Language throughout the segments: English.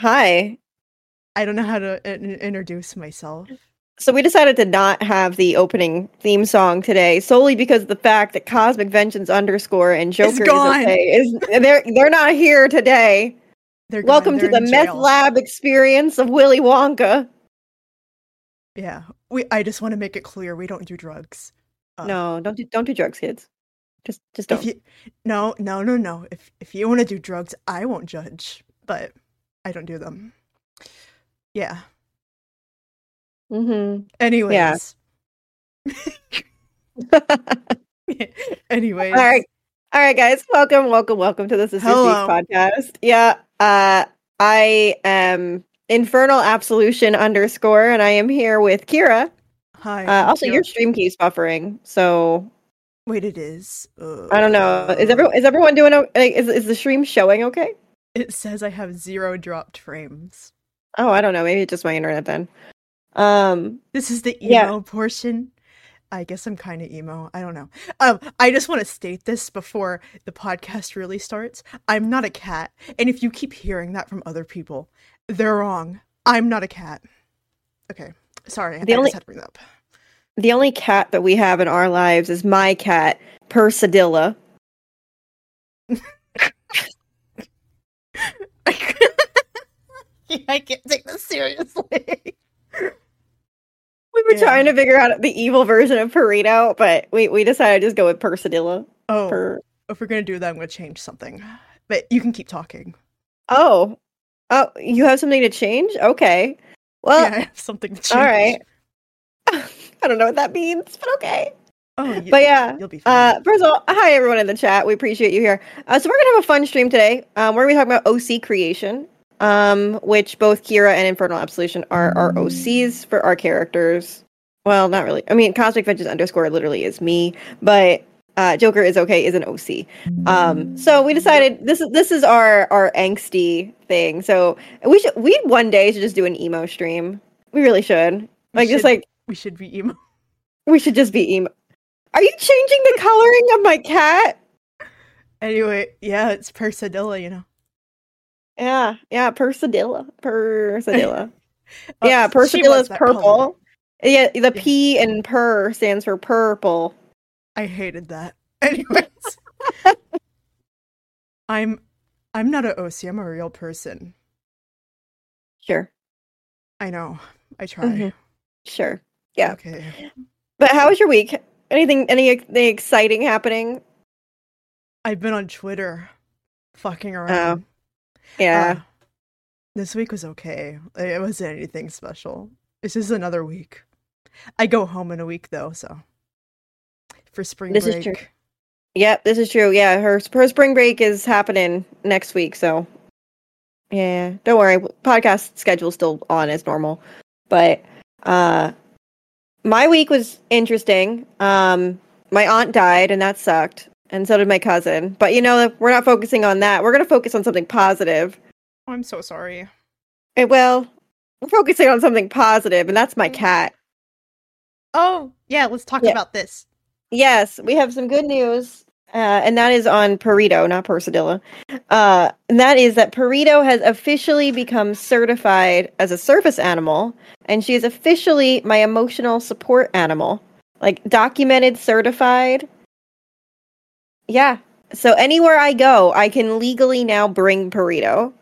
Hi. I don't know how to in- introduce myself. So we decided to not have the opening theme song today solely because of the fact that Cosmic Vengeance underscore and Joker is gone. okay. Is they're they're not here today. They're Welcome to the meth jail. lab experience of Willy Wonka. Yeah, we. I just want to make it clear we don't do drugs. Uh, No, don't do don't do drugs, kids. Just just don't. you, no, no, no, no. If if you want to do drugs, I won't judge, but I don't do them. Yeah. mm-hmm. Anyways. Yeah. Anyways. All right. All right, guys. Welcome, welcome, welcome to the Sister Speak podcast. Yeah. Uh I am Infernal Absolution underscore, and I am here with Kira. Hi. Uh, also, Kira. your stream keeps buffering, so Wait, it is. I don't know. Is Uh, everyone is everyone doing? o- Like, is is the stream showing okay? It says I have zero dropped frames. Oh, I don't know. Maybe it's just my internet then. Um. This is the emo Yeah. portion. I guess I'm kind of emo. I don't know. Um, I just want to state this before the podcast really starts. I'm not a cat, and if you keep hearing that from other people, they're wrong. I'm not a cat. Okay, sorry. The I only- just had to bring up. The only cat that we have in our lives is my cat, Persadilla. I can't take this seriously. We were Yeah. trying to figure out the evil version of Perito, but we we decided to just go with Persadilla. Oh, Per- if we're gonna do that, I'm gonna change something. But you can keep talking. oh, oh, you have something to change? Okay. Well, yeah, I have something to change. all right. I don't know what that means, but okay. Oh, you, But yeah, you'll be fine. Uh, first of all, hi everyone in the chat. We appreciate you here. Uh, so we're gonna have a fun stream today. Um, we're gonna be talking about OC creation, um, which both Kira and Infernal Absolution are our OCs for our characters. Well, not really. I mean, Cosmic Vengeance underscore literally is me, but uh, Joker is okay is an OC. Um, so we decided this is this is our our angsty thing. So we should we one day should just do an emo stream. We really should. We Like just like we should be emo. we should just be emo. Are you changing the coloring of my cat? Anyway, yeah, it's Persadilla, you know. Yeah, yeah, Persadilla. Persadilla. Yeah, Persadilla is that color. purple. Yeah, the Yeah. P in purr stands for purple. I hated that. Anyways, I'm I'm not an OC. I'm a real person. Sure, I know. I try. Mhm. sure. Yeah. Okay. But how was your week? Anything, anything exciting happening? I've been on Twitter, fucking around. Yeah. Uh, this week was okay. It wasn't anything special. It's just another week. I go home in a week though, so for spring This is true. Yep, this is true. Yeah, her her spring break is happening next week, so yeah, don't worry. Podcast schedule's still on as normal. But uh my week was interesting. Um my aunt died and that sucked, and so did my cousin. But you know, we're not focusing on that. We're going to focus on something positive. Oh, I'm so sorry. Eh, well, we're focusing on something positive, and that's my cat. Oh, yeah, let's talk Yeah. about this. Yes, we have some good news, uh, and that is on Perito, not Persadilla. Uh, and that is that Perito has officially become certified as a service animal, and she is officially my emotional support animal, like documented, certified. Yeah. So anywhere I go, I can legally now bring Perito.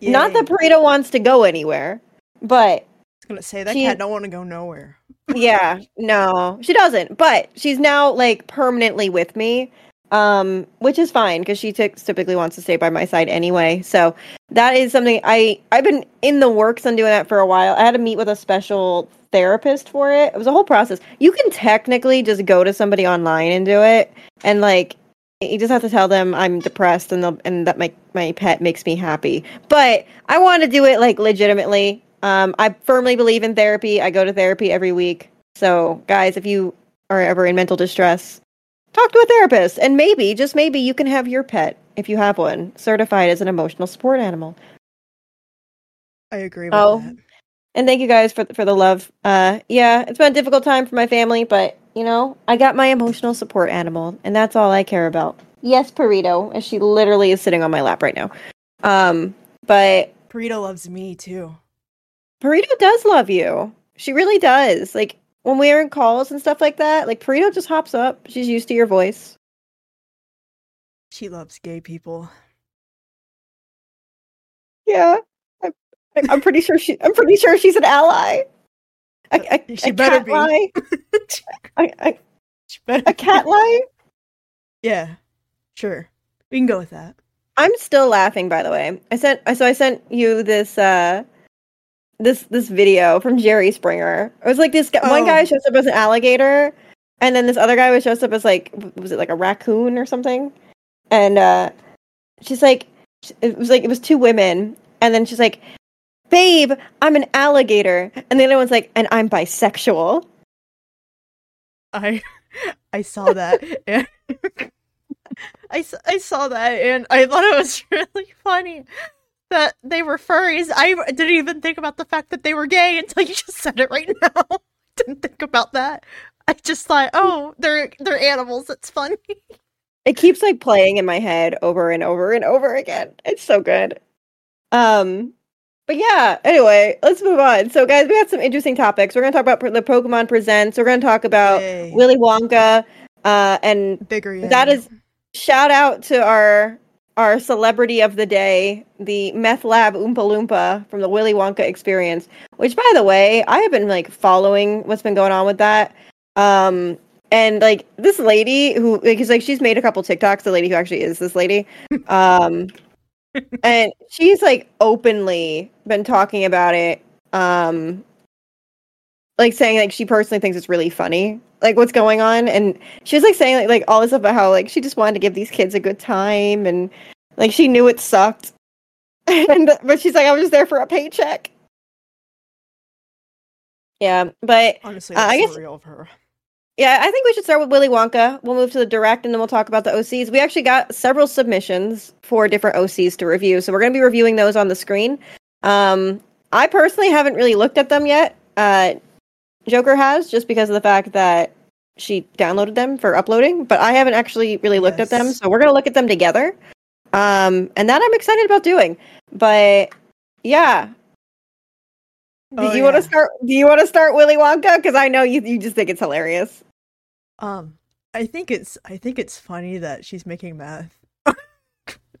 Not that Yay. Perito wants to go anywhere, but I was gonna say that she- cat don't want to go nowhere. yeah no she doesn't but she's now like permanently with me um which is fine because she ty- typically wants to stay by my side anyway. So that is something i i've been in the works on doing that for a while. I had to meet with a special therapist for it. It was a whole process. You can technically just go to somebody online and do it and like you just have to tell them i'm depressed and and that my my pet makes me happy. But i want to do it like legitimately. Um, I firmly believe in therapy. I go to therapy every week. So, guys, if you are ever in mental distress, talk to a therapist. And maybe, just maybe, you can have your pet, if you have one, certified as an emotional support animal. I agree with Oh. that. And thank you guys for for the love. Uh, yeah, it's been a difficult time for my family, but you know, I got my emotional support animal, and that's all I care about. Yes, Perito, as she literally is sitting on my lap right now. Um, but Burrito loves me too. Burrito does love you. She really does. Like when we're in calls and stuff like that, like Burrito just hops up. She's used to your voice. She loves gay people. Yeah, I'm, I'm pretty sure she. I'm pretty sure she's an ally. A, a, She a better cat be. lie. A, a, She better a cat lie. Yeah, sure. We can go with that. I'm still laughing. By the way, I sent. So I sent you this. uh this this video from Jerry Springer. It was like this guy, one Oh. guy shows up as an alligator, and then this other guy was shows up as like was it like a raccoon or something? And uh she's like, it was like it was two women, and then she's like, "Babe, I'm an alligator," and the other one's like, "And I'm bisexual." I I saw that. And I saw that and I thought it was really funny that they were furries. I didn't even think about the fact that they were gay until you just said it right now. didn't think about that. I just thought, oh, they're they're animals. It's funny. It keeps like playing in my head over and over and over again. It's so good. Um, but yeah. Anyway, let's move on. So, guys, we got some interesting topics. We're gonna talk about the Pokemon Presents. We're gonna talk about Yay. Willy Wonka, uh, and Bigger yet. that is shout out to our our celebrity of the day, the Meth Lab Oompa Loompa from the Willy Wonka experience. Which, by the way, I have been like following what's been going on with that. Um, and like this lady who, because like she's made a couple TikToks. The lady who actually is this lady, um, and she's like openly been talking about it. Um, like saying like she personally thinks it's really funny like what's going on and she was like saying like, like all this about how like she just wanted to give these kids a good time and like she knew it sucked. And but she's like i was just there for a paycheck. Yeah but honestly uh, I guess- real of her. yeah i think we should start with willy wonka. We'll move to the direct and then we'll talk about the ocs we actually got several submissions for different ocs to review so we're going to be reviewing those on the screen. Um i personally haven't really looked at them yet. Uh joker has just because of the fact that she downloaded them for uploading but i haven't actually really looked at them so we're going to look at them together. Um and that i'm excited about doing but yeah. Do Oh, you want to start do you want to start willy wonka? Because i know you, you just think it's hilarious. Um, I think it's I think it's funny that she's making math.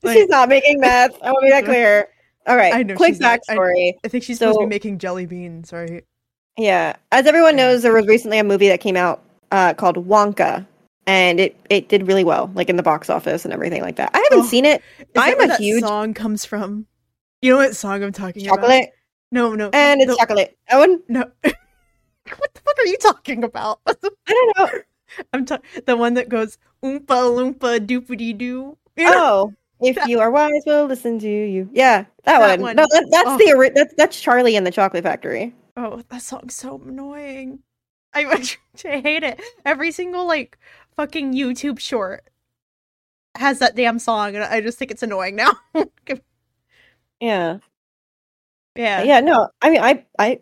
she's not making math. I want to be that clear. All right I know quick not. I- backstory. I think she's supposed to be making jelly beans, right? Yeah, as everyone knows, there was recently a movie that came out uh, called Wonka, and it it did really well, like in the box office and everything like that. I haven't Oh, seen it. I'm a that huge- song comes from. You know what song I'm talking about? Chocolate, No, no, and it's the- chocolate. Owen, No. what the fuck are you talking about? I don't know. I'm talking the one that goes oompa loompa doopity doo. You know? Oh, if That- you are wise, we'll listen to you. Yeah, that, That one. one. No, that, that's Oh. the that's that's Charlie and the Chocolate Factory. Oh, that song's so annoying. I, I hate it. Every single like fucking YouTube short has that damn song, and I just think it's annoying now. Yeah, yeah, yeah. No, I mean, I I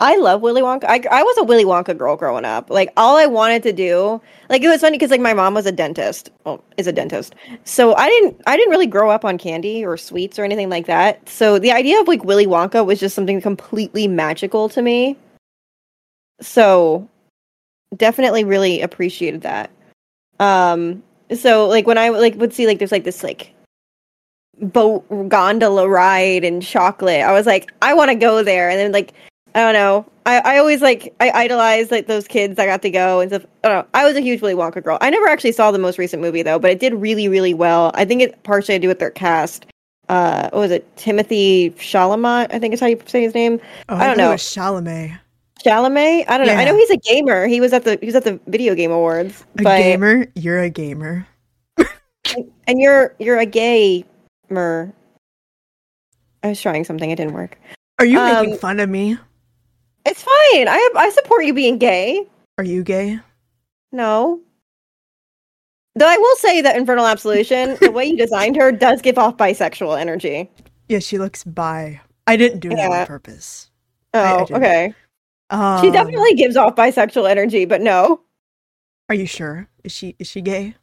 I love Willy Wonka. I I was a Willy Wonka girl growing up. Like all I wanted to do, like it was funny because like my mom was a dentist. Well, is a dentist. So I didn't I didn't really grow up on candy or sweets or anything like that. So the idea of like Willy Wonka was just something completely magical to me. So definitely really appreciated that. Um so like when I like would see like there's like this like boat gondola ride and chocolate. I was like, I want to go there. And then like, I don't know. I, I always like I idolize like those kids that got to go and stuff. I don't know. I was a huge Willy Wonka girl. I never actually saw the most recent movie though, but it did really really well. I think it partially had to do with their cast. Uh, what was it? Timothée Chalamet, I think is how you say his name. Oh, I don't know. Chalamet, Chalamet. I don't know. I know he's a gamer. He was at the he was at the video game awards. a but gamer. You're a gamer. and you're you're a gamer. I was trying something. It didn't work. Are you Um, making fun of me? It's fine. I have, I support you being gay. Are you gay? No. Though I will say that Infernal Absolution, the way you designed her does give off bisexual energy. Yeah, she looks bi. I didn't do that on purpose. I- I Oh, okay. Um, She definitely gives off bisexual energy, but no. Are you sure? Is she is she gay?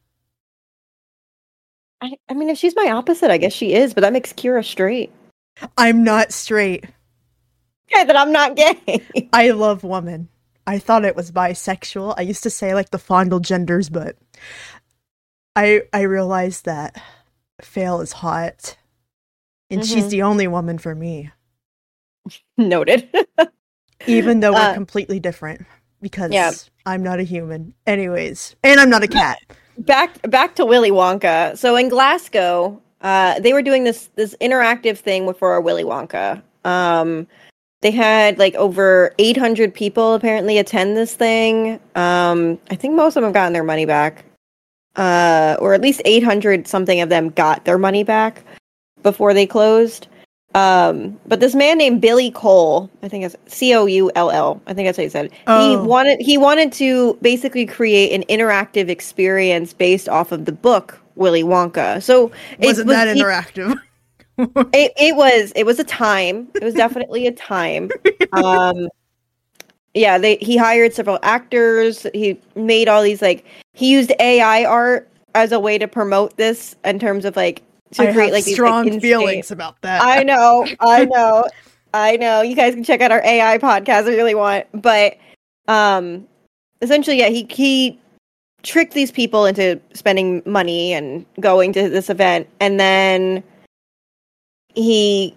I, I mean, if she's my opposite, I guess she is, but that makes Kira straight. I'm not straight. Okay, that I'm not gay. I love woman. I thought it was bisexual. I used to say like the fondle genders, but I I realized that Fail is hot. And she's Mhm. the only woman for me. Noted. Even though we're Uh, completely different. Because Yeah. I'm not a human. Anyways. And I'm not a cat. back back to Willy Wonka. So in Glasgow, uh, they were doing this this interactive thing for Willy Wonka. Um, they had like over 800 people apparently attend this thing. Um, I think most of them have gotten their money back, uh, or at least 800 something of them got their money back before they closed. Um, but this man named Billy Coull, I think it's C O U L L. I think that's what he said. Oh. He wanted he wanted to basically create an interactive experience based off of the book Willy Wonka. So it Wasn't was- that he- interactive? it, it was it was a time. It was definitely a time. Um yeah, they he hired several actors. He made all these like he used AI art as a way to promote this in terms of like to I create like these, strong like, feelings about that. I know, I know, I know. You guys can check out our AI podcast if you really want. But um essentially, yeah, he he tricked these people into spending money and going to this event and then he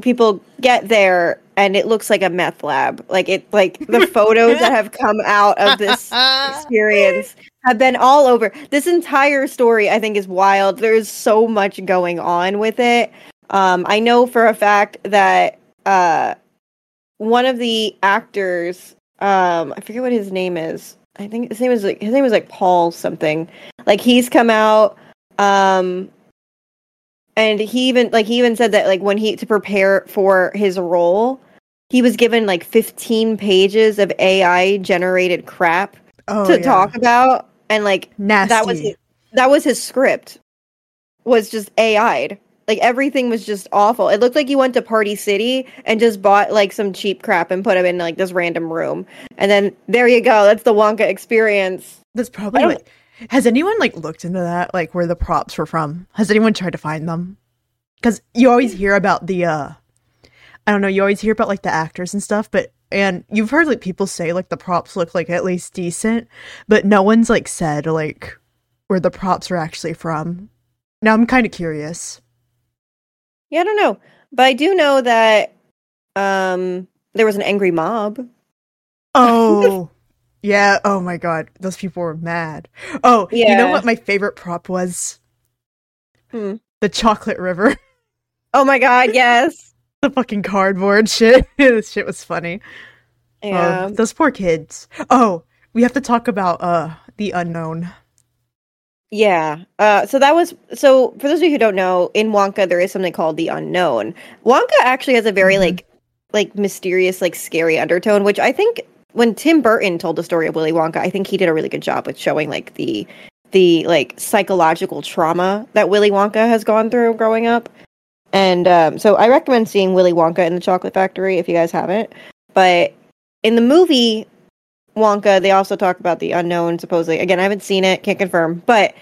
people get there and it looks like a meth lab. Like it like the photos that have come out of this experience have been all over. This entire story I think is wild. There's so much going on with it. Um, I know for a fact that uh, one of the actors, um, I forget what his name is. I think his name is like his name was like Paul something. Like he's come out, um, and he even like he even said that like when he to prepare for his role, he was given like 15 pages of AI generated crap oh, to yeah. talk about, and like Nasty. that was his, that was his script was just AI'd. Like everything was just awful. It looked like he went to Party City and just bought like some cheap crap and put him in like this random room. And then there you go. That's the Wonka experience. That's probably like. Has anyone like looked into that, like where the props were from? Has anyone tried to find them? Because you always hear about the, uh I don't know, you always hear about like the actors and stuff, but and you've heard like people say like the props look like at least decent, but no one's like said like where the props are actually from. Now I'm kind of curious. Yeah, I don't know. But I do know that um there was an angry mob. Oh, yeah. Oh my god, those people were mad. Oh, you know what my favorite prop was? Hmm. The chocolate river. Oh my god, yes. the fucking cardboard shit. this shit was funny. Oh, Yeah. those poor kids. Oh, we have to talk about uh the unknown. Yeah. Uh, so that was so for those of you who don't know, in Wonka there is something called the unknown. Wonka actually has a very Mhm. like like mysterious, like scary undertone, which I think when Tim Burton told the story of Willy Wonka, I think he did a really good job with showing like the the like psychological trauma that Willy Wonka has gone through growing up. And um, so I recommend seeing Willy Wonka in the Chocolate Factory if you guys haven't. But in the movie Wonka, they also talk about the unknown, supposedly. Again, I haven't seen it, can't confirm. But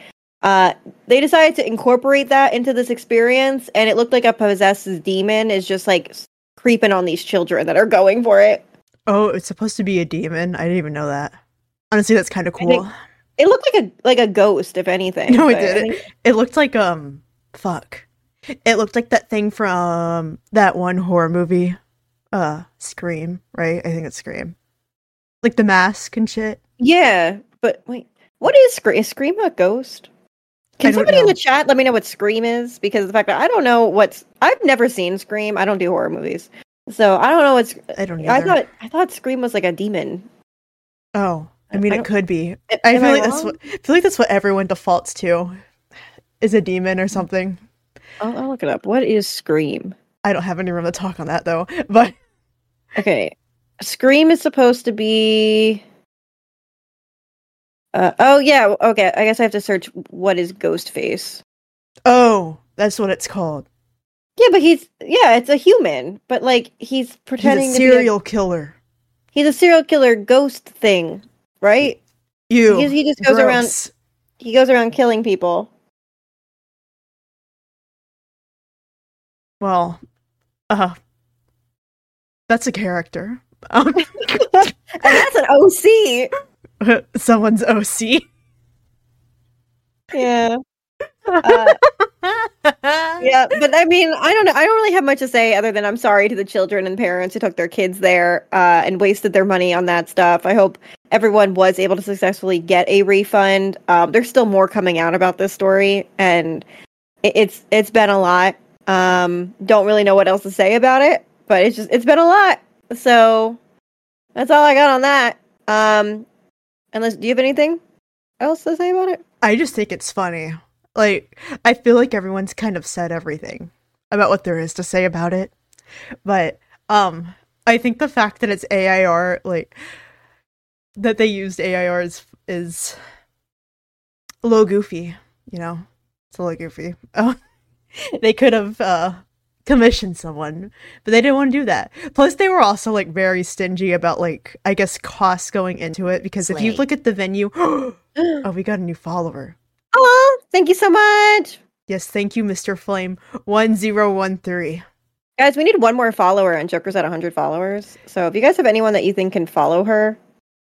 uh, they decided to incorporate that into this experience, and it looked like a possessed demon is just like creeping on these children that are going for it. Oh, it's supposed to be a demon. I didn't even know that. Honestly, that's kind of think- cool. It looked like a like a ghost, if anything. No, it didn't. think- It looked like um fuck. It looked like that thing from that one horror movie. Uh Scream, right? I think it's Scream. Like the mask and shit. Yeah, but wait, what is Scream? Is Scream a ghost? Can somebody in the chat let me know what Scream is? Because the fact that I don't know what's I've never seen Scream. I don't do horror movies, so I don't know what's. I don't know. I thought I thought Scream was like a demon. Oh, I mean I it could be. I feel like that's what I feel like that's what everyone defaults to. Is a demon or something. I'll, I'll look it up. What is Scream? I don't have any room to talk on that though. But Okay. Scream is supposed to be uh, oh yeah, okay. I guess I have to search what is Ghostface. oh, that's what it's called. Yeah, but he's yeah, it's a human, but like he's pretending He's a to be a serial killer. he's a serial killer ghost thing, right? You. He, he just goes around he goes around killing people. Well, Uh, that's a character. Um, and that's an OC. someone's OC. Yeah. Uh, yeah, but I mean, I don't know. I don't really have much to say other than I'm sorry to the children and parents who took their kids there uh, and wasted their money on that stuff. I hope everyone was able to successfully get a refund. Um, there's still more coming out about this story, and it, it's it's been a lot. Um, don't really know what else to say about it, but it's just it's been a lot. So that's all I got on that. Um, unless do you have anything else to say about it? I just think it's funny. Like, I feel like everyone's kind of said everything about what there is to say about it. But um I think the fact that it's AIR, like that they used AIR is is a little goofy, you know. It's a little goofy. Oh, they could have uh commissioned someone, but they didn't want to do that. Plus, they were also like very stingy about like I guess costs going into it because if you look at the venue, oh, we got a new follower. Oh, thank you so much. Yes, thank you, Mr. Flame. 1013. Guys, we need one more follower and Joker's at 100 followers. So if you guys have anyone that you think can follow her,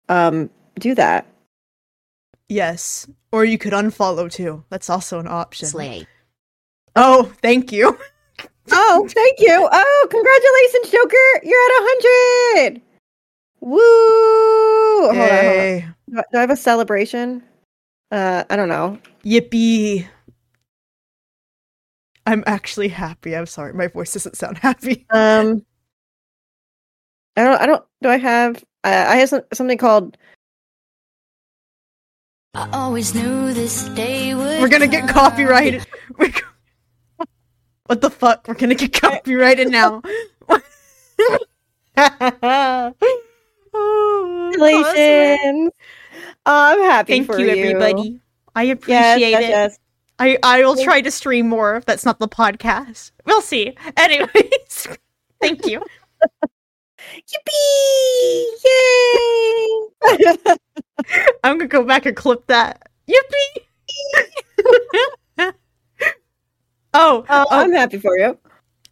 um, do that. Yes. Or you could unfollow too. That's also an option. Slay. Oh, thank you. Oh, thank you. Oh, congratulations, Joker. You're at 100. Woo! Hold on, hold on. Yay. Do I- do I have a celebration? Uh, I don't know. Yippee. I'm actually happy. I'm sorry. My voice doesn't sound happy. Um, I don't. I don't. Do I have? Uh, I have some, something called. I always knew this day would We're gonna get come. copyrighted. We're what the fuck? We're gonna get copyrighted now. Congratulations. Oh, I'm happy Thank for you, everybody. I appreciate Yes, it. yes. I I will try to stream more if that's not the podcast. We'll see. Anyways, thank you. Yippee! Yay! I'm gonna go back and clip that. Yippee! oh, oh, oh, I'm happy for you.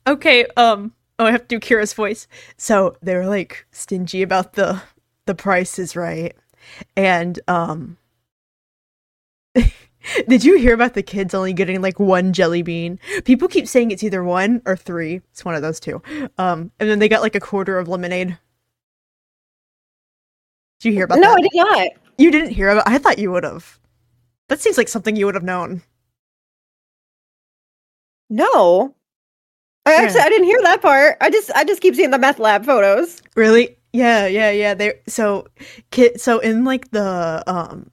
okay. Um, oh, I have to do Kira's voice. So they were like stingy about the the prices, right? And um, did you hear about the kids only getting like one jelly bean? People keep saying it's either one or three. It's one of those two. Um, and then they got like a quarter of lemonade. Did you hear about that? No, that? I did not. You didn't hear about. I thought you would have. That seems like something you would have known. No. I actually I didn't hear that part. I just I just keep seeing the meth lab photos. Really? Yeah, yeah, yeah. They so kid so in like the um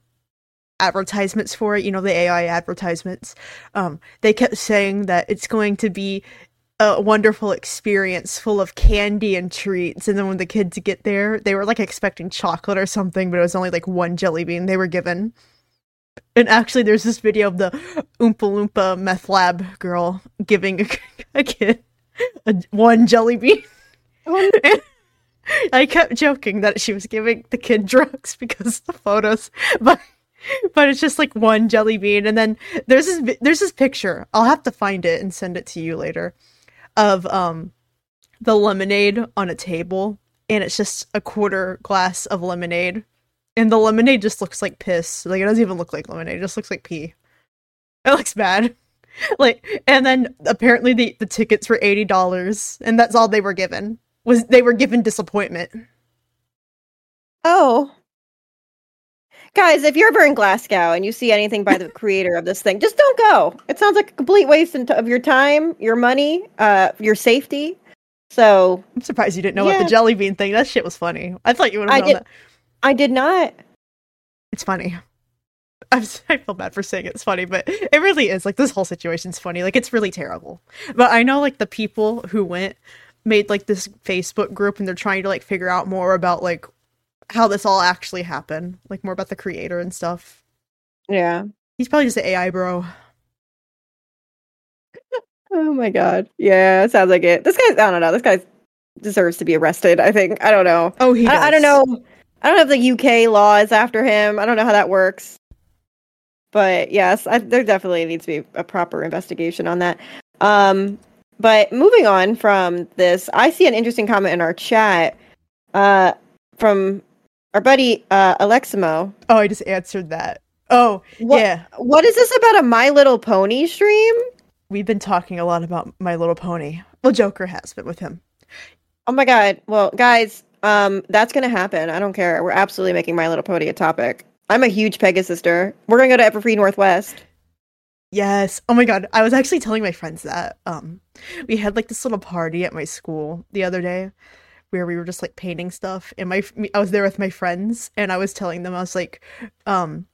advertisements for it, you know, the AI advertisements, um, they kept saying that it's going to be a wonderful experience full of candy and treats. And then when the kids get there, they were like expecting chocolate or something, but it was only like one jelly bean they were given. And actually, there's this video of the Oompa Loompa meth lab girl giving a, a kid a, one jelly bean. I kept joking that she was giving the kid drugs because the photos, but but it's just like one jelly bean, and then there's this there's this picture. I'll have to find it and send it to you later, of um the lemonade on a table, and it's just a quarter glass of lemonade, and the lemonade just looks like piss. Like it doesn't even look like lemonade; it just looks like pee. It looks bad. Like, and then apparently the the tickets were eighty dollars, and that's all they were given was they were given disappointment. Oh. Guys, if you're ever in Glasgow and you see anything by the creator of this thing, just don't go. It sounds like a complete waste of your time, your money, uh, your safety. So I'm surprised you didn't know about the jelly bean thing. That shit was funny. I thought you would have known did- that. I did not. It's funny. I'm, I feel bad for saying it's funny, but it really is. Like this whole situation's funny. Like it's really terrible. But I know like the people who went made like this Facebook group and they're trying to like figure out more about like how this all actually happened, like more about the creator and stuff. Yeah. He's probably just an AI bro. Oh my god. Yeah, sounds like it. This guy, I don't know. This guy deserves to be arrested. I think. I don't know. Oh, he. I, I don't know. I don't know if the UK law is after him. I don't know how that works. But yes, I, there definitely needs to be a proper investigation on that. Um, but moving on from this, I see an interesting comment in our chat uh, from our buddy uh, Aleximo. Oh, I just answered that. Oh, What- yeah. What is this about a My Little Pony stream? We've been talking a lot about My Little Pony. Well, Joker has been with him. Oh my god. Well, guys, um, that's gonna happen. I don't care. We're absolutely making My Little Pony a topic. I'm a huge Pegasister. We're gonna go to Everfree Northwest. Yes. Oh my god. I was actually telling my friends that. Um we had like this little party at my school the other day where we were just like painting stuff and my I was there with my friends and I was telling them I was like um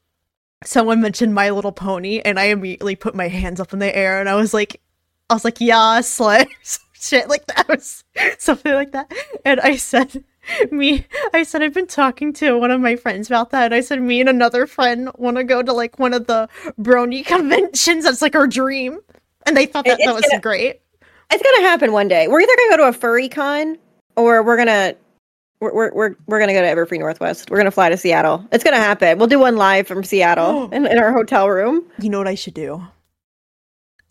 someone mentioned My Little Pony and I immediately put my hands up in the air and I was like I was like, yeah, slay shit like that. Was something like that. And I said me I said I've been talking to one of my friends about that and I said me and another friend want to go to like one of the brony conventions. That's like our dream. And they thought that It- that was gonna- great. It's gonna happen one day. We're either gonna go to a furry con or we're gonna we're we're we're, we're gonna go to Everfree Northwest. We're gonna fly to Seattle. It's gonna happen. We'll do one live from Seattle in, in our hotel room. You know what I should do?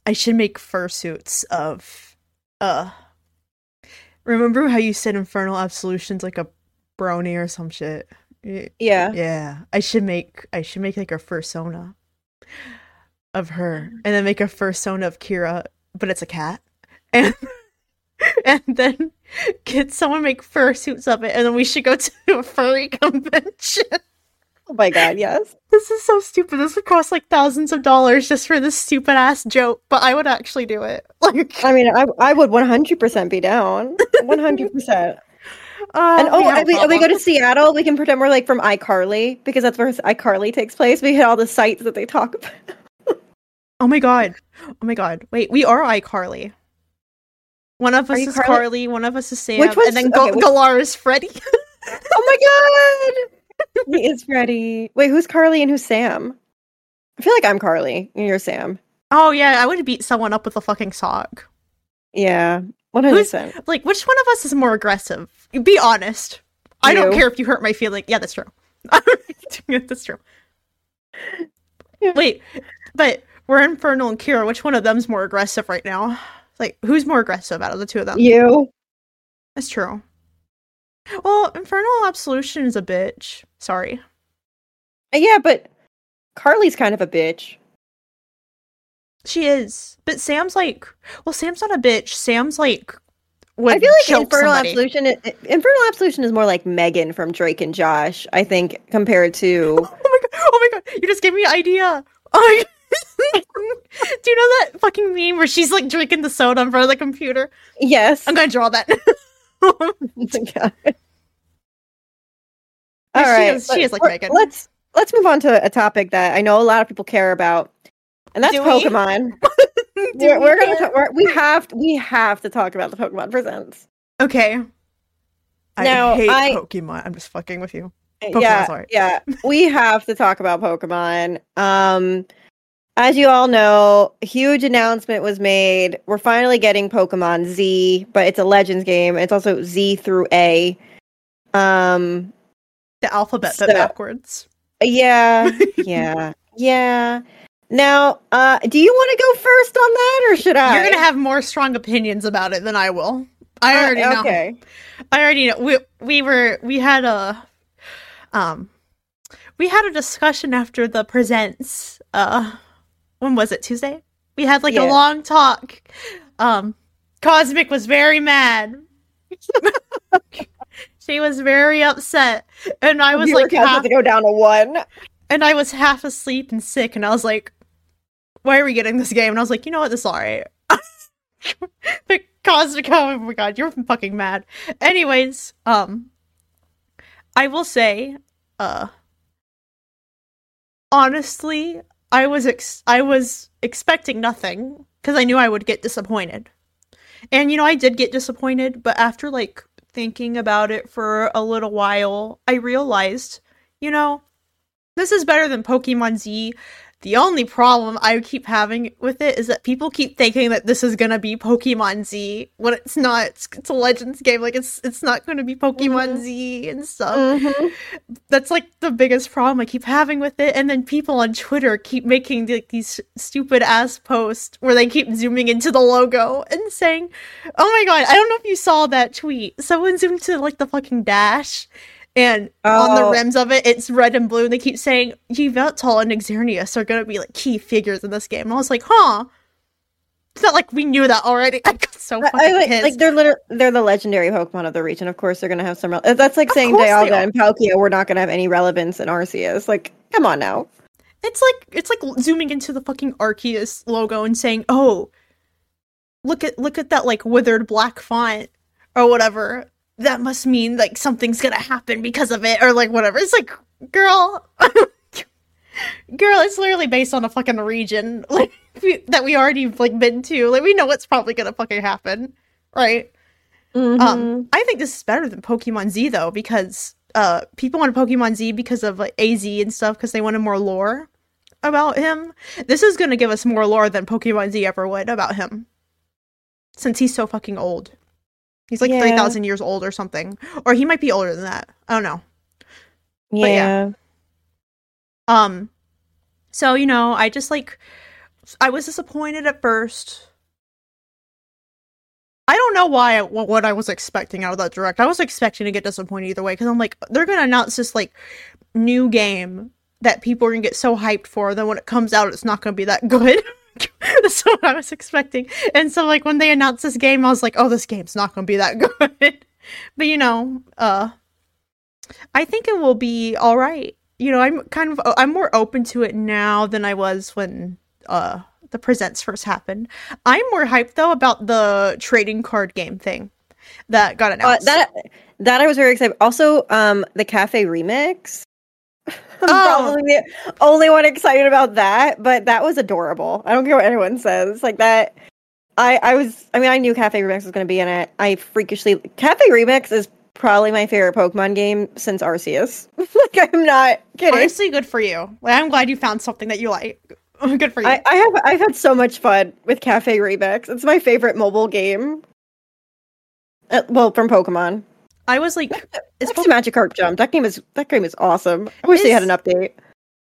I should make fursuits of uh Remember how you said Infernal Absolution's like a brony or some shit? Yeah. Yeah. I should make I should make like a fursona of her and then make a fursona of Kira, but it's a cat. And and then get someone make fursuits of it and then we should go to a furry convention. Oh my god, yes. This is so stupid. This would cost like thousands of dollars just for this stupid ass joke, but I would actually do it. Like, I mean, I I would 100% be down. 100%. uh, and oh, and we, we go to Seattle. We can pretend we're like from iCarly because that's where iCarly takes place. We hit all the sites that they talk about. Oh my god. Oh my god. Wait, we are iCarly. One of us is Carly? Carly, one of us is Sam, Which one's- and then Gal- okay, which- Galar is Freddy. Oh my god! He is Freddy. Wait, who's Carly and who's Sam? I feel like I'm Carly and you're Sam. oh yeah, I would beat someone up with a fucking sock. Yeah, 100%. Like, which one of us is more aggressive? Be honest. I don't care if you hurt my feeling. Yeah, that's true. that's true. Yeah. Wait, but we're Infernal and Kira. Which one of them's more aggressive right now? Like, who's more aggressive out of the two of them? You? That's true. Well, Infernal Absolution is a bitch. Sorry. Uh, Yeah, but Carly's kind of a bitch. She is. But Sam's like, well, Sam's not a bitch. Sam's like, I feel like Infernal somebody. Absolution. Infernal Absolution is more like Megan from Drake and Josh. I think compared to Oh my god! Oh my god! You just gave me an idea. Oh Do you know that fucking meme where she's like drinking the soda in front of the computer? yes. I'm gonna draw that. God. Yeah, All she right, is- she is like Megan. Let's let's move on to a topic that I know a lot of people care about, and that's we? Pokemon. We're, we we're gonna ta- we're, we have we have to talk about the Pokemon Presents. okay. I Now, hate I- Pokemon. I'm just fucking with you. Pokemon's yeah, yeah, we have to talk about Pokemon. Um, as you all know, a huge announcement was made. We're finally getting Pokemon Z, but it's a Legends game. It's also Z through A. Um, The alphabet, but So- backwards. yeah, yeah, yeah. Now, uh, do you want to go first on that, or should I? You're gonna have more strong opinions about it than I will. I Uh, already know. Okay. I already know. We we were we had a um we had a discussion after the presents. Uh, when was it? Tuesday. We had like Yeah. a long talk. Um, Cosmic was very mad. she was very upset, and I was Viewer like half, to go down to one. and I was half asleep and sick, and I was like, "Why are we getting this game?" And I was like, "You know what? This is alright." but Cosmic, oh my god, you're fucking mad. Anyways, um, I will say, uh, honestly, I was ex- I was expecting nothing because I knew I would get disappointed, and you know I did get disappointed. But after like thinking about it for a little while, I realized, you know, this is better than Pokemon Z. The only problem I keep having with it is that people keep thinking that this is gonna be Pokemon Z when it's not. It's, it's a Legends game. Like it's it's not gonna be Pokemon Mhm. Z and stuff. Mhm. That's like the biggest problem I keep having with it. And then people on Twitter keep making like these stupid ass posts where they keep zooming into the logo and saying, "Oh my god, I don't know if you saw that tweet. Someone zoomed to like the fucking dash." And on the Oh. rims of it, it's red and blue, and they keep saying Yveltal and Xerneas are gonna be like key figures in this game. And I was like, huh. It's not like we knew that already. I got so fucking I like, pissed. like they're liter- they're the legendary Pokemon of the region. Of course, they're gonna have some. Rel- uh, that's like Of saying Dialga and Palkia were not gonna have any relevance in Arceus. Like, come on now. It's like it's like zooming into the fucking Arceus logo and saying, "Oh, look at look at that like withered black font or whatever. That must mean like something's gonna happen because of it or like whatever." It's like, girl, girl, it's literally based on a fucking region like we- that we already like been to. Like we know what's probably gonna fucking happen, right? Mm-hmm. Um, I think this is better than Pokemon Z though because uh people wanted Pokemon Z because of like AZ and stuff because they wanted more lore about him. This is gonna give us more lore than Pokemon Z ever would about him, since he's so fucking old. He's like Yeah. three thousand years old or something, or he might be older than that. I don't know. yeah. yeah. Um, so you know, I just like I was disappointed at first. I don't know why I, what I was expecting out of that direct. I was expecting to get disappointed either way because I'm like they're gonna announce this like new game that people are gonna get so hyped for. Then when it comes out, it's not gonna be that good. That's what I was expecting. And so like when they announced this game, I was like, oh, this game's not gonna be that good. but you know, uh, I think it will be all right. You know, I'm kind of I'm more open to it now than I was when uh the presents first happened. I'm more hyped though about the trading card game thing that got Uh, announced. that that I was very excited. Also, um, the cafe remix. I'm Oh. probably the only one excited about that, but that was adorable. I don't care what anyone says. Like that, I I was. I mean, I knew Cafe Remix was going to be in it. I freakishly Cafe Remix is probably my favorite Pokemon game since Arceus. like I'm not kidding. Honestly, good for you. Like, I'm glad you found something that you like. good for you. I, I have I've had so much fun with Cafe Remix. It's my favorite mobile game. Uh, well, from Pokemon. I was like, It's Poke- Magikarp Jump. That game is that game is awesome. I wish they had an update.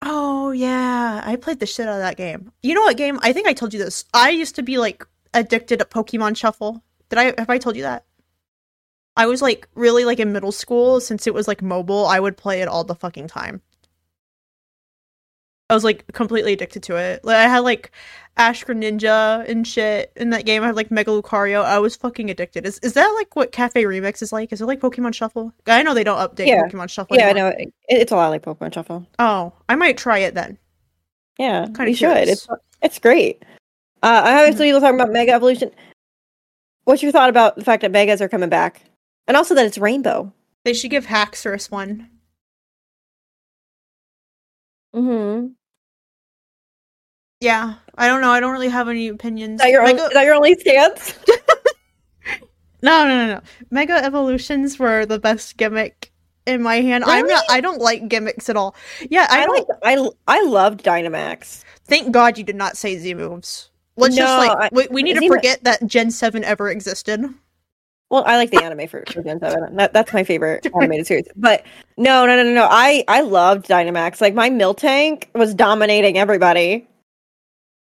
oh yeah, I played the shit out of that game. You know what game? I think I told you this. I used to be like addicted to Pokemon Shuffle. Did I have I told you that? I was like really like in middle school since it was like mobile. I would play it all the fucking time. I was like completely addicted to it. Like I had like Ash Ninja and shit in that game. I had like Mega Lucario. I was fucking addicted. Is is that like what Cafe Remix is like? Is it like Pokemon Shuffle? I know they don't update Yeah. Pokemon Shuffle. Yeah, I know. It, it's a lot like Pokemon Shuffle. Oh, I might try it then. Yeah, Kinda you should. It's it's great. Uh, I have some people talking about Mega Evolution. What's your thought about the fact that Megas are coming back, and also that it's rainbow? They should give Haxorus one. Mm-hmm. Yeah, I don't know. I don't really have any opinions. Is that your Mega- only, is that your only stance? no, no, no, no. Mega evolutions were the best gimmick in my hand. I'm not. I don't like gimmicks at all. Yeah, I, I like. I I loved Dynamax. Thank God you did not say Z moves. Let's just like we, we need to Z forget that Gen Seven ever existed. Well, I like the anime for, for Gen Seven. That, that's my favorite animated series. But no, no, no, no, no. I I loved Dynamax. Like my Miltank was dominating everybody.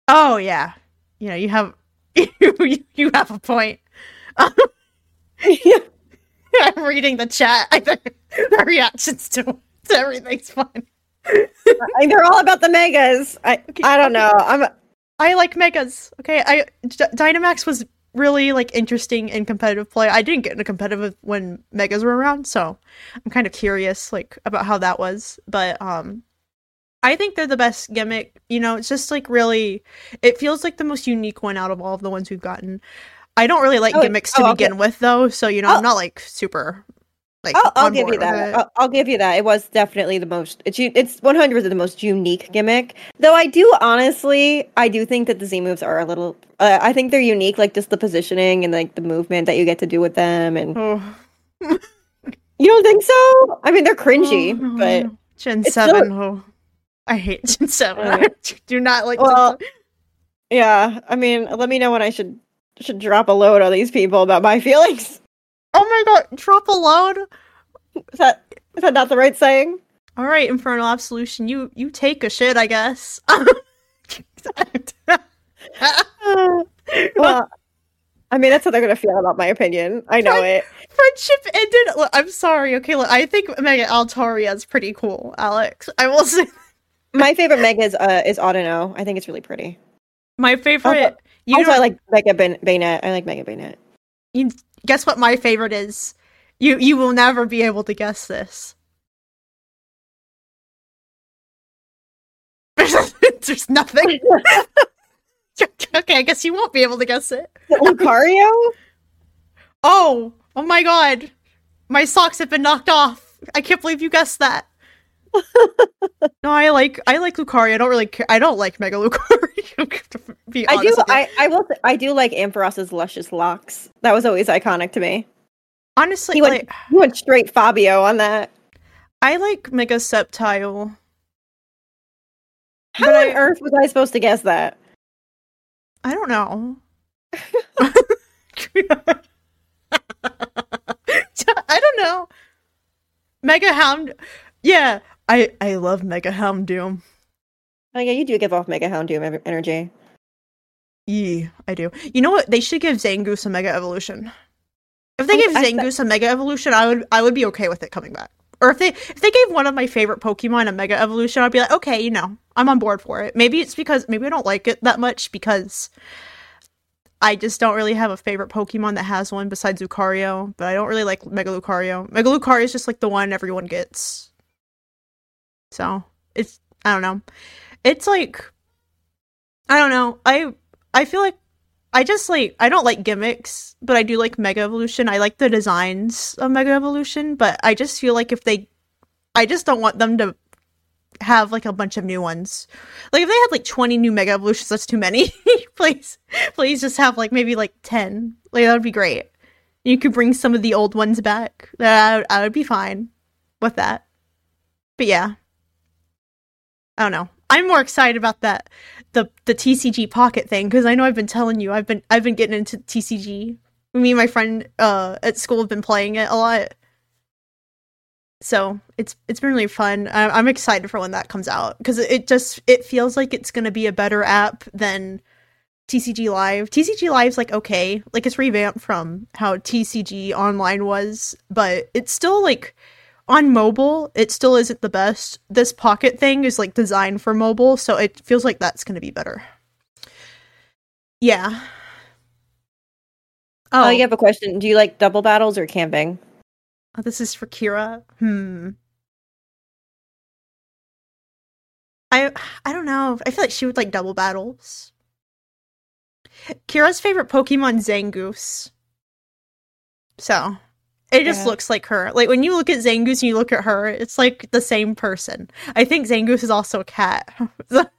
Oh yeah, you know you have you, you have a point. I'm reading the chat. I think the reactions to, to everything's fine. They're all about the megas. I Okay, I don't know. I'm I like megas. Okay, I D- Dynamax was really like interesting in competitive play. I didn't get into competitive when megas were around, so I'm kind of curious like about how that was. But um I think they're the best gimmick. You know, it's just like really it feels like the most unique one out of all of the ones we've gotten. I don't really like Oh, gimmicks to oh, begin with though, so you know, I'll- I'm not like super like I'll, I'll give you that. I'll, I'll give you that. It was definitely the most. It's it's one hundred percent the most unique gimmick. Though I do honestly, I do think that the Z moves are a little. Uh, I think they're unique, like just the positioning and like the movement that you get to do with them. And Oh. you don't think so? I mean, they're cringy, Oh, but. Gen seven. oh. I hate 7. I do not like Well- 7. Yeah, I mean, let me know when I should should drop a load on these people about my feelings. Oh my god, drop a load. Is that is that not the right saying? All right, Infernal Absolution, you you take a shit, I guess. well, I mean, that's how they're gonna feel about my opinion. I know it. Friendship ended. Look, I'm sorry. Okay, look, I think Mega Altaria is pretty cool, Alex. I will say My favorite Mega is uh, is Audino. I think it's really pretty. my favorite. You also, know, I like Mega Bay- Banette. I like Mega Banette. you guess what my favorite is? You you will never be able to guess this. There's nothing. okay, I guess you won't be able to guess it. Lucario? Oh, oh my god. My socks have been knocked off. I can't believe you guessed that. no, I like I like Lucario. I don't really care. I don't like Mega Lucario. to be I do. I I will. th- I do like Ampharos's luscious locks. That was always iconic to me. honestly He went. like he went straight Fabio on that. I like Mega Sceptile. How But on I- earth was I supposed to guess that? I don't know. I don't know. Mega Hound. Yeah, I I love Mega Houndoom. Oh yeah, you do give off Mega Houndoom ev- energy. Yeah, I do. You know what? They should give Zangoose a Mega Evolution. If they I- gave I- Zangoose a Mega Evolution, I would I would be okay with it coming back. Or if they if they gave one of my favorite Pokemon a Mega Evolution, I'd be like, okay, you know, I'm on board for it. Maybe it's because maybe I don't like it that much because I just don't really have a favorite Pokemon that has one besides Lucario. But I don't really like Mega Lucario. Mega Lucario is just like the one everyone gets. So it's I don't know. It's like I don't know. I I feel like I just like I don't like gimmicks, but I do like Mega Evolution. I like the designs of Mega Evolution, but I just feel like if they I just don't want them to have like a bunch of new ones. Like if they had like 20 new Mega Evolutions, that's too many. please please just have like maybe like 10. Like that would be great. You could bring some of the old ones back. That I would be fine with that. But yeah. I don't know. I'm more excited about that the the TCG Pocket thing because I know I've been telling you I've been I've been getting into TCG. Me and my friend uh at school have been playing it a lot. So it's it's been really fun. I, I'm excited for when that comes out because it just it feels like it's gonna be a better app than TCG Live. TCG Live's like okay, like it's revamped from how TCG Online was, but it's still like on mobile, it still isn't the best. This pocket thing is like designed for mobile, so it feels like that's going to be better. Yeah. Oh, Oh, you have a question. Do you like double battles or camping? oh, this is for Kira. Hmm. I I don't know. I feel like she would like double battles. Kira's favorite Pokemon Zangoose. So, it just Yeah. looks like her. Like when you look at Zangoose and you look at her, it's like the same person. I think Zangoose is also a cat.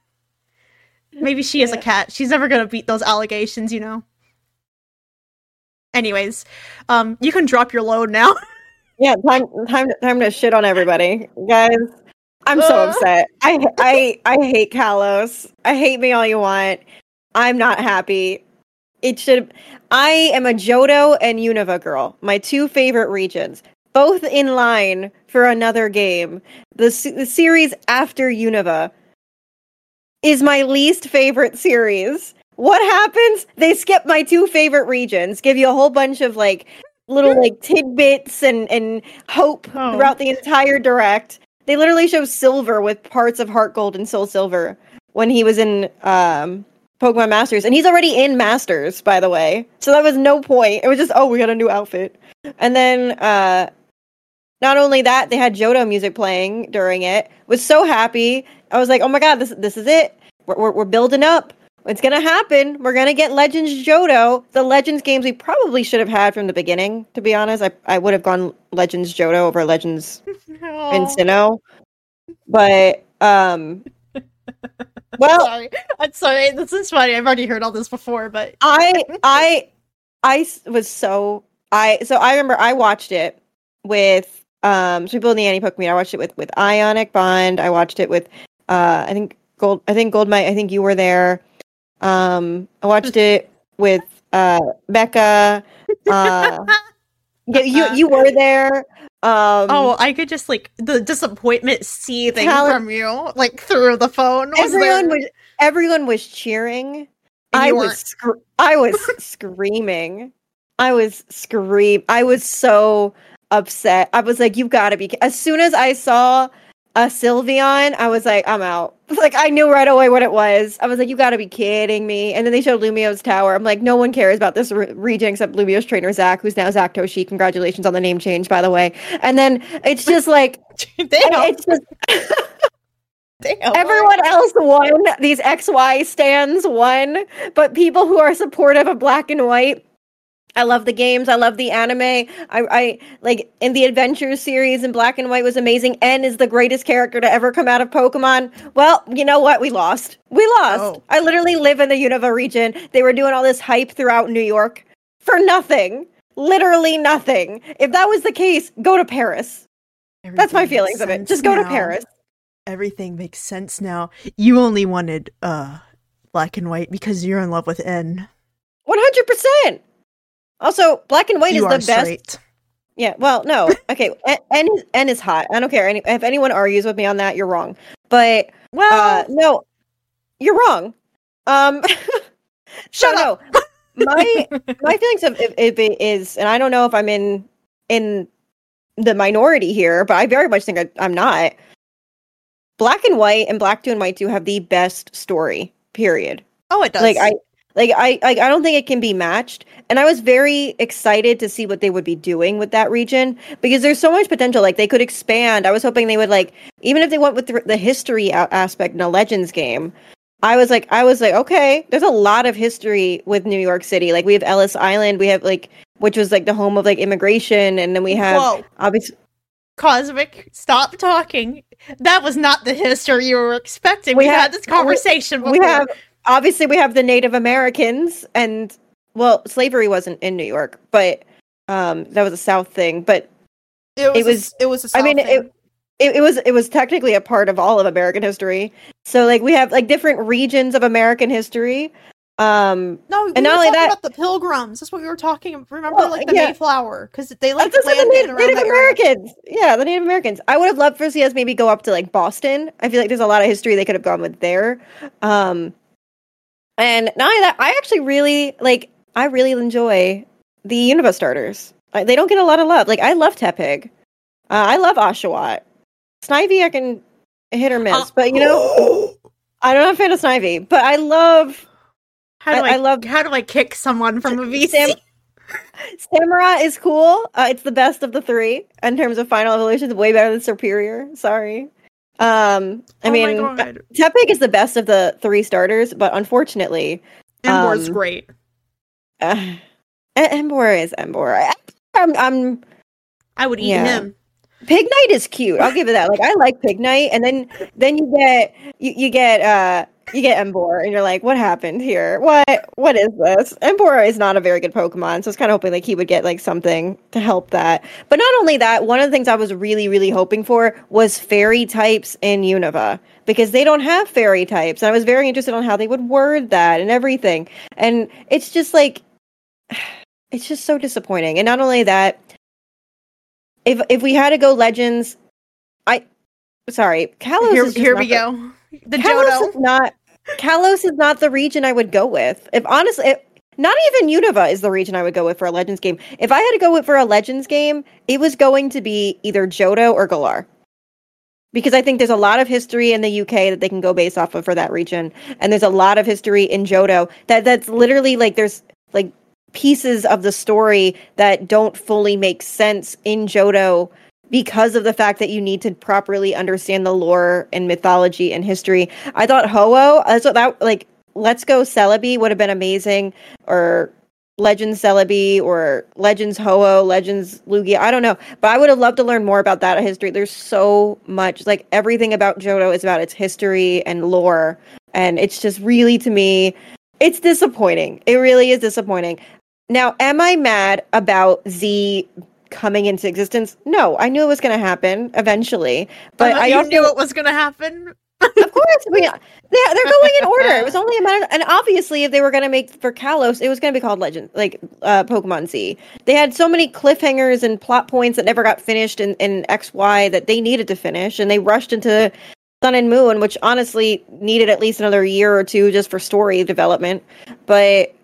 Maybe she is a cat. She's never gonna beat those allegations, you know. Anyways, um, you can drop your load now. Yeah, time time time to shit on everybody, guys. I'm so upset. I I I hate Kalos. I hate me all you want. I'm not happy. It should. I am a Johto and Unova girl. My two favorite regions, both in line for another game. The the series after Unova is my least favorite series. What happens? They skip my two favorite regions, give you a whole bunch of like little like tidbits and and hope Oh. throughout the entire direct. They literally show Silver with parts of Heart Gold and Soul Silver when he was in um Pokemon Masters, and he's already in Masters, by the way. So that was no point. It was just, oh, we got a new outfit, and then uh not only that, they had Johto music playing during it. Was so happy. I was like, oh my god, this this is it. We're we're, we're building up. It's gonna happen. We're gonna get Legends Johto. The Legends games we probably should have had from the beginning. To be honest, I I would have gone Legends Johto over Legends and Sinnoh. But um, well, sorry. I'm sorry. This is funny. I've already heard all this before, but I, I, I was so I so I remember I watched it with um so people in the Annie Pokemon. I watched it with with Ionic Bond. I watched it with Uh, I think Gold. I think Goldmite. I think you were there. Um, I watched it with uh, Becca. Uh, yeah, you you were there. Um, oh, I could just like the disappointment seething Talent- from you, like through the phone. Was everyone there? was everyone was cheering. I was weren't. scr- I was screaming. I was scream. I was so upset. I was like, "You've got to be!" As soon as I saw a Sylveon, I was like, "I'm out." Like I knew right away what it was. I was like, "You got to be kidding me!" And then they showed Lumiose tower. I'm like, "No one cares about this re- region except Lumiose trainer Zach, who's now Zach Toshi. Congratulations on the name change, by the way." And then it's just like it's just damn. Everyone else won. These XY stands won, but people who are supportive of black and white. I love the games. I love the anime. I, I like in the Adventure series in Black and White was amazing. N is the greatest character to ever come out of Pokemon. Well, you know what? We lost. We lost. Oh. I literally live in the Unova region. They were doing all this hype throughout New York for nothing. Literally nothing. If that was the case, go to Paris. That's my feelings of it. Just go to. Paris. Everything makes sense now. You only wanted uh black and white because you're in love with N. One hundred percent. Also, black and white you is the best. straight. Yeah. Well, no. Okay. N, N is N is hot. I don't care. Any, if anyone argues with me on that, you're wrong. But Well, uh, no, you're wrong. Um, Shut no. my my feelings of if, if it is, and I don't know if I'm in in the minority here, but I very much think I, I'm not. Black and white and Black Two and White Two have the best story. Period. oh, it does. Like I like I like I don't think it can be matched. And I was very excited to see what they would be doing with that region because there's so much potential. Like they could expand. I was hoping they would like even if they went with the, the history aspect in a Legends game. I was like I was like okay, there's a lot of history with New York City. Like we have Ellis Island, we have like which was like the home of like immigration and then we have Whoa, obviously Cosmic, stop talking. That was not the history you were expecting. We We, have- had this conversation before. we have obviously we have the Native Americans and well, slavery wasn't in New York, but um that was a South thing. But it was, it was- a, it was a I mean, it, it it was it was technically a part of all of American history. So like we have like different regions of American history. Um, no, we and not only that- about the pilgrims. That's what we were talking. Remember, Well, like the yeah. Mayflower, because they like that's just the landed Native, around Native that area. Americans. Yeah, the Native Americans. I would have loved for CS maybe go up to like Boston. I feel like there's a lot of history they could have gone with there. Um, and not only that, I actually really like. I really enjoy the Unova starters. I, they don't get a lot of love. Like I love Tepig. Uh, I love Oshawott. Snivy, I can hit or miss, Uh, but you know, I'm not a fan of Snivy. But I love How do I- I, I love- How do I kick someone from a VC? Sam- Samurott is cool. Uh, it's the best of the three in terms of final evolution. evolutions. Way better than Serperior. Sorry. Um, I oh mean, Tepig is the best of the three starters, but unfortunately, Emboar's um, great. uh, Emboar is Embor. I, I'm, I'm I would eat yeah. him. Pignite is cute. I'll give it that. Like I like Pignite, and then then you get you, you get uh you get Emboar, and you're like, what happened here? What what is this? Emboar is not a very good Pokemon, so I was kind of hoping like he would get like something to help that. But not only that, one of the things I was really really hoping for was fairy types in Unova because they don't have fairy types, and I was very interested on how they would word that and everything. And it's just like it's just so disappointing. And not only that, if if we had to go legends, I sorry, Kalos Here, is just here we the- go. The Kalos Johto. is not Kalos is not the region I would go with. If honestly, if, not even Unova is the region I would go with for a Legends game. If I had to go with for a Legends game, it was going to be either Johto or Galar. Because I think there's a lot of history in the UK that they can go based off of for that region, and there's a lot of history in Johto that that's literally like there's like pieces of the story that don't fully make sense in Johto because of the fact that you need to properly understand the lore and mythology and history. I thought Ho-Oh, uh, so that like Let's Go Celebi would have been amazing, or Legends Celebi, or Legends Ho-Oh, Legends Lugia. I don't know, but I would have loved to learn more about that history. There's so much, like everything about Johto is about its history and lore, and it's just really to me, it's disappointing. It really is disappointing. Now, am I mad about Z coming into existence? No, I knew it was going to happen eventually, but Uh, I also knew it was gonna happen. of course, we, they, they're going in order. It was only a matter, and obviously, if they were going to make for Kalos, it was going to be called Legend, like uh, Pokemon Z. They had so many cliffhangers and plot points that never got finished in, in X Y that they needed to finish, and they rushed into Sun and Moon, which honestly needed at least another year or two just for story development. But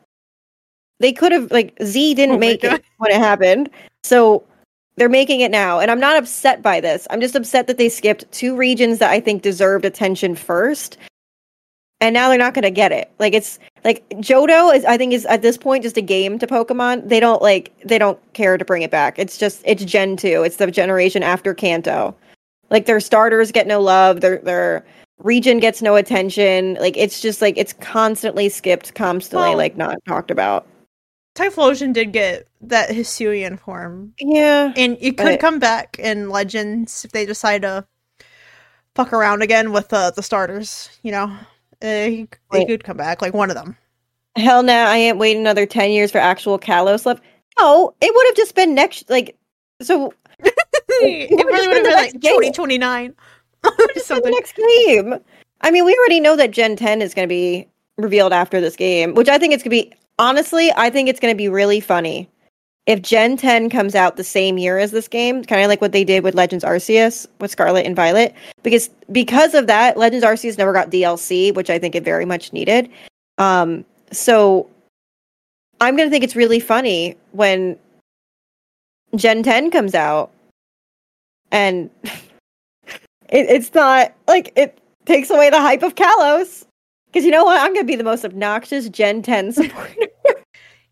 they could have like Z didn't Oh make it when it happened, so they're making it now, and I'm not upset by this. I'm just upset that they skipped two regions that I think deserved attention first, and now they're not going to get it. Like it's like Johto is, I think, is at this point just a game to Pokemon. They don't like they don't care to bring it back. It's just it's Gen two. It's the generation after Kanto. Like their starters get no love. Their their region gets no attention. Like it's just like it's constantly skipped, constantly Well- like not talked about. Typhlosion did get that Hisuian form, Yeah. and it could come back in Legends if they decide to fuck around again with uh, the starters. You know, uh, he, he could come back, like one of them. Hell no, I ain't waiting another 10 years for actual Kalos left. No, it would have just been next, like, so it would've really would have been been like twenty twenty nine. just the next game. I mean, we already know that Gen 10 is going to be revealed after this game, which I think it's going to be, honestly, I think it's going to be really funny if Gen 10 comes out the same year as this game, kind of like what they did with Legends Arceus with Scarlet and Violet, because because of that, Legends Arceus never got DLC, which I think it very much needed. Um, so I'm going to think it's really funny when Gen 10 comes out and it, it's not like it takes away the hype of Kalos. Because you know what? I'm to be the most obnoxious Gen 10 supporter.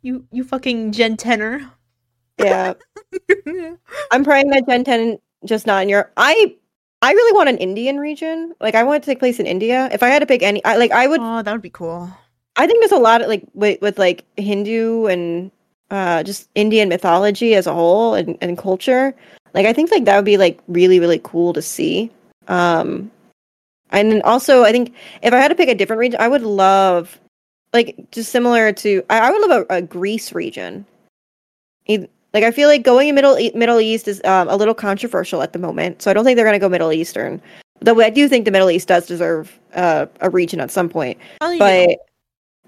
You you fucking Gen tenor. yeah. I'm praying that Gen 10 just not in Europe. I I really want an Indian region. Like I want it to take place in India. If I had to pick any I like I would oh, that would be cool. I think there's a lot of like with, with like Hindu and uh just Indian mythology as a whole and, and culture. Like I think like that would be like really really cool to see. Um and then also I think if I had to pick a different region, I would love like just similar to I, I would love a, a Greece region. Like I feel like going in Middle Middle East is um, a little controversial at the moment, so I don't think they're going to go Middle Eastern. Though I do think the Middle East does deserve uh, a region at some point Oh, but know.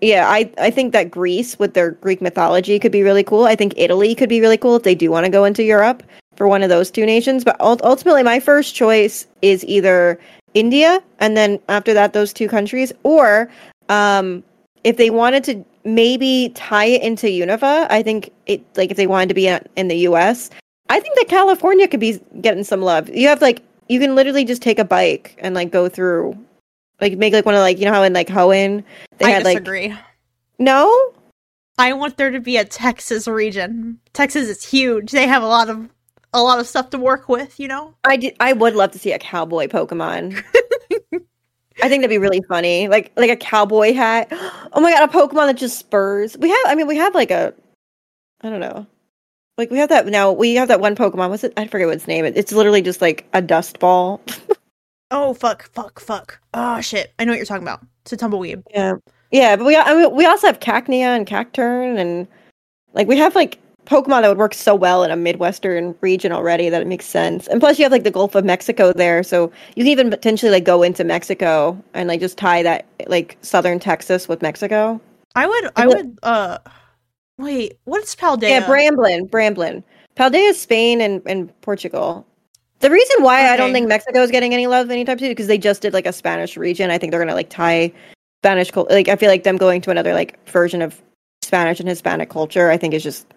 yeah i i think that greece with their greek mythology could be really cool i think italy could be really cool if they do want to go into europe for one of those two nations but ultimately my first choice is either india and then after that those two countries or um if they wanted to maybe tie it into unova i think it like if they wanted to be in the us i think that california could be getting some love you have like you can literally just take a bike and like go through like make like one of like you know how in like Hoenn they I had like disagree. no I want there to be a Texas region. Texas is huge. They have a lot of a lot of stuff to work with, you know? I did I would love to see a cowboy Pokemon. I think that'd be really funny, like like a cowboy hat. Oh my god, a Pokemon that just spurs. We have, I mean, we have like a, I don't know, like we have that now. We have that one Pokemon. What's it? I forget what its name. is. It's literally just like a dust ball. Oh fuck, fuck, fuck. Oh shit. I know what you're talking about. It's a tumbleweed. Yeah, yeah, but we I mean, we also have Cacnea and Cacturn, and like we have like Pokemon that would work so well in a midwestern region already that it makes sense. And plus, you have like the Gulf of Mexico there, so you can even potentially like go into Mexico and like just tie that like southern Texas with Mexico. I would I would uh wait, what's Paldea? Yeah, Bramblin, Bramblin, Paldea is Spain and and Portugal. The reason why I don't think Mexico is getting any love anytime soon because they just did like a Spanish region. I think they're gonna like tie Spanish cul- like I feel like them going to another like version of Spanish and Hispanic culture. I think is just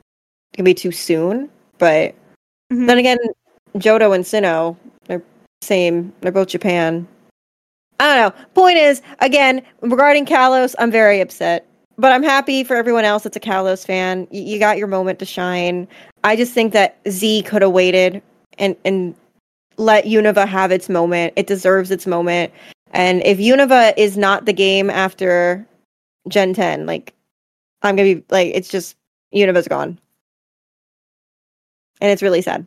gonna be too soon. But Mhm. then again, Johto and Sinnoh, they're same. They're both Japan. I don't know. Point is, again, regarding Kalos, I'm very upset. But I'm happy for everyone else that's a Kalos fan. Y- you got your moment to shine. I just think that Z could have waited and and let Unova have its moment. It deserves its moment. And if Unova is not the game after Gen 10, like I'm gonna be like, it's just Unova's gone, and it's really sad.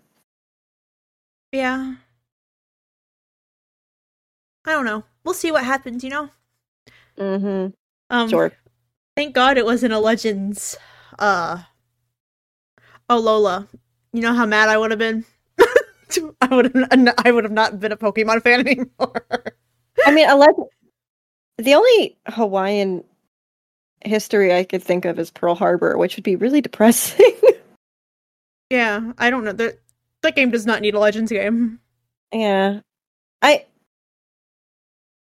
Yeah. I don't know. We'll see what happens, you know? Mm-hmm. Um Sure. thank God it wasn't a Legends uh Oh Lola. You know how mad I would have been? I would have I would have not been a Pokemon fan anymore. I mean, a leg- the only Hawaiian history I could think of is Pearl Harbor, which would be really depressing. Yeah, I don't know. That that game does not need a Legends game. yeah. I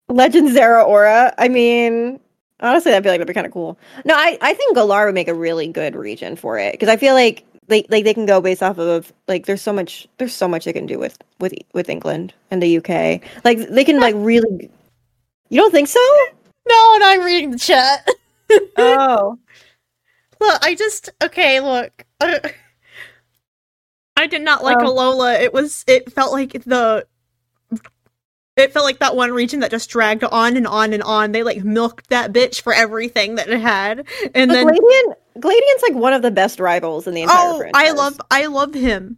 Legend Zera Aura. I mean, honestly, I feel like that'd be kind of cool. No, I, I think Galar would make a really good region for it because I feel like they like they can go based off of like there's so much there's so much they can do with with with England and the UK. Like they can like really. You don't think so? No, and I'm reading the chat. Oh, Look, I just okay. Look, uh, I did not like Oh. Alola. It was. It felt like the. It felt like that one region that just dragged on and on and on. They like milked that bitch for everything that it had, and then Gladion Gladion's like one of the best rivals in the entire oh, franchise. I love, I love him.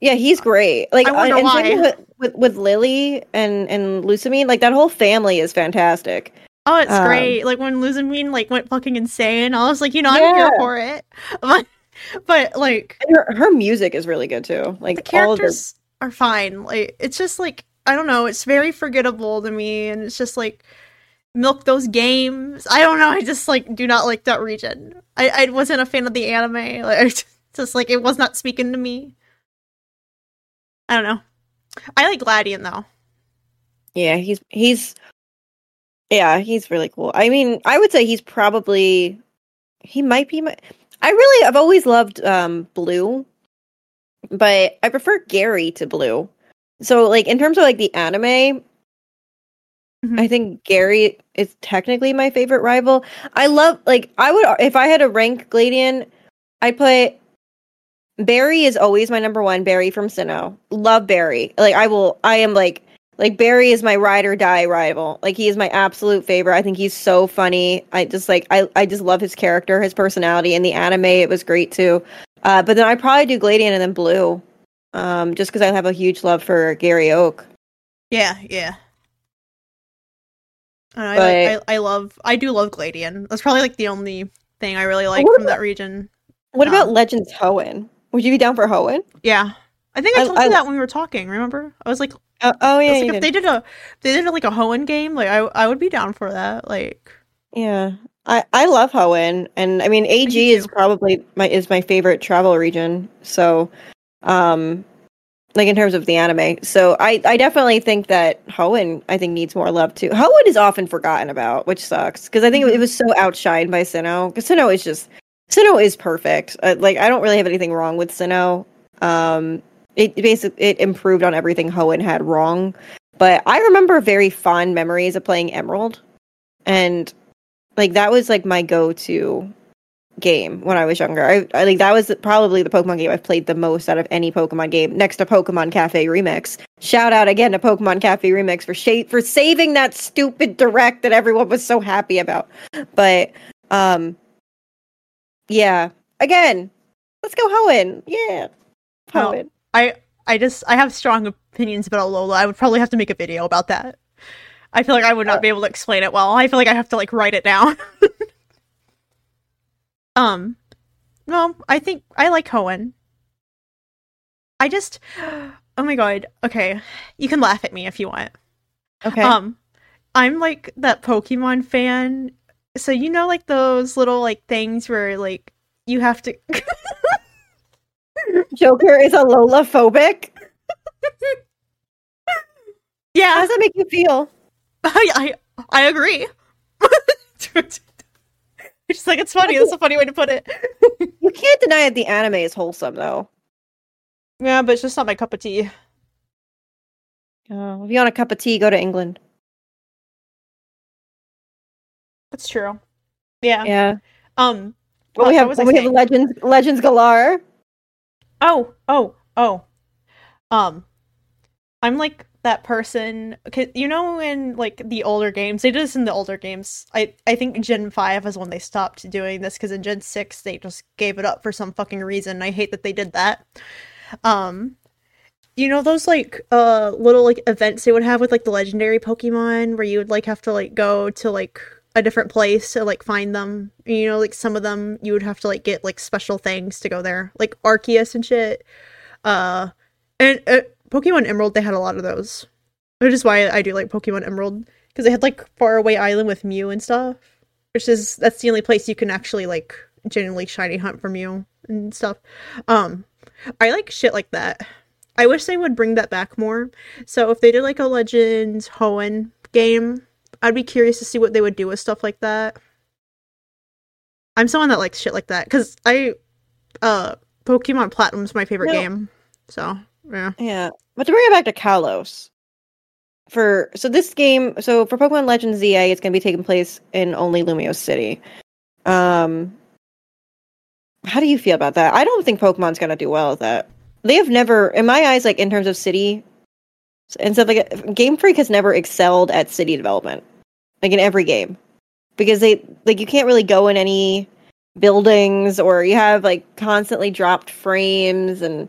Yeah, he's great. Like, I wonder and why. with, with with Lillie and and Lusamine, like that whole family is fantastic. Oh, it's Um, great. Like when Lusamine like went fucking insane. I was like, you know, I'm Yeah. here for it. But, like her her music is really good too. Like the all of the characters are fine. Like it's just like I don't know. It's very forgettable to me, and it's just like milk those games. I don't know. I just like do not like that region. I I wasn't a fan of the anime. Like it's just like it was not speaking to me. I don't know. I like Gladion though. Yeah, he's he's yeah, he's really cool. I mean, I would say he's probably he might be my I really I've always loved um Blue, but I prefer Gary to Blue. So like in terms of like the anime, Mhm. I think Gary is technically my favorite rival. I love like I would if I had to rank Gladion, I put Barry is always my number one. Barry from Sinnoh. Love Barry. Like I will I am like like Barry is my ride or die rival. Like he is my absolute favorite. I think he's so funny. I just like I, I just love his character, his personality. and the anime it was great too. Uh but then I probably do Gladion and then Blue. Um just because I have a huge love for Gary Oak. Yeah, yeah. I, But- I I love I do love Gladion. That's probably like the only thing I really like from about- that region. What about Um, Legends Hoenn? Would you be down for Hoenn? Yeah, I think I I- told I- you that when we were talking. Remember? I was like, Uh, oh yeah, like if did. they did a they did a, like a Hoenn game, like I I would be down for that. Like, Yeah, I I love Hoenn, and I mean AG do is probably my is my favorite travel region. So, um, like in terms of the anime, so I I definitely think that Hoenn I think needs more love too. Hoenn is often forgotten about, which sucks because I think it, Mhm. was so outshined by Sinnoh. Because Sinnoh is just Sinnoh is perfect. Uh, like I don't really have anything wrong with Sinnoh. Um, it basically it improved on everything Hoenn had wrong. But I remember very fond memories of playing Emerald, and like that was like my go-to game when I was younger. I, I like that was probably the Pokemon game I've played the most out of any Pokemon game, next to Pokemon Cafe Remix. Shout out again to Pokemon Cafe Remix for sha- for saving that stupid direct that everyone was so happy about. But um, yeah, again, let's go Hoenn. Yeah. Hoenn. I I just I have strong opinions about Alola. I would probably have to make a video about that. I feel like I would not Uh, be able to explain it well. I feel like I have to like write it down. um, no, I think I like Hoenn. I just, oh my god. Okay, you can laugh at me if you want. Okay. Um, I'm like that Pokemon fan. So you know, like those little like things where like you have to. Joker is Alola phobic. yeah. How does that make you feel? I I, I agree. it's just like it's funny. That's a funny way to put it. You can't deny that the anime is wholesome, though. Yeah, but it's just not my cup of tea. Oh, if you want a cup of tea, go to England. That's true. Yeah. Yeah. Um. Well, we have we have legends legends galar. Oh. Oh. Oh. Um. I'm like that person. 'cause you know, in like the older games, they did this in the older games. I I think Gen Five is when they stopped doing this because in Gen Six they just gave it up for some fucking reason. I hate that they did that. Um. You know those like uh little like events they would have with like the legendary Pokemon where you would like have to like go to like a different place to like find them. You know, like some of them you would have to like get like special things to go there, like Arceus and shit. Uh, and uh, Pokemon Emerald they had a lot of those, which is why I do like Pokemon Emerald. because they had like faraway island with Mew and stuff, which is that's the only place you can actually like genuinely shiny hunt for Mew and stuff. Um, I like shit like that. I wish they would bring that back more. So if they did like a Legends Hoenn game, I'd be curious to see what they would do with stuff like that. I'm someone that likes shit like that because I, uh, Pokemon Platinum's my favorite No. game. So yeah, Yeah, but to bring it back to Kalos, for so this game, so for Pokemon Legends ZA, it's going to be taking place in only Lumiose City. Um, how do you feel about that? I don't think Pokemon's going to do well with that. They have never, in my eyes, like in terms of city and stuff like that, Game Freak has never excelled at city development, like in every game, because they like you can't really go in any buildings or you have like constantly dropped frames and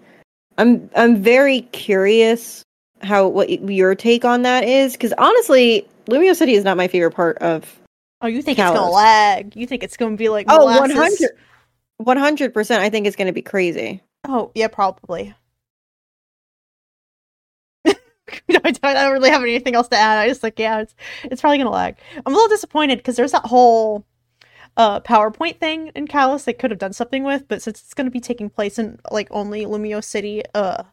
I'm I'm very curious how what your take on that is because honestly, Lumiose City is not my favorite part of. Oh, you think it's gonna lag? You think it's gonna be like Oh, molasses? 100 percent. I think it's to be crazy. Oh, yeah, probably. I don't, really have anything else to add. I just like, yeah, it's it's probably gonna lag. I'm a little disappointed because there's that whole uh PowerPoint thing in Kalos they could have done something with, but since it's gonna be taking place in like only Lumiose City, uh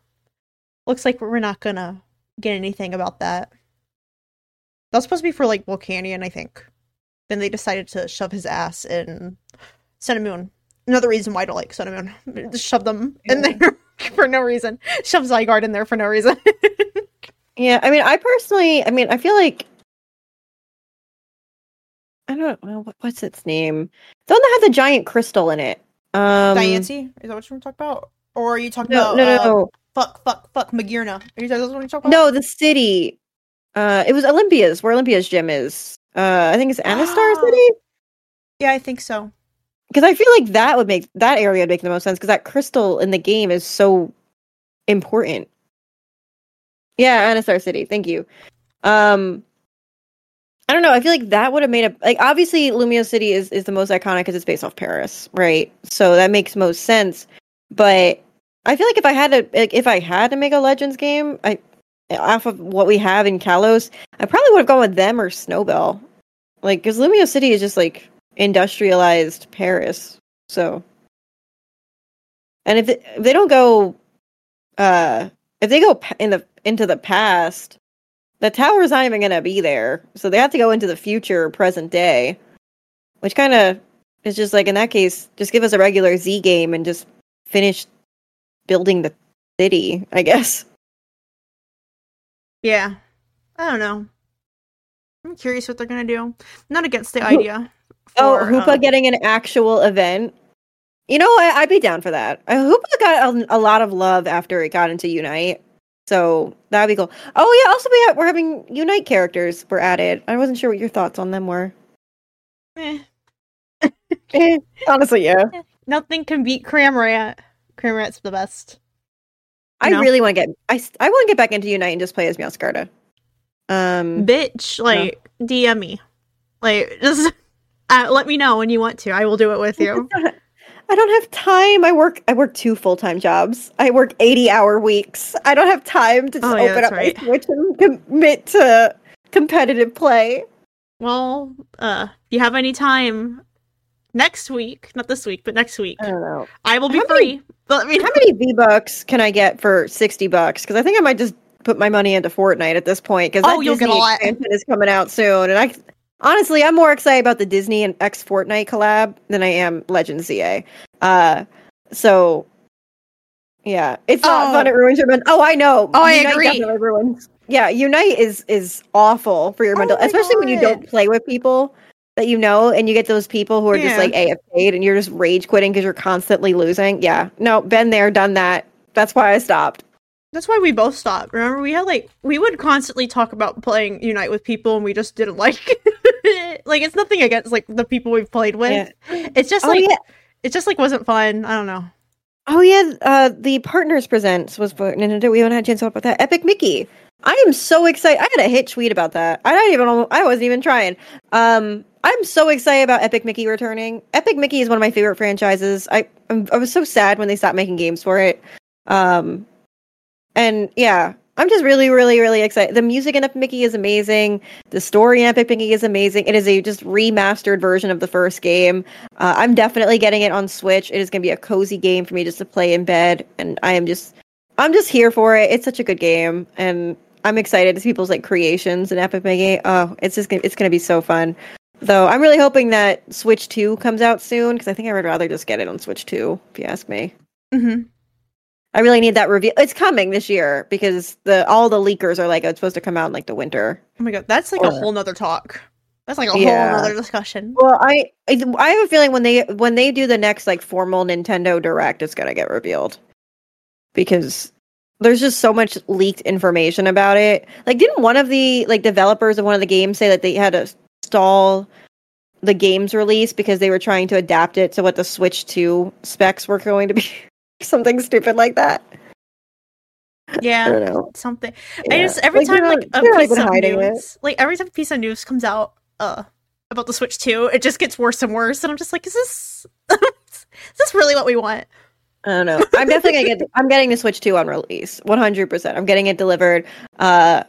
looks like we're not gonna get anything about that. That's supposed to be for like Volcanion, I think. Then they decided to shove his ass in sun moon Another reason why I don't like Sun Moon. Just shove them in there for no reason. Shove Zygarde in there for no reason. Yeah, I mean, I personally, I mean, I feel like I don't know what- what's its name. The one that had the giant crystal in it. Um, Diancie? Is that what you want to talk about? Or are you talking No, about no, no, uh, no, fuck, fuck, fuck, Magearna? Are you that's what you're talking about? no. The city. Uh, it was Olympia's where Olympia's gym is. Uh, I think it's Anistar Oh. City. Yeah, I think so. because I feel like that would make that area would make the most sense because that crystal in the game is so important. Yeah, Anistar City. Thank you. Um, I don't know. I feel like that would have made a like obviously Lumiose City is is the most iconic because it's based off Paris, right? So that makes most sense. But I feel like if I had to like if I had to make a Legends game, I off of what we have in Kalos, I probably would have gone with them or Snowbelle. Like, because Lumiose City is just like industrialized Paris. So, and if, if they don't go, uh, if they go in the into the past, the tower's not even gonna be there. So they have to go into the future, present day, which kind of is just like in that case, just give us a regular Z game and just finish building the city. I guess. Yeah. I don't know. I'm curious what they're gonna do. Not against the idea. Oh, for, Hoopa um, getting an actual event. You know, I, I'd be down for that. Uh, Hoopa got a, a lot of love after it got into Unite, so that'd be cool. Oh yeah, also we have, we're having Unite characters were added. I wasn't sure what your thoughts on them were. eh, Eh, honestly, yeah. nothing can beat Cramorant. Cramorant's the best. I No. really want to get. I I want to get back into Unite and just play as Meowscarada. Um, Bitch, like DM me. Like just uh, let me know when you want to. I will do it with you. I don't have time. I work. I work two full time jobs. I work eighty hour weeks. I don't have time to just Oh, yeah, open up right. my Switch and commit to competitive play. well, uh, if you have any time next week, not this week, but next week, I don't know. I will be How many- free. Me How many V bucks can I get for sixty bucks? Because I think I might just put my money into Fortnite at this point. Because Oh, that you'll get a lot. expansion is coming out soon, and I honestly I'm more excited about the Disney and X Fortnite collab than I am Legend ZA. Uh, so yeah, it's not Oh. fun. It ruins your mental. Oh, I know. Oh, I agree. ruins. Yeah, Unite is is awful for your Oh mental, my especially when you don't play with people that you know, and you get those people who are just Yeah. like AFK'd and you're just rage quitting because you're constantly losing. Yeah, no, been there, done that. That's why I stopped. That's why we both stopped. Remember, we had like we would constantly talk about playing Unite with people, and we just didn't like. it. like it's nothing against like the people we've played with. It's just Oh like yeah, it just like wasn't fun. I don't know. oh yeah. Uh, the partners presents was for Nintendo. We haven't had a chance to talk about that. Epic Mickey. I am so excited. I had a hit tweet about that. I don't even. I wasn't even trying. Um, I'm so excited about Epic Mickey returning. Epic Mickey is one of my favorite franchises. I I'm, I was so sad when they stopped making games for it. Um, and yeah, I'm just really, really, really excited. The music in Epic Mickey is amazing. The story in Epic Mickey is amazing. It is a just remastered version of the first game. Uh, I'm definitely getting it on Switch. It is going to be a cozy game for me just to play in bed, and I am just, I'm just here for it. It's such a good game, and I'm excited to see people's like creations in Epic Mickey. Oh, it's just gonna, it's going to be so fun. Though I'm really hoping that Switch 2 comes out soon because I think I would rather just get it on Switch 2, if you ask me. hmm I really need that reveal. It's coming this year because the all the leakers are like it's supposed to come out in like the winter. Oh my god, that's like a whole nother talk. That's like a Yeah. whole nother discussion. Well, I I I have a feeling when they when they do the next like formal Nintendo Direct, it's gonna get revealed because there's just so much leaked information about it. Like, didn't one of the like developers of one of the games say that they had to stall the game's release because they were trying to adapt it to what the Switch 2 specs were going to be? Something stupid like that. I Yeah, don't know. something. I just every Like, time like a piece of hiding it. news, like every time a piece of news comes out, uh, about the Switch 2, it just gets worse and worse, and I'm just like, is this, is this really what we want? I don't know. I'm definitely gonna get. I'm getting the Switch 2 on release. 100. percent I'm getting it delivered. Uh,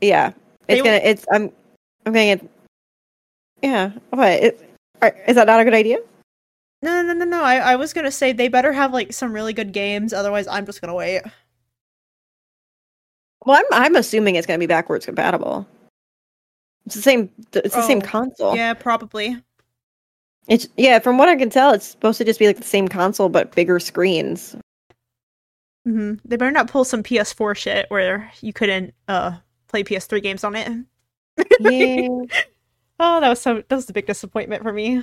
yeah. They It's gonna. It's. I'm. I'm getting it. Yeah. What? It, are- is that not a good idea? No, no, no, no. I, I was gonna say they better have like some really good games, otherwise I'm just gonna wait. Well, I'm. I'm assuming it's gonna be backwards compatible. It's the same. It's the same Oh, console. Yeah, probably. It's yeah. From what I can tell, it's supposed to just be like the same console but bigger screens. hmm They better not pull some PS4 shit where you couldn't uh play PS3 games on it. Yeah. Oh, that was so that was a big disappointment for me.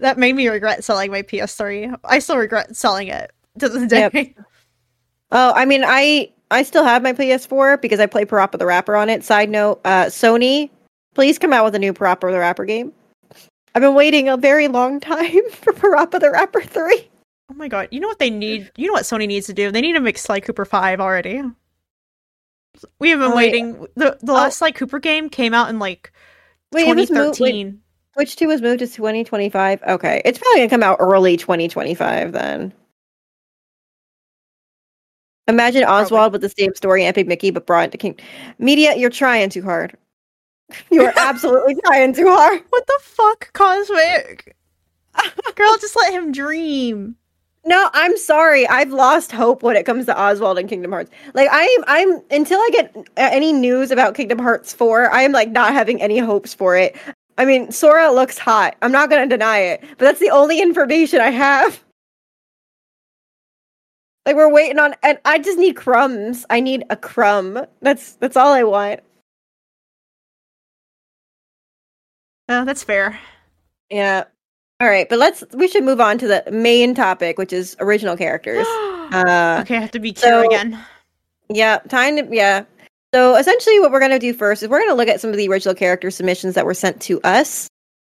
That made me regret selling my PS3. I still regret selling it to this day. Yep. Oh, I mean, I I still have my PS4 because I play Parappa the Rapper on it. Side note, uh, Sony, please come out with a new Parappa the Rapper game. I've been waiting a very long time for Parappa the Rapper 3. Oh my god! You know what they need? You know what Sony needs to do? They need to make Sly Cooper Five already. We have been Oh, wait. waiting. The the last Sly Cooper game came out in like Wait, it was moved, wait, 2013. Switch 2 was moved to 2025. Okay, it's probably gonna come out early 2025 then. Imagine Oswald with the same story, Epic Mickey, but brought into King Media. You're trying too hard. You are absolutely trying too hard. What the fuck, Cosmic? Girl, just let him dream. No, I'm sorry. I've lost hope when it comes to Oswald and Kingdom Hearts. Like I'm I'm until I get any news about Kingdom Hearts 4, I am like not having any hopes for it. I mean, Sora looks hot. I'm not going to deny it, but that's the only information I have. Like we're waiting on and I just need crumbs. I need a crumb. That's that's all I want. Oh, that's fair. Yeah. All right, but let's we should move on to the main topic, which is original characters. Uh okay, I have to be so- Kira again. Yeah, time to yeah. So essentially, what we're gonna do first is we're gonna look at some of the original character submissions that were sent to us,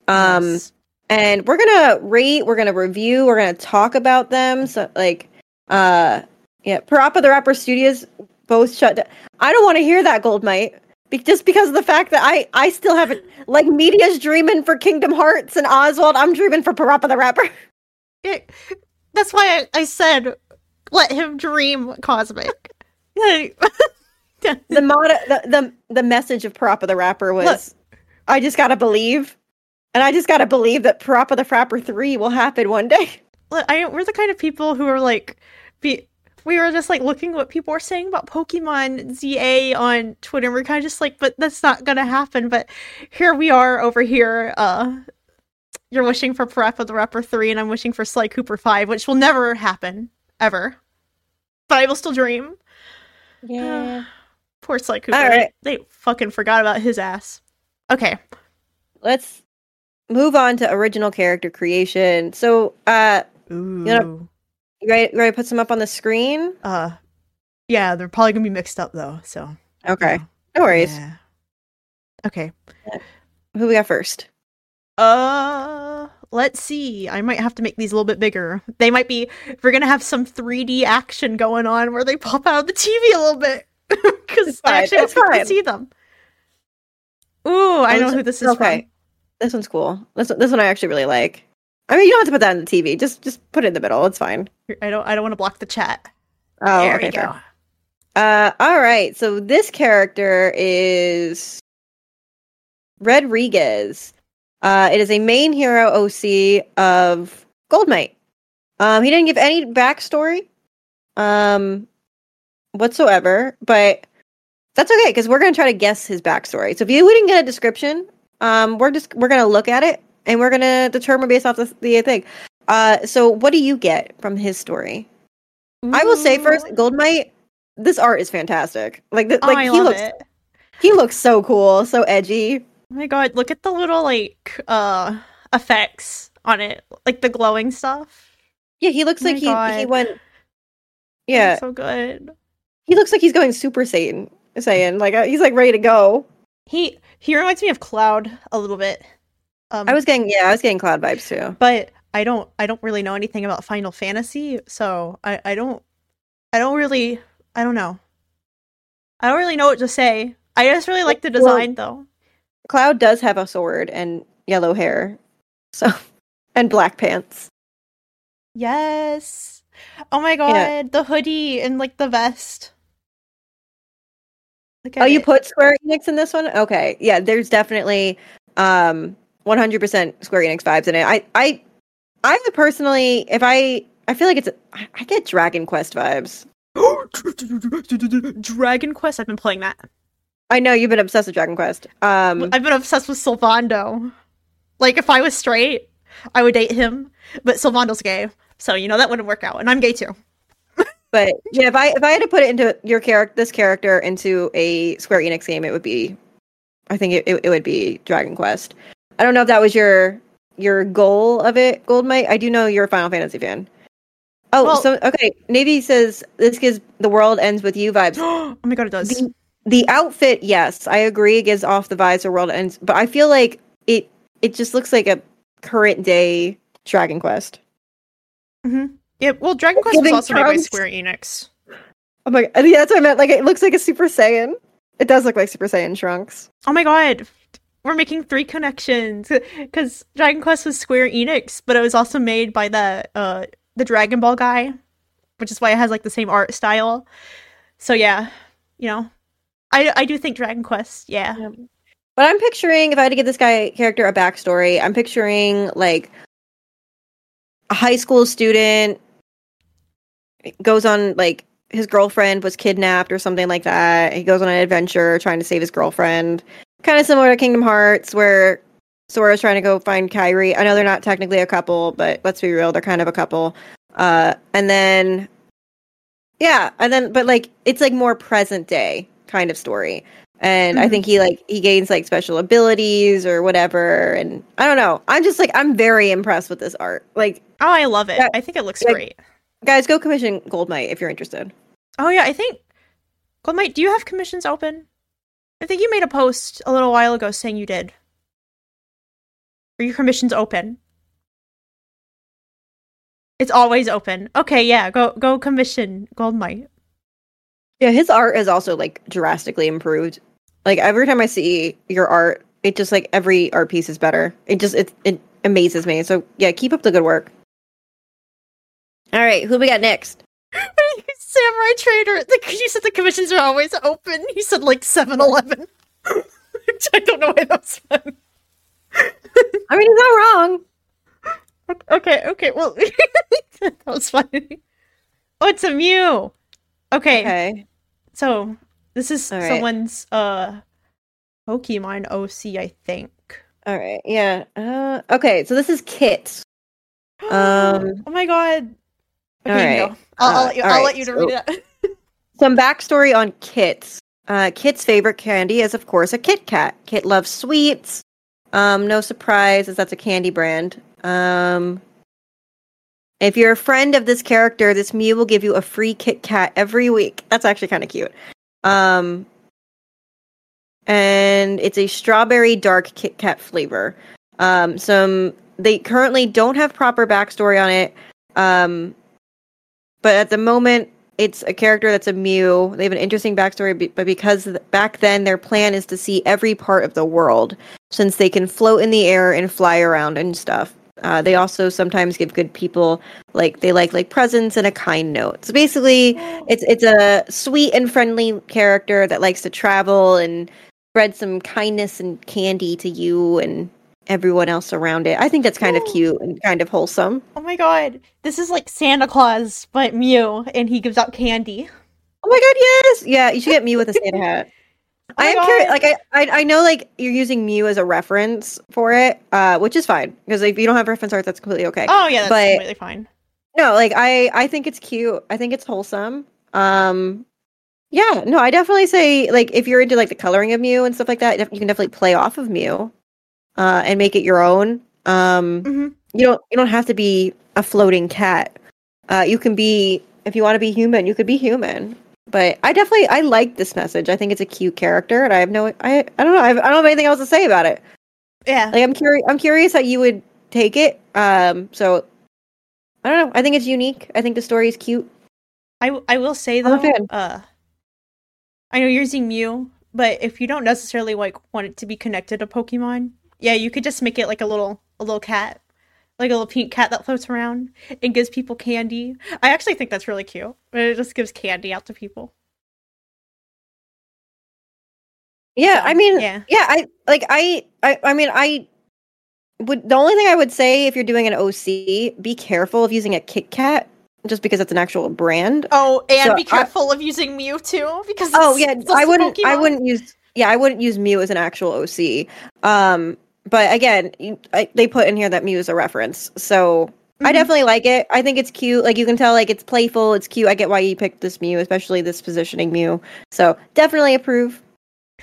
um, Yes. and we're gonna rate, we're gonna review, we're gonna talk about them. So like, uh, yeah, Parappa the Rapper Studios both shut down. I don't want to hear that, Goldmite, be- just because of the fact that I I still haven't like media's dreaming for Kingdom Hearts and Oswald. I'm dreaming for Parappa the Rapper. It- that's why I, I said let him dream cosmic. Like- the motto, the, the the message of Parappa the Rapper was, "I just gotta believe," and I just gotta believe that Parappa the Rapper three will happen one day. Look, I we're the kind of people who are like be we were just like looking what people were saying about Pokemon ZA on Twitter and we're kind of just like but that's not gonna happen but here we are over here uh you're wishing for Parappa the Rapper 3 and I'm wishing for Sly Cooper 5 which will never happen ever but I will still dream poor Sly Cooper All right. they, fucking forgot about his ass okay Let's move on to original character creation. So, uh, Ooh. know- you ready, you ready to put some up on the screen? uh yeah they're probably gonna be mixed up though so Okay, no worries. Yeah. Okay. Who we got first? Uh, let's see. I might have to make these a little bit bigger. They might be. We're gonna have some 3D action going on where they pop out of the TV a little bit because I actually want it's people to see them. Ooh, I know who this is okay. This one's cool. This one, this one I actually really like. I mean, you don't have to put that on the TV. Just just put it in the middle. It's fine. I don't. I don't want to block the chat. Oh, there okay. we go. Uh, all right. So this character is Rodriguez. Uh, it is a main hero OC of Goldmite. Um, he didn't give any backstory, um, whatsoever, but that's okay because we're gonna try to guess his backstory. So if you didn't get a description, um, we're just we're gonna look at it and we're gonna determine based off the, the thing. Uh, so what do you get from his story? I will say first, Goldmite. This art is fantastic. Like, the, Oh, like I he looks, it. he looks so cool, so edgy. Oh my god, look at the little like uh effects on it. Like the glowing stuff. Yeah, he looks Oh like he he God. went. That's Yeah, so good. He looks like he's going Super Saiyan. Saiyan, like uh, he's like ready to go. He he reminds me of Cloud a little bit. Um, I was getting yeah, I was getting Cloud vibes too. but I don't I don't really know anything about Final Fantasy, so I I don't I don't really I don't know. I don't really know what to say. I just really like the Well- design though. Cloud does have a sword and yellow hair, so and black pants. Yes. Oh my god, the hoodie and like the vest. Look Oh, at you put Square Enix in this one? Okay, yeah. There's definitely um 100% Square Enix vibes in it. I I I personally, if I I feel like it's I I get Dragon Quest vibes. Dragon Quest. I've been playing that. I know you've been obsessed with Dragon Quest. Um, I've been obsessed with Sylvando. Like if I was straight, I would date him, but Sylvando's gay, so you know that wouldn't work out, and I'm gay too. But yeah, if I if I had to put it into your character, this character into a Square Enix game, it would be, I think it, it, it would be Dragon Quest. I don't know if that was your your goal of it, Goldmite. I do know you're a Final Fantasy fan. Oh, Well- so okay. Navy says this gives the world ends with you vibes. oh my god, it does. The, the outfit, yes, I agree, it gives off the vibes of world ends, but I feel like it it just looks like a current day Dragon Quest. Mm-hmm. Yeah, well, Dragon Quest was also made by Square Enix. Oh my god, yeah, that's what I meant. Like it looks like a Super Saiyan. It does look like Super Saiyan Trunks. Oh my god, we're making three connections because Dragon Quest was Square Enix, but it was also made by the uh the Dragon Ball guy, which is why it has like the same art style. So yeah, you know, I I do think Dragon Quest. Yeah, But I'm picturing if I had to give this guy character a backstory, I'm picturing like a high school student goes on like his girlfriend was kidnapped or something like that. He goes on an adventure trying to save his girlfriend. Kind of similar to Kingdom Hearts where Sora's trying to go find Kairi. I know they're not technically a couple, but let's be real, they're kind of a couple. Uh and then yeah, and then but like it's like more present day kind of story and I Mhm. think he like he gains like special abilities or whatever. And I don't know. I'm just like I'm very impressed with this art. Like, Oh, I love it. Yeah, I think it looks like- great. Guys, go commission Goldmite if you're interested. Oh yeah, I think Goldmite, do you have commissions open? I think you made a post a little while ago saying you did. Are your commissions open? It's always open. Okay, yeah, go go commission Goldmite. Yeah, his art is also like drastically improved. Like every time I see your art, it just like every art piece is better. It just it it amazes me. So yeah, keep up the good work. All right, who we got next? Samurai Trader. The, you said the commissions are always open. He said like 7-Eleven. Which I don't know why that's fun. I mean, he's not wrong. Okay, okay, well that was funny. Oh, it's a Mew. Okay, Okay. so this is right. someone's uh Pokemon OC, I think. All right. Yeah. Uh, okay. So this is Kit. Um, oh my god. Okay, all you go. I'll, I'll let you. I'll right, let you to so- read it. Some backstory on Kit's. Uh, Kit's favorite candy is, of course, a Kit Kat. Kit loves sweets. Um, no surprise, as that's a candy brand. Um, if you're a friend of this character, this Mew will give you a free Kit Kat every week. That's actually kind of cute. Um, and it's a strawberry dark Kit Kat flavor. Um, some they currently don't have proper backstory on it. Um, but at the moment, it's a character that's a Mew. They have an interesting backstory, but because back then their plan is to see every part of the world, since they can float in the air and fly around and stuff. Uh, they also sometimes give good people like they like like presents and a kind note. So basically, it's it's a sweet and friendly character that likes to travel and spread some kindness and candy to you and everyone else around it. I think that's kind of cute and kind of wholesome. Oh my god, this is like Santa Claus, but Mew, and he gives out candy. Oh my god, yes! Yeah, you should get Mew with a Santa hat. Oh I am curious. Like, I, I, I know, like you're using Mew as a reference for it, uh, which is fine because if you don't have reference art, that's completely okay. Oh yeah, that's But- completely fine. No, like I, I think it's cute. I think it's wholesome. Um, yeah, no, I definitely say like if you're into like the coloring of Mew and stuff like that, you can definitely play off of Mew, uh, and make it your own. Um, hmm you don't, you don't have to be a floating cat. Uh, you can be if you want to be human, you could be human. But I definitely I like this message. I think it's a cute character, and I have no I I don't know I, have, I don't have anything else to say about it. Yeah. Like I'm curious I'm curious how you would take it. Um, so I don't know. I think it's unique. I think the story is cute. I I will say though, uh, I know you're using Mew, but if you don't necessarily like want it to be connected to Pokemon, yeah, you could just make it like a little a little cat, like a little pink cat that floats around and gives people candy. I actually think that's really cute. It just gives candy out to people. Yeah, I mean, yeah. yeah, I like I, I I mean I would the only thing I would say if you're doing an OC, be careful of using a Kit Kat just because it's an actual brand. Oh, and So be I- careful of using Mew too, because Oh yeah, I wouldn't I wouldn't use yeah, I wouldn't use Mew as an actual OC. Um but again, you, I, they put in here that Mew is a reference. So I Mhm. definitely like it. I think it's cute. Like you can tell like it's playful, it's cute. I get why you picked this Mew, especially this positioning Mew. So definitely approve.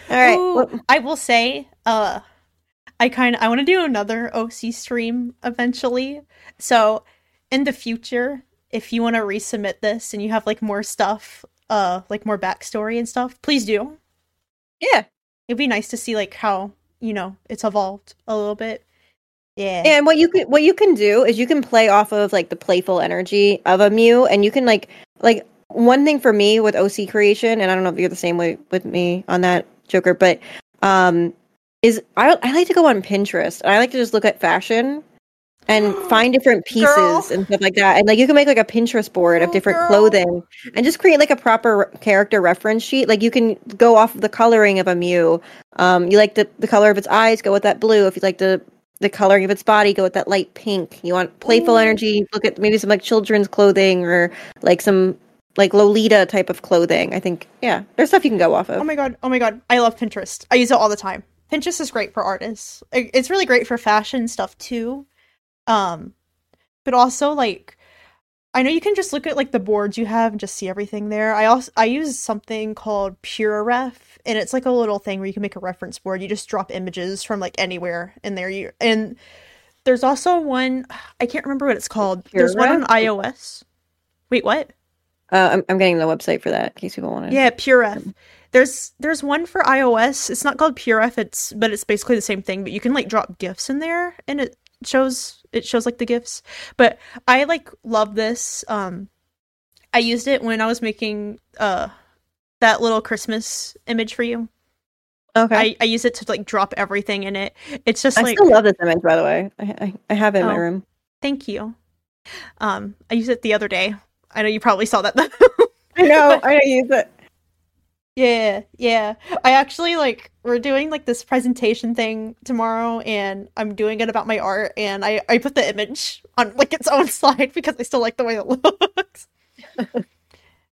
All right. Ooh, what- I will say, uh, I kind of I want to do another OC stream eventually. So in the future, if you want to resubmit this and you have like more stuff, uh, like more backstory and stuff, please do. yeah. It'd be nice to see like how you know it's evolved a little bit. Yeah. And what you can what you can do is you can play off of like the playful energy of a Mew, and you can like like one thing for me with OC creation, and I don't know if you're the same way with me on that, Joker, but um, is I I like to go on Pinterest and I like to just look at fashion and find different pieces Girl. and stuff like that, and like you can make like a Pinterest board of Oh, different girl. clothing and just create like a proper character reference sheet. Like you can go off of the coloring of a Mew. Um, you like the the color of its eyes, go with that blue. If you like the the coloring of its body, go with that light pink. You want playful Ooh. energy, look at maybe some like children's clothing or like some like Lolita type of clothing. I think yeah, there's stuff you can go off of. Oh my god! Oh my god! I love Pinterest. I use it all the time. Pinterest is great for artists. It's really great for fashion stuff too. Um, but also like, I know you can just look at like the boards you have and just see everything there. I also I use something called PureRef, and it's like a little thing where you can make a reference board. You just drop images from like anywhere in there. You and there's also one I can't remember what it's called. There's one on iOS. Wait, what? Uh, I'm I'm getting the website for that in case people want to. Yeah, PureRef. There's there's one for iOS. It's not called PureRef. It's but it's basically the same thing. But you can like drop gifs in there, and it shows it shows like the gifts But I like love this. Um, I used it when I was making uh that little Christmas image for you. Okay. I, I I use it to like drop everything in it. It's just like I still love this image, by the way. I I, I have it in my Oh. room. thank you. Um, I used it the other day. I know you probably saw that. Though. I know. I know you use it. Yeah, yeah. I actually like we're doing like this presentation thing tomorrow and I'm doing it about my art and I I put the image on like its own slide because I still like the way it looks.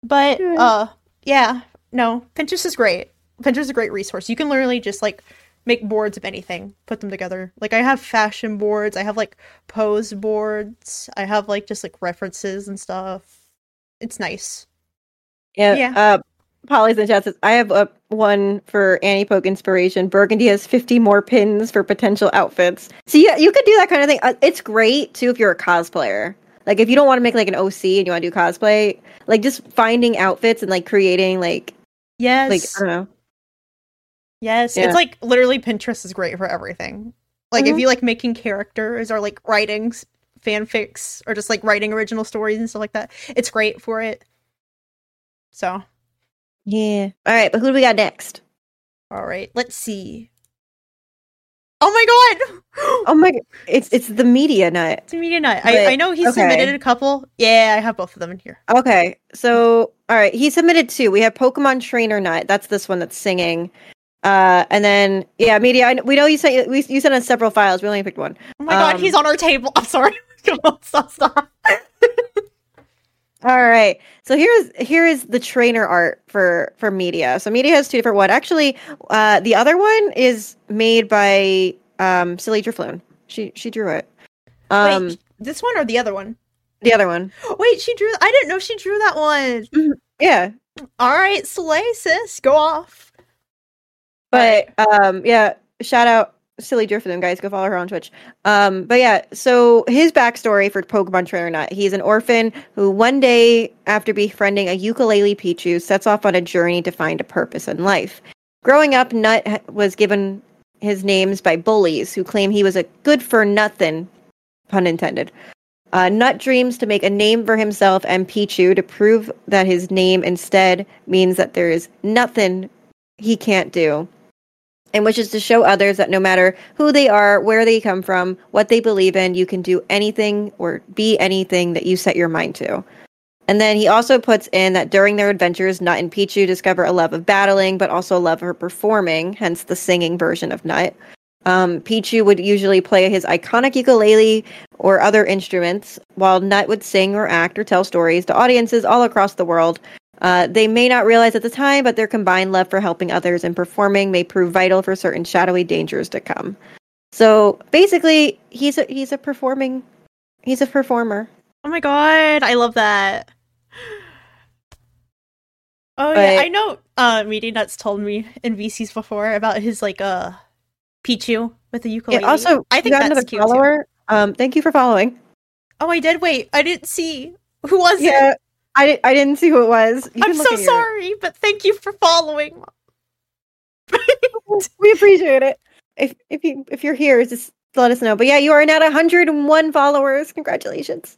but uh yeah, no, Pinterest is great. Pinterest is a great resource. You can literally just like make boards of anything, put them together. Like I have fashion boards, I have like pose boards, I have like just like references and stuff. It's nice. Yeah. Yeah. Uh, Polly's in chat says, I have a one for Annie Poke inspiration. Burgundy has 50 more pins for potential outfits. So yeah, you could do that kind of thing. Uh, it's great too if you're a cosplayer. Like if you don't want to make like an OC and you want to do cosplay, like just finding outfits and like creating like Yes. like I don't know. Yes, Yeah. it's like literally Pinterest is great for everything. Like if Mhm. you like making characters or like writing fanfics or just like writing original stories and stuff like that, it's great for it. So, Yeah. All right, but who do we got next? all right, let's see. Oh my god! Oh my! It's it's the media nut. It's media nut. But- I, I know he okay. submitted a couple. Yeah, I have both of them in here. Okay, so all right, he submitted two. We have Pokemon Trainer Nut. That's this one that's singing. Uh, and then yeah, media. I, we know you sent we you sent us several files. We only picked one. Oh my god, Um, he's on our table. I'm sorry. Come on, stop, stop. All right. So here's here is the trainer art for for media. So media has two different one. Actually, uh, the other one is made by um, Silly Drifloon. She she drew it. Um, Wait, this one or the other one? the other one. Wait, she drew. I didn't know she drew that one. Yeah. All right, slay, sis, go off. But um, yeah, shout out Silly drift for them guys. Go follow her on Twitch. Um, but yeah, so his backstory for Pokemon Trainer Nut, he's an orphan who one day, after befriending a ukulele Pichu, sets off on a journey to find a purpose in life. Growing up, Nut was given his names by bullies who claim he was a good for nothing, pun intended. Uh, Nut dreams to make a name for himself and Pichu to prove that his name instead means that there is nothing he can't do and wishes to show others that no matter who they are, where they come from, what they believe in, you can do anything or be anything that you set your mind to. And then he also puts in that during their adventures, Nut and Pichu discover a love of battling, but also a love for performing, hence the singing version of Nut. Um, Pichu would usually play his iconic ukulele or other instruments, while Nut would sing or act or tell stories to audiences all across the world. Uh, they may not realize at the time, but their combined love for helping others and performing may prove vital for certain shadowy dangers to come. So basically, he's a he's a performing, he's a performer. Oh my god, I love that. Oh yeah, I know. Uh, Media Nuts told me in VCs before about his like uh Pichu with the Yeah, ukulele. also, I think that's another cute too. Um, thank you for following. Oh, I did. Wait, I didn't see who was it. I I didn't see who it was. You I'm so in your- sorry, but thank you for following. we appreciate it. If if you if you're here, just let us know. But yeah, you are now at 101 followers. Congratulations.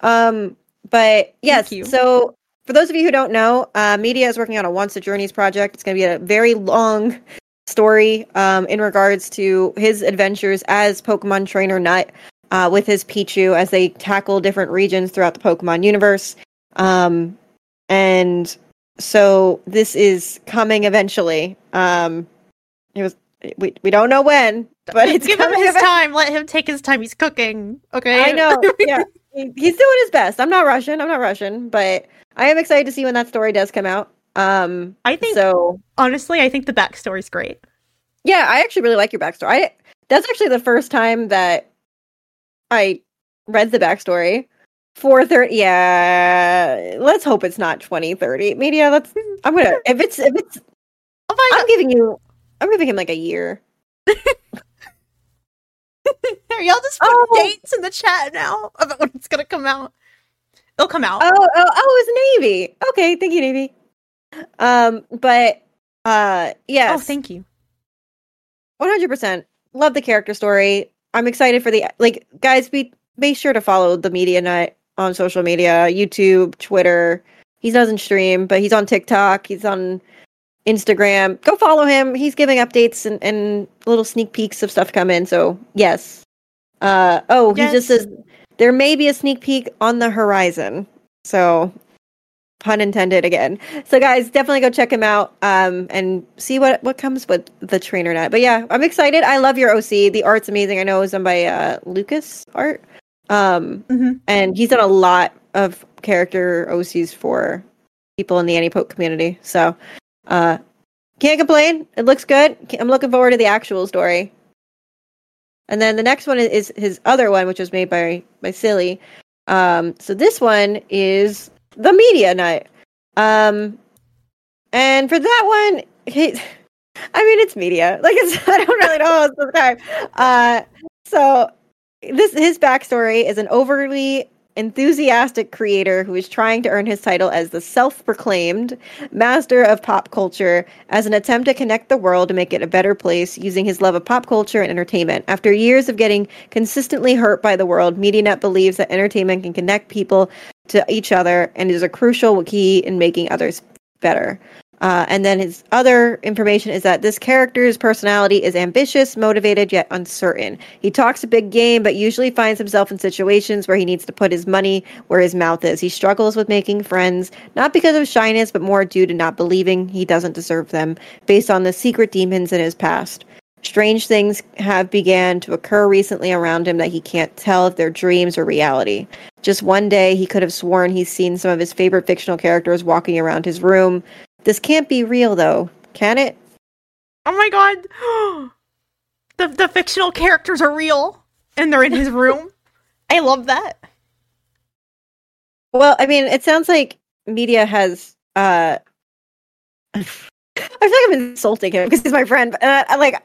Um, but yes, so for those of you who don't know, uh, Media is working on a Once a Journeys project. It's going to be a very long story um, in regards to his adventures as Pokemon Trainer Nut uh, with his Pichu as they tackle different regions throughout the Pokemon universe. Um, and so this is coming eventually. Um, it was we we don't know when, but it's Give him his time. Let him take his time. He's cooking. Okay. I know. Yeah, he's doing his best. I'm not rushing. I'm not rushing, but I am excited to see when that story does come out. Um, I think so. honestly, I think the backstory's great. Yeah, I actually really like your backstory. I that's actually the first time that I read the backstory. Four thirty. Yeah, let's hope it's not twenty thirty. Media. Let's. I'm gonna. If it's if it's, Oh my I'm giving you. I'm giving him like a year. god! Y'all just put Oh. dates in the chat now about when it's gonna come out. It'll come out. Oh, oh, oh, it's Navy. Okay, thank you, Navy. Um, but uh, yes. Oh, thank you. One hundred percent. Love the character story. I'm excited for the like guys. Be make sure to follow the Media Nut on social media, YouTube, Twitter. He doesn't stream, but he's on TikTok. He's on Instagram. Go follow him. He's giving updates and, and little sneak peeks of stuff coming. So yes. Uh oh, he just says there may be a sneak peek on the horizon. So pun intended again. So guys, definitely go check him out um and see what what comes with the trainer net. But yeah, I'm excited. I love your OC. The art's amazing. I know it was done by uh Lucas Art. Um Mhm. and he's done a lot of character OCs for people in the Antipoke community. So uh can't complain. It looks good. I'm looking forward to the actual story. And then the next one is, is his other one, which was made by by Silly. Um, so this one is the Media Night. Um, and for that one, he, I mean, it's media. Like it's I don't really know how to describe. Uh, so this his backstory is an overly enthusiastic creator who is trying to earn his title as the self-proclaimed master of pop culture as an attempt to connect the world to make it a better place using his love of pop culture and entertainment. After years of getting consistently hurt by the world, Media Nut believes that entertainment can connect people to each other and is a crucial key in making others better. Uh, and then his other information is that this character's personality is ambitious, motivated, yet uncertain. He talks a big game, but usually finds himself in situations where he needs to put his money where his mouth is. He struggles with making friends, not because of shyness, but more due to not believing he doesn't deserve them, based on the secret demons in his past. Strange things have began to occur recently around him that he can't tell if they're dreams or reality. Just one day, he could have sworn he's seen some of his favorite fictional characters walking around his room. This can't be real, though, can it? Oh my god. the the fictional characters are real and they're in his room. I love that. Well, I mean, it sounds like media has. uh I feel like I'm insulting him because he's my friend. But uh, like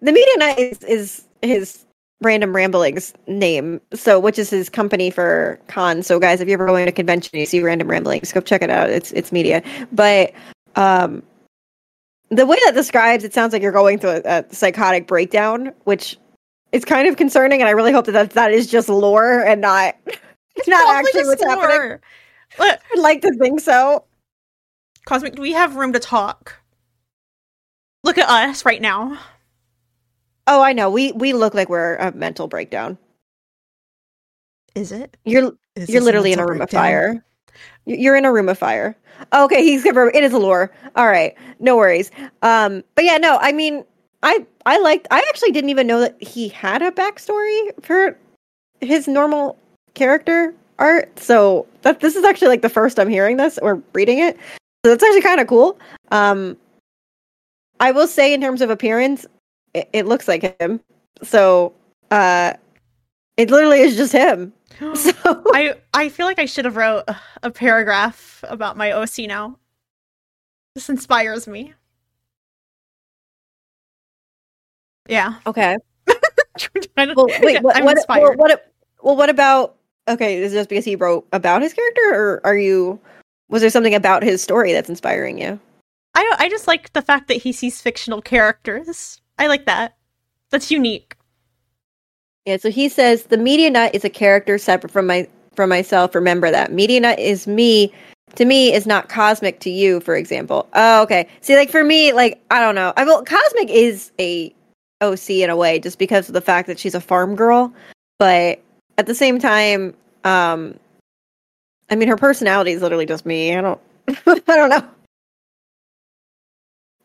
the media night is, is his random ramblings name. So, which is his company for con. So, guys, if you're ever going to a convention, and you see random ramblings, go check it out. It's it's media, but um, the way that describes it sounds like you're going through a, a psychotic breakdown, which is kind of concerning. And I really hope that that, that is just lore and not it's not actually what's happening. lore. Look, I'd like to think so. Cosmic, do we have room to talk? Look at us right now. Oh, I know. We we look like we're a mental breakdown. Is it? You're Is you're literally in a room of fire. You're in a room of fire. Okay, he's confirmed. It is a lore. All right, no worries. Um, but yeah, no. I mean, I I liked. I actually didn't even know that he had a backstory for his normal character art. So that this is actually like the first I'm hearing this or reading it. So that's actually kind of cool. Um, I will say in terms of appearance, it, it looks like him. So uh, it literally is just him. So I I feel like I should have wrote a, paragraph about my OC now. This inspires me. Yeah. okay. Well, wait. What? I'm what, inspired. well, what? Well, what about? Okay, is it just because he wrote about his character, or are you? Was there something about his story that's inspiring you? I I just like the fact that he sees fictional characters. I like that. That's unique. Yeah. So he says the media nut is a character separate from my from myself. Remember that media nut is me. To me, is not cosmic to you. For example. Oh, okay. See, like for me, like I don't know. I well, cosmic is a OC in a way, just because of the fact that she's a farm girl, but at the same time, um, I mean, her personality is literally just me. I don't, I don't know.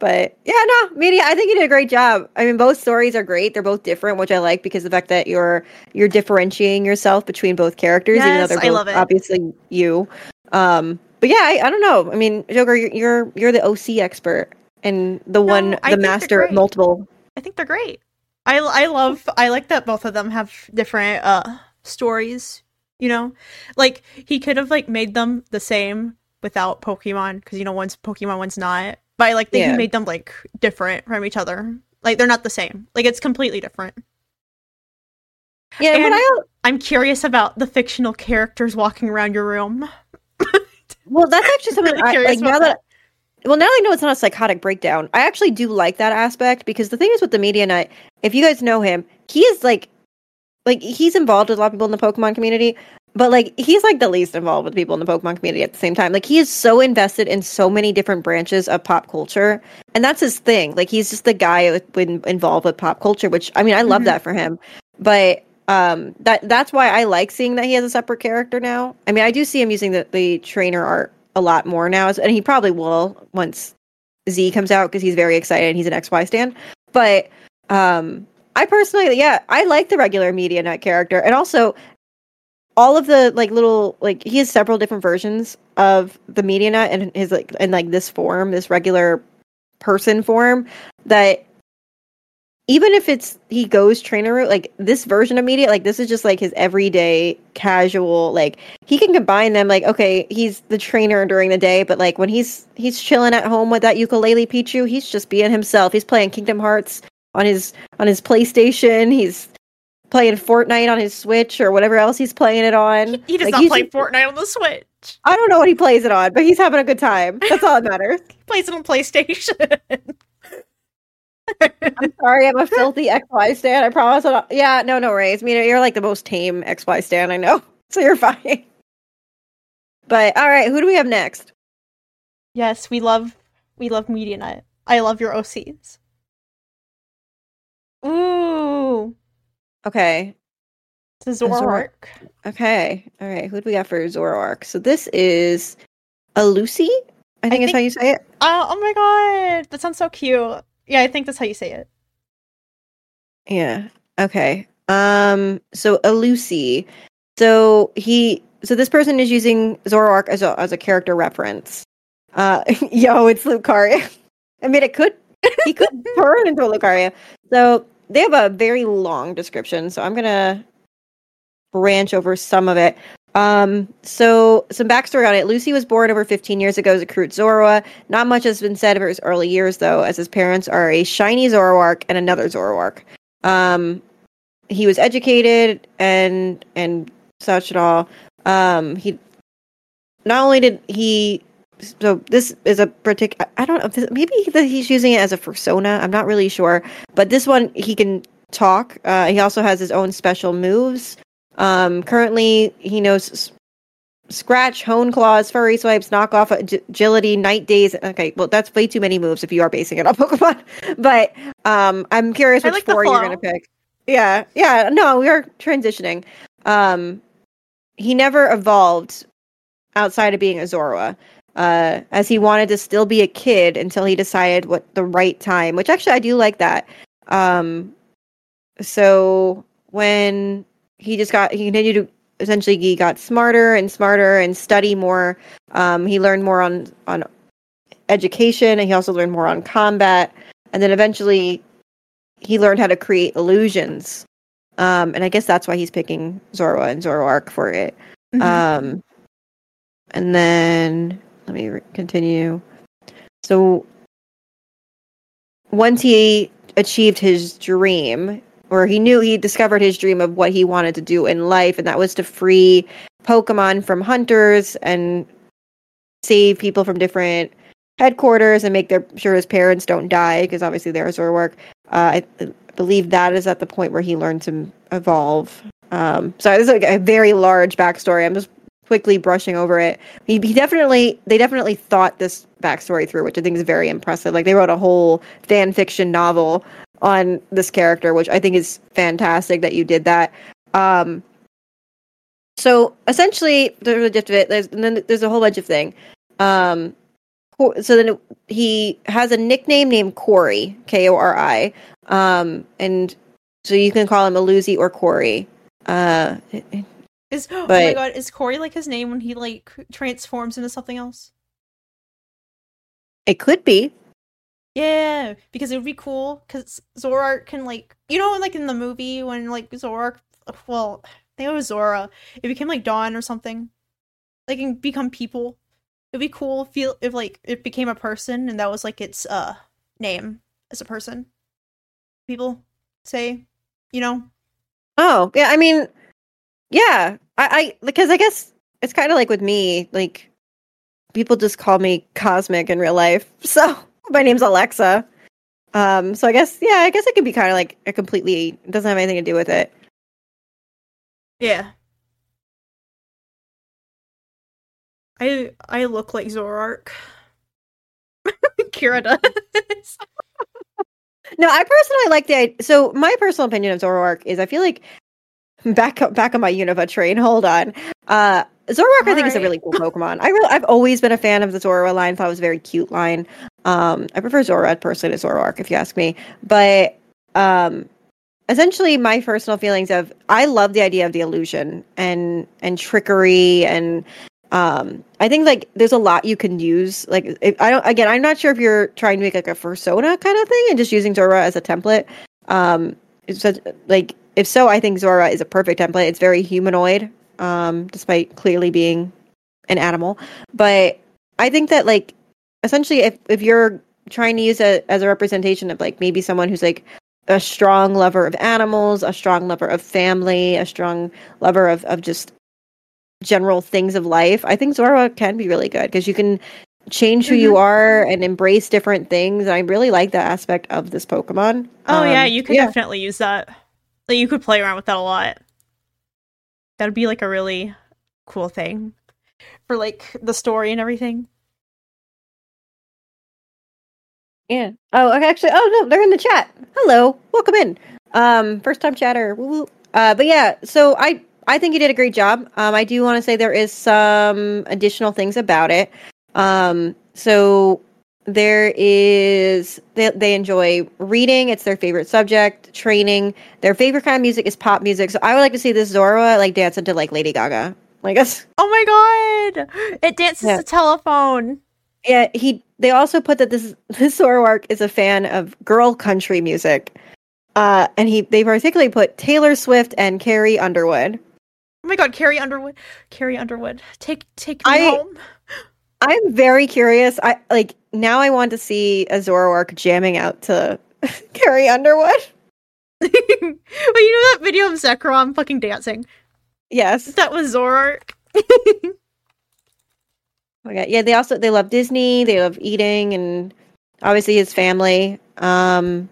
But yeah, no, media. I think you did a great job. I mean, both stories are great. They're both different, which I like because the fact that you're you're differentiating yourself between both characters, even though Yes, they're I both love it. obviously you. Um, but yeah, I, I don't know. I mean, Joker, you're you're, you're the OC expert and the one, I the master of multiple. I think they're great. I I love I like that both of them have different uh stories, you know? Like he could have like made them the same without Pokemon because you know one's Pokemon one's not. But I like that Yeah. he made them like different from each other. Like they're not the same. Like it's completely different. Yeah, And- I I'm curious about the fictional characters walking around your room. Well, that's actually something really I, curious like now about that. Well, now I know it's not a psychotic breakdown. I actually do like that aspect because the thing is with the media nut, if you guys know him, he is like, like he's involved with a lot of people in the Pokemon community, but like he's like the least involved with people in the Pokemon community at the same time. Like he is so invested in so many different branches of pop culture, and that's his thing. Like he's just the guy with, with, involved with pop culture, which I mean I love Mhm. that for him. But um that that's why I like seeing that he has a separate character now. I mean I do see him using the, the trainer art a lot more now, and he probably will once Z comes out because he's very excited. He's an XY stand. but um I personally, yeah, I like the regular Media Nut character, and also all of the like little like he has several different versions of the Media Nut and his like in like this form, this regular person form that even if it's he goes trainer route, like this version of media, like this is just like his everyday casual, like he can combine them. Like, okay, he's the trainer during the day, but like when he's he's chilling at home with that ukulele Pichu, he's just being himself. He's playing Kingdom Hearts on his on his PlayStation. He's playing Fortnite on his Switch or whatever else he's playing it on. He does Like, not play just- Fortnite on the Switch. I don't know what he plays it on, but he's having a good time. That's all that matters. He plays it on PlayStation. I'm sorry, I'm a filthy XY stan. I promise. Not- yeah, no, no worries. I mean, you're like the most tame XY stan I know, so you're fine. But all right, who do we have next? yes, we love We love Media Nut. I love your OCs. Okay. the Zoroark. Okay. All right. Who do we got for Zoroark? So this is a Lucy. I think is think- how you say it. Oh, oh my god, that sounds so cute. Yeah, I think that's how you say it. Yeah. Okay. Um. So a Lucy. So he. So this person is using Zoroark as a as a character reference. Uh. Yo, it's Lucario. I mean, it could. He could turn into a Lucario. So they have a very long description. So I'm gonna branch over some of it. Um, so some backstory on it. Lucy was born over 15 years ago as a Kroot Zorua. Not much has been said of his early years, though, as his parents are a shiny Zoroark and another Zoroark. Um, he was educated and and such and all. Um, he not only did he. So this is a particular. I don't know. If this, maybe he's using it as a persona. I'm not really sure. But this one, he can talk. Uh, he also has his own special moves. Um, currently, he knows s- scratch, hone claws, fury swipes, knock off, ag- agility, night daze. Okay, well, that's way too many moves if you are basing it on Pokemon. But um, I'm curious which like four you're gonna pick. Yeah, yeah. No, we are transitioning. Um, he never evolved outside of being a Zorua. Uh, as he wanted to still be a kid until he decided what the right time, which actually I do like that. Um, so when he just got he continued to essentially he got smarter and smarter and study more um, he learned more on on education and he also learned more on combat and then eventually he learned how to create illusions um, and i guess that's why he's picking zorua and zoroark for it Mhm. um, and then let me re- continue. So once he achieved his dream, or he knew he discovered his dream of what he wanted to do in life, and that was to free Pokemon from hunters and save people from different headquarters and make their sure his parents don't die because obviously they're Zoroark. Uh, I, I believe that is at the point where he learned to evolve. Um, so this is like a very large backstory. I'm just quickly brushing over it. He, he definitely, they definitely thought this backstory through, which I think is very impressive. Like they wrote a whole fan fiction novel on this character, which I think is fantastic that you did that. Um, so essentially, there's a gist of it. There's and then there's a whole bunch of thing. Um, so then he has a nickname named Corey, K O R I, um, and so you can call him Aluzi or Corey. Uh, Is oh my god, is Corey like his name when he like transforms into something else? it could be. Yeah, because it would be cool because Zoroark can like you know like in the movie when like Zoroark well I think it was Zorua it became like Dawn or something like can become people. It'd be cool feel if like it became a person and that was like its uh name as a person. People say, you know, Oh, yeah. I mean, yeah. I, I because I guess it's kind of like with me. Like people just call me Cosmic in real life. So my name's Alexa. Um. So I guess yeah. I guess it could be kind of like a completely it doesn't have anything to do with it. yeah. I I look like Zoroark. Kira does. No, I personally like the so my personal opinion of Zoroark is I feel like back up back on my Unova train. Hold on. Uh Zoroark I think is a really cool Pokemon. I really I've always been a fan of the Zorua line, thought it was a very cute line. Um I prefer Zorua personally to Zoroark if you ask me. But um essentially my personal feelings of I love the idea of the illusion and and trickery and um I think like there's a lot you can use like if, I don't again I'm not sure if you're trying to make like a persona kind of thing and just using Zorua as a template um it's such, like if so I think Zorua is a perfect template it's very humanoid um despite clearly being an animal but I think that like essentially if if you're trying to use it as a representation of like maybe someone who's like a strong lover of animals, a strong lover of family, a strong lover of, of just general things of life. I think Zorua can be really good because you can change who you are and embrace different things. And I really like that aspect of this Pokemon. Oh yeah, Um, you could yeah. definitely use that. Like you could play around with that a lot. That'd be like a really cool thing for like the story and everything. Yeah. Oh, actually, oh no, they're in the chat. Hello, welcome in. Um, first time chatter. Woo woo. Uh, but yeah, so I I think you did a great job. Um, I do want to say there is some additional things about it. Um, so there is they, they enjoy reading it's their favorite subject training their favorite kind of music is pop music so i would like to see this zorua like dance into like lady gaga like us Oh my god! It dances Yeah. the telephone. yeah he they also put that this this zoroark is a fan of girl country music uh and he they particularly put taylor swift and carrie underwood Oh my god, Carrie Underwood. Carrie Underwood. Take take me I- home. I'm very curious i like now i want to see a zoroark jamming out to carrie underwood well, you know that video of Zekrom fucking dancing? yes That was Zoroark. Okay. Yeah, they also they love Disney, they love eating and obviously his family. Um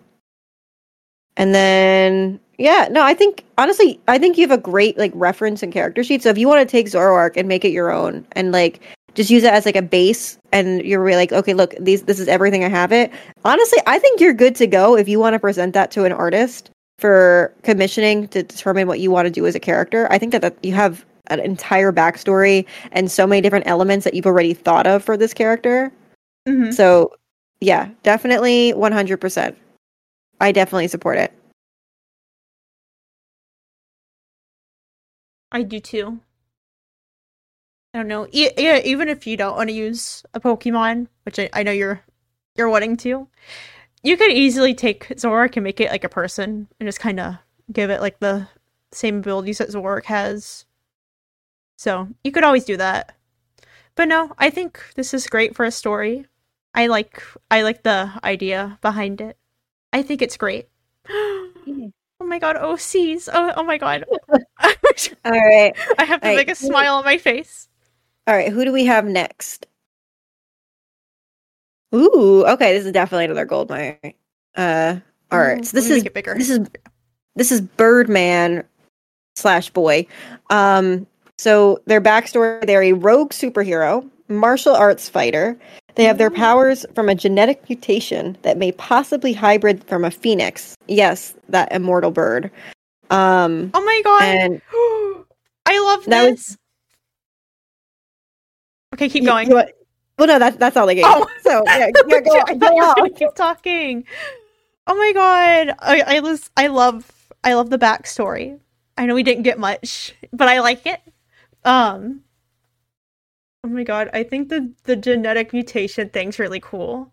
and then yeah, no, I think honestly, I think you have a great like reference and character sheet. So if you want to take Zoroark and make it your own and like just use it as like a base and you're really like, okay, look, these this is everything I have it. Honestly, I think you're good to go if you want to present that to an artist for commissioning to determine what you want to do as a character. I think that, that you have an entire backstory and so many different elements that you've already thought of for this character. Mhm. So, yeah, definitely 100%. I definitely support it. I do too. I don't know. E- yeah, even if you don't want to use a Pokemon, which I, I know you're you're wanting to, you could easily take Zoroark and make it like a person and just kind of give it like the same abilities that Zoroark has. So you could always do that. But no, I think this is great for a story. I like I like the idea behind it. I think it's great. oh my god, oh, OCs. Oh oh my god. All right. I have the Right. a smile on my face. All right, who do we have next? Ooh, okay, this is definitely another gold mine. Uh all right. So this is bigger. this is this is Birdman slash boy. Um, so their backstory: they're a rogue superhero, martial arts fighter. They have their powers from a genetic mutation that may possibly hybrid from a phoenix. Yes, that immortal bird. Um, oh my god. I love That was- this. Okay, keep going. you want- well, no, that's that's all they gave. Oh. So yeah, yeah, go, I on, go you on. keep talking. Oh my god. I I was I love I love the backstory. I know we didn't get much, but I like it. Um Oh my god, I think the the genetic mutation thing's really cool.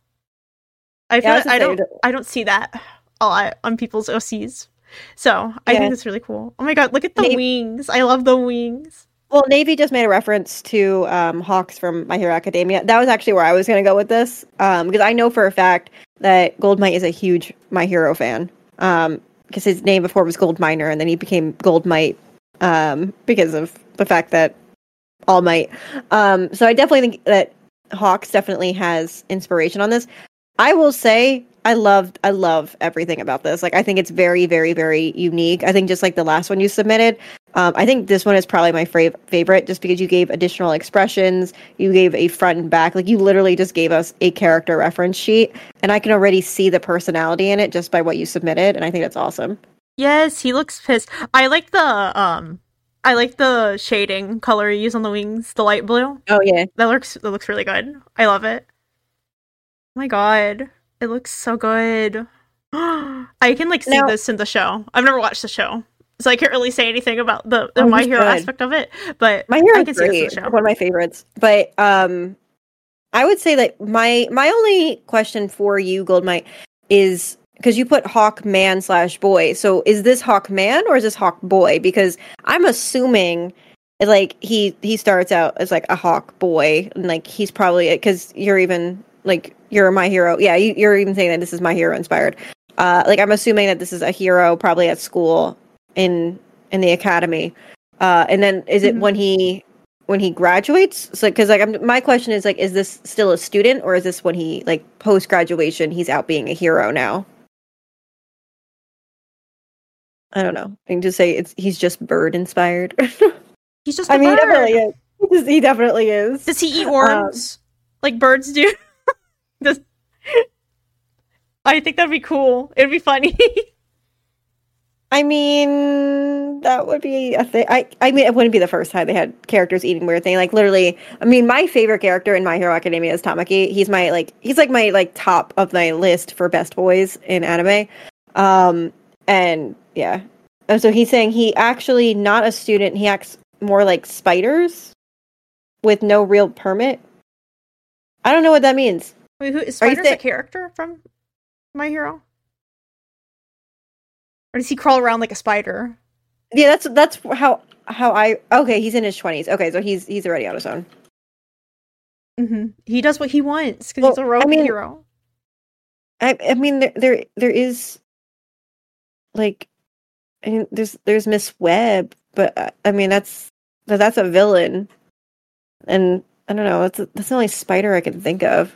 I feel I like I don't I don't see that a lot on people's OCs. So I Yeah. think it's really cool. Oh my god, look at the Maybe- wings. I love the wings. Well, Navy just made a reference to um, Hawks from My Hero Academia. That was actually where I was going to go with this, um, because I know for a fact that Goldmite is a huge My Hero fan. Um, because his name before was Gold Miner, and then he became Goldmite um, because of the fact that All Might. Um, so I definitely think that Hawks definitely has inspiration on this. I will say I loved I love everything about this. Like I think it's very very very unique. I think just like the last one you submitted, um, I think this one is probably my fav- favorite just because you gave additional expressions, you gave a front and back, like you literally just gave us a character reference sheet, and I can already see the personality in it just by what you submitted, and I think that's awesome. Yes, he looks pissed. I like the um I like the shading color you use on the wings, the light blue. Oh yeah, That looks that looks really good. I love it. Oh my god. It looks so good. I can like see Now- this in the show. I've never watched the show. So I can't really say anything about the, the Oh, My Hero should. aspect of it, but My I Hero can is see this in the show. one of my favorites. But um, I would say that my my only question for you, Goldmite, is because you put Hawk Man slash Boy. So is this Hawk Man or is this Hawk Boy? Because I'm assuming like he he starts out as like a Hawk Boy, and like he's probably because you're even like you're my hero. Yeah, you, you're even saying that this is my hero inspired. Uh, like I'm assuming that this is a hero probably at school in in the academy. Uh, and then is it Mhm. when he when he graduates? So because like I'm, my question is like, is this still a student or is this when he like post graduation he's out being a hero now? I don't know. I can just say it's he's just bird inspired. He's just I mean, he definitely is. He definitely is. Does he eat Um, worms like birds do? Does I think that'd be cool. It'd be funny. I mean, that would be a thing. I, I mean, it wouldn't be the first time they had characters eating weird thing. Like literally, I mean, my favorite character in My Hero Academia is Tamaki. He's my like, he's like my like top of my list for best boys in anime. Um, and yeah, and so he's saying he actually not a student. He acts more like spiders with no real permit. I don't know what that means. Wait, who is Spider's a character from My Hero? Or does he crawl around like a spider? Yeah, that's that's how how I okay. He's in his twenties. Okay, so he's he's already on his own. Mm-hmm. He does what he wants because Well, he's a rogue I mean- hero. I I mean there there, there is like I mean, there's there's Miss Webb, but uh, I mean that's that's a villain, and I don't know. That's that's the only spider I can think of.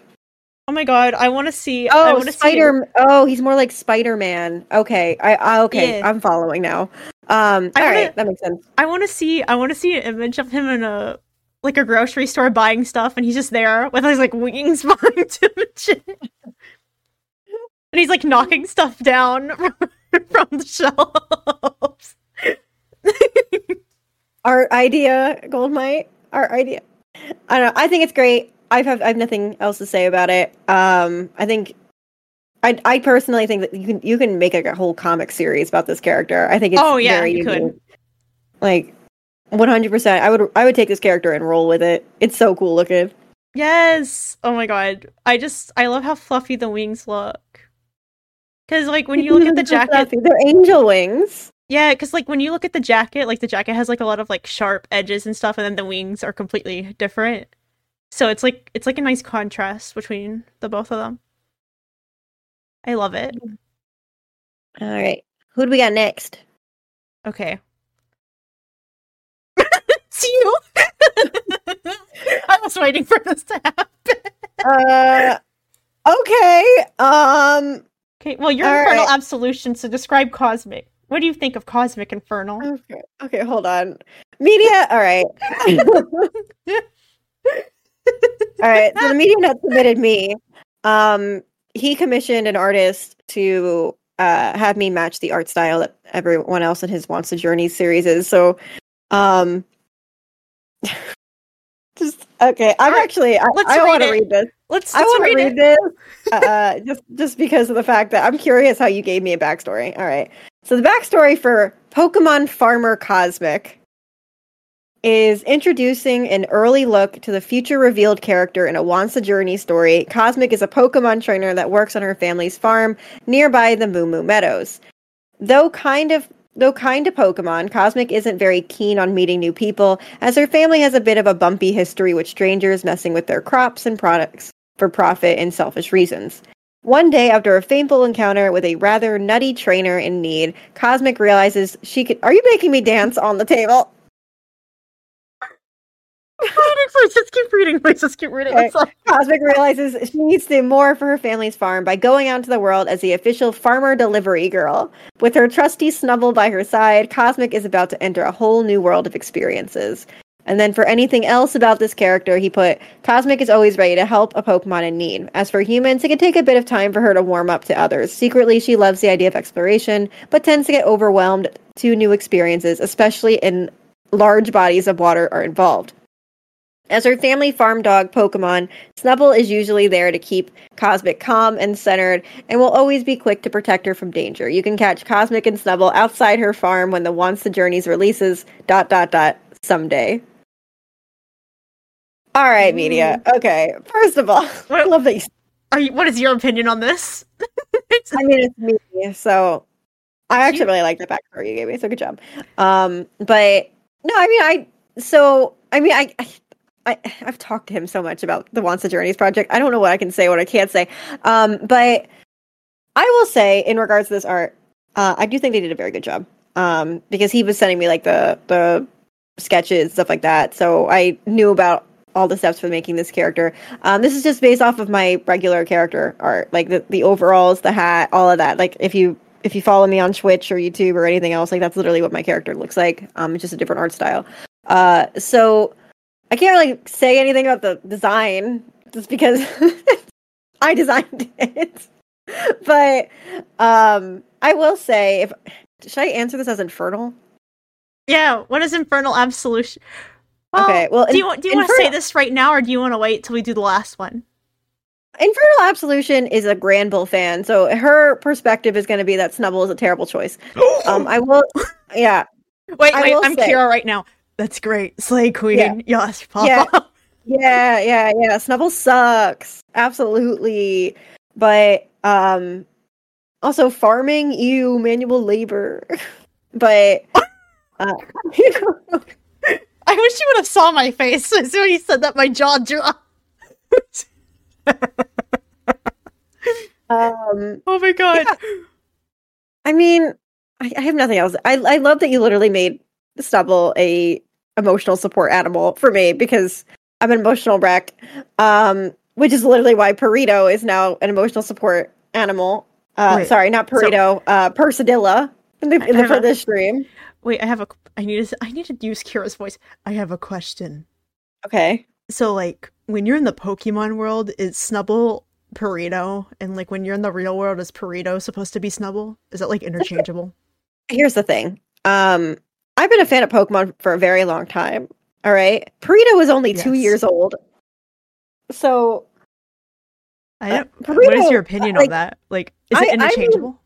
Oh my god, I want to see. Oh, Spider! Oh, he's more like Spider Man. Okay, I, I okay, Yeah. I'm following now. Um, I all wanna- right, that makes sense. I want to see. I want to see an image of him in a like a grocery store buying stuff, and he's just there with his like wings behind him and he's like knocking stuff down from the shelves. Our idea, gold Goldmite. Our idea. I don't know. I think it's great. I have I have nothing else to say about it. Um, I think. I, I personally think that you can you can make like a whole comic series about this character. I think it's Oh, yeah, you could. Like, one hundred percent. I would I would take this character and roll with it. It's so cool looking. Yes. Oh my god. I just I love how fluffy the wings look. Cuz like when you look at the jacket, they're angel wings. yeah, cuz like when you look at the jacket, like the jacket has like a lot of like sharp edges and stuff and then the wings are completely different. So it's like it's like a nice contrast between the both of them. I love it. All right, who do we got next? Okay. it's you. I was waiting for this to happen. Uh, okay. Um. Okay, well, you're Infernal right. Absolution, so describe Cosmic. What do you think of Cosmic Infernal? Okay. Okay. Hold on. Media. All right. all right. So the media that submitted me. Um. He commissioned an artist to uh have me match the art style that everyone else in his Wants to Journey series is. So, um. Just okay. I'm right, actually. I, I want to read this. Let's, I let's want to read, read this uh, just just because of the fact that I'm curious how you gave me a backstory. All right, so the backstory for Pokemon Farmer Cosmic is introducing an early look to the future revealed character in a Once a Journey story. Cosmic is a Pokemon trainer that works on her family's farm nearby the Moo Moo Meadows. Though kind of though kind to Pokemon, Cosmic isn't very keen on meeting new people, as her family has a bit of a bumpy history with strangers messing with their crops and products for profit and selfish reasons. One day, after a painful encounter with a rather nutty trainer in need, Cosmic realizes she could. Are you making me dance on the table? Please just keep reading. Please just keep reading. All. Cosmic realizes she needs to do more for her family's farm by going out into the world as the official farmer delivery girl. With her trusty Snubbull by her side, Cosmic is about to enter a whole new world of experiences. And then for anything else about this character, he put Cosmic is always ready to help a Pokemon in need. As for humans, it can take a bit of time for her to warm up to others. Secretly, she loves the idea of exploration, but tends to get overwhelmed to new experiences, especially in large bodies of water are involved. As her family farm dog Pokemon, Snubbull is usually there to keep Cosmic calm and centered and will always be quick to protect her from danger. You can catch Cosmic and Snubbull outside her farm when the Once the Journeys releases dot dot dot someday. All right, media. Okay, first of all, I love that you Are you, what is your opinion on this? I mean, it's me, so I actually really like the backstory you gave me. So good job. Um, but no, I mean, I so I mean, I. I I, I've talked to him so much about the Wants to Journeys project. I don't know what I can say, what I can't say. Um, but I will say, in regards to this art, uh, I do think they did a very good job. Um, because he was sending me like the the sketches, stuff like that. So I knew about all the steps for making this character. Um, this is just based off of my regular character art, like the, the overalls, the hat, all of that. Like if you if you follow me on Twitch or YouTube or anything else, like that's literally what my character looks like. Um, it's just a different art style. Uh, so I can't really say anything about the design just because I designed it. but um, I will say, if should I answer this as infernal? Yeah, what is infernal absolution? Well, Okay, well, do you want do you want to say this right now, or do you want to wait till we do the last one? Infernal Absolution is a Granbull fan, so her perspective is going to be that Snubbull is a terrible choice. Um, I will, yeah, wait, I wait, I'm say- Kira right now. That's great, Slay Queen. Yeah. Yes, Papa. Yeah. yeah, yeah, yeah. Snubbull sucks, absolutely. But um, also farming, you manual labor. but uh, I wish you would have saw my face as soon as you said that. My jaw dropped. um, Oh my god. I mean, I, I have nothing else. I I love that you literally made Snubbull a emotional support animal for me because I'm an emotional wreck. Um, which is literally why Perito is now an emotional support animal. Uh, Wait, sorry, not so- uh, Persadilla in the, in the for this stream. Wait, I have a. I need to. I need to use Kira's voice. I have a question. Okay. So, like, when you're in the Pokemon world, is Snubbull Perito, and like when you're in the real world, is Perito supposed to be Snubbull? Is it like interchangeable? Here's the thing. Um, I've been a fan of Pokemon for a very long time. All right. Perito was only two years old. So I Uh, don't. what is your opinion like, on that? Like, is it I interchangeable?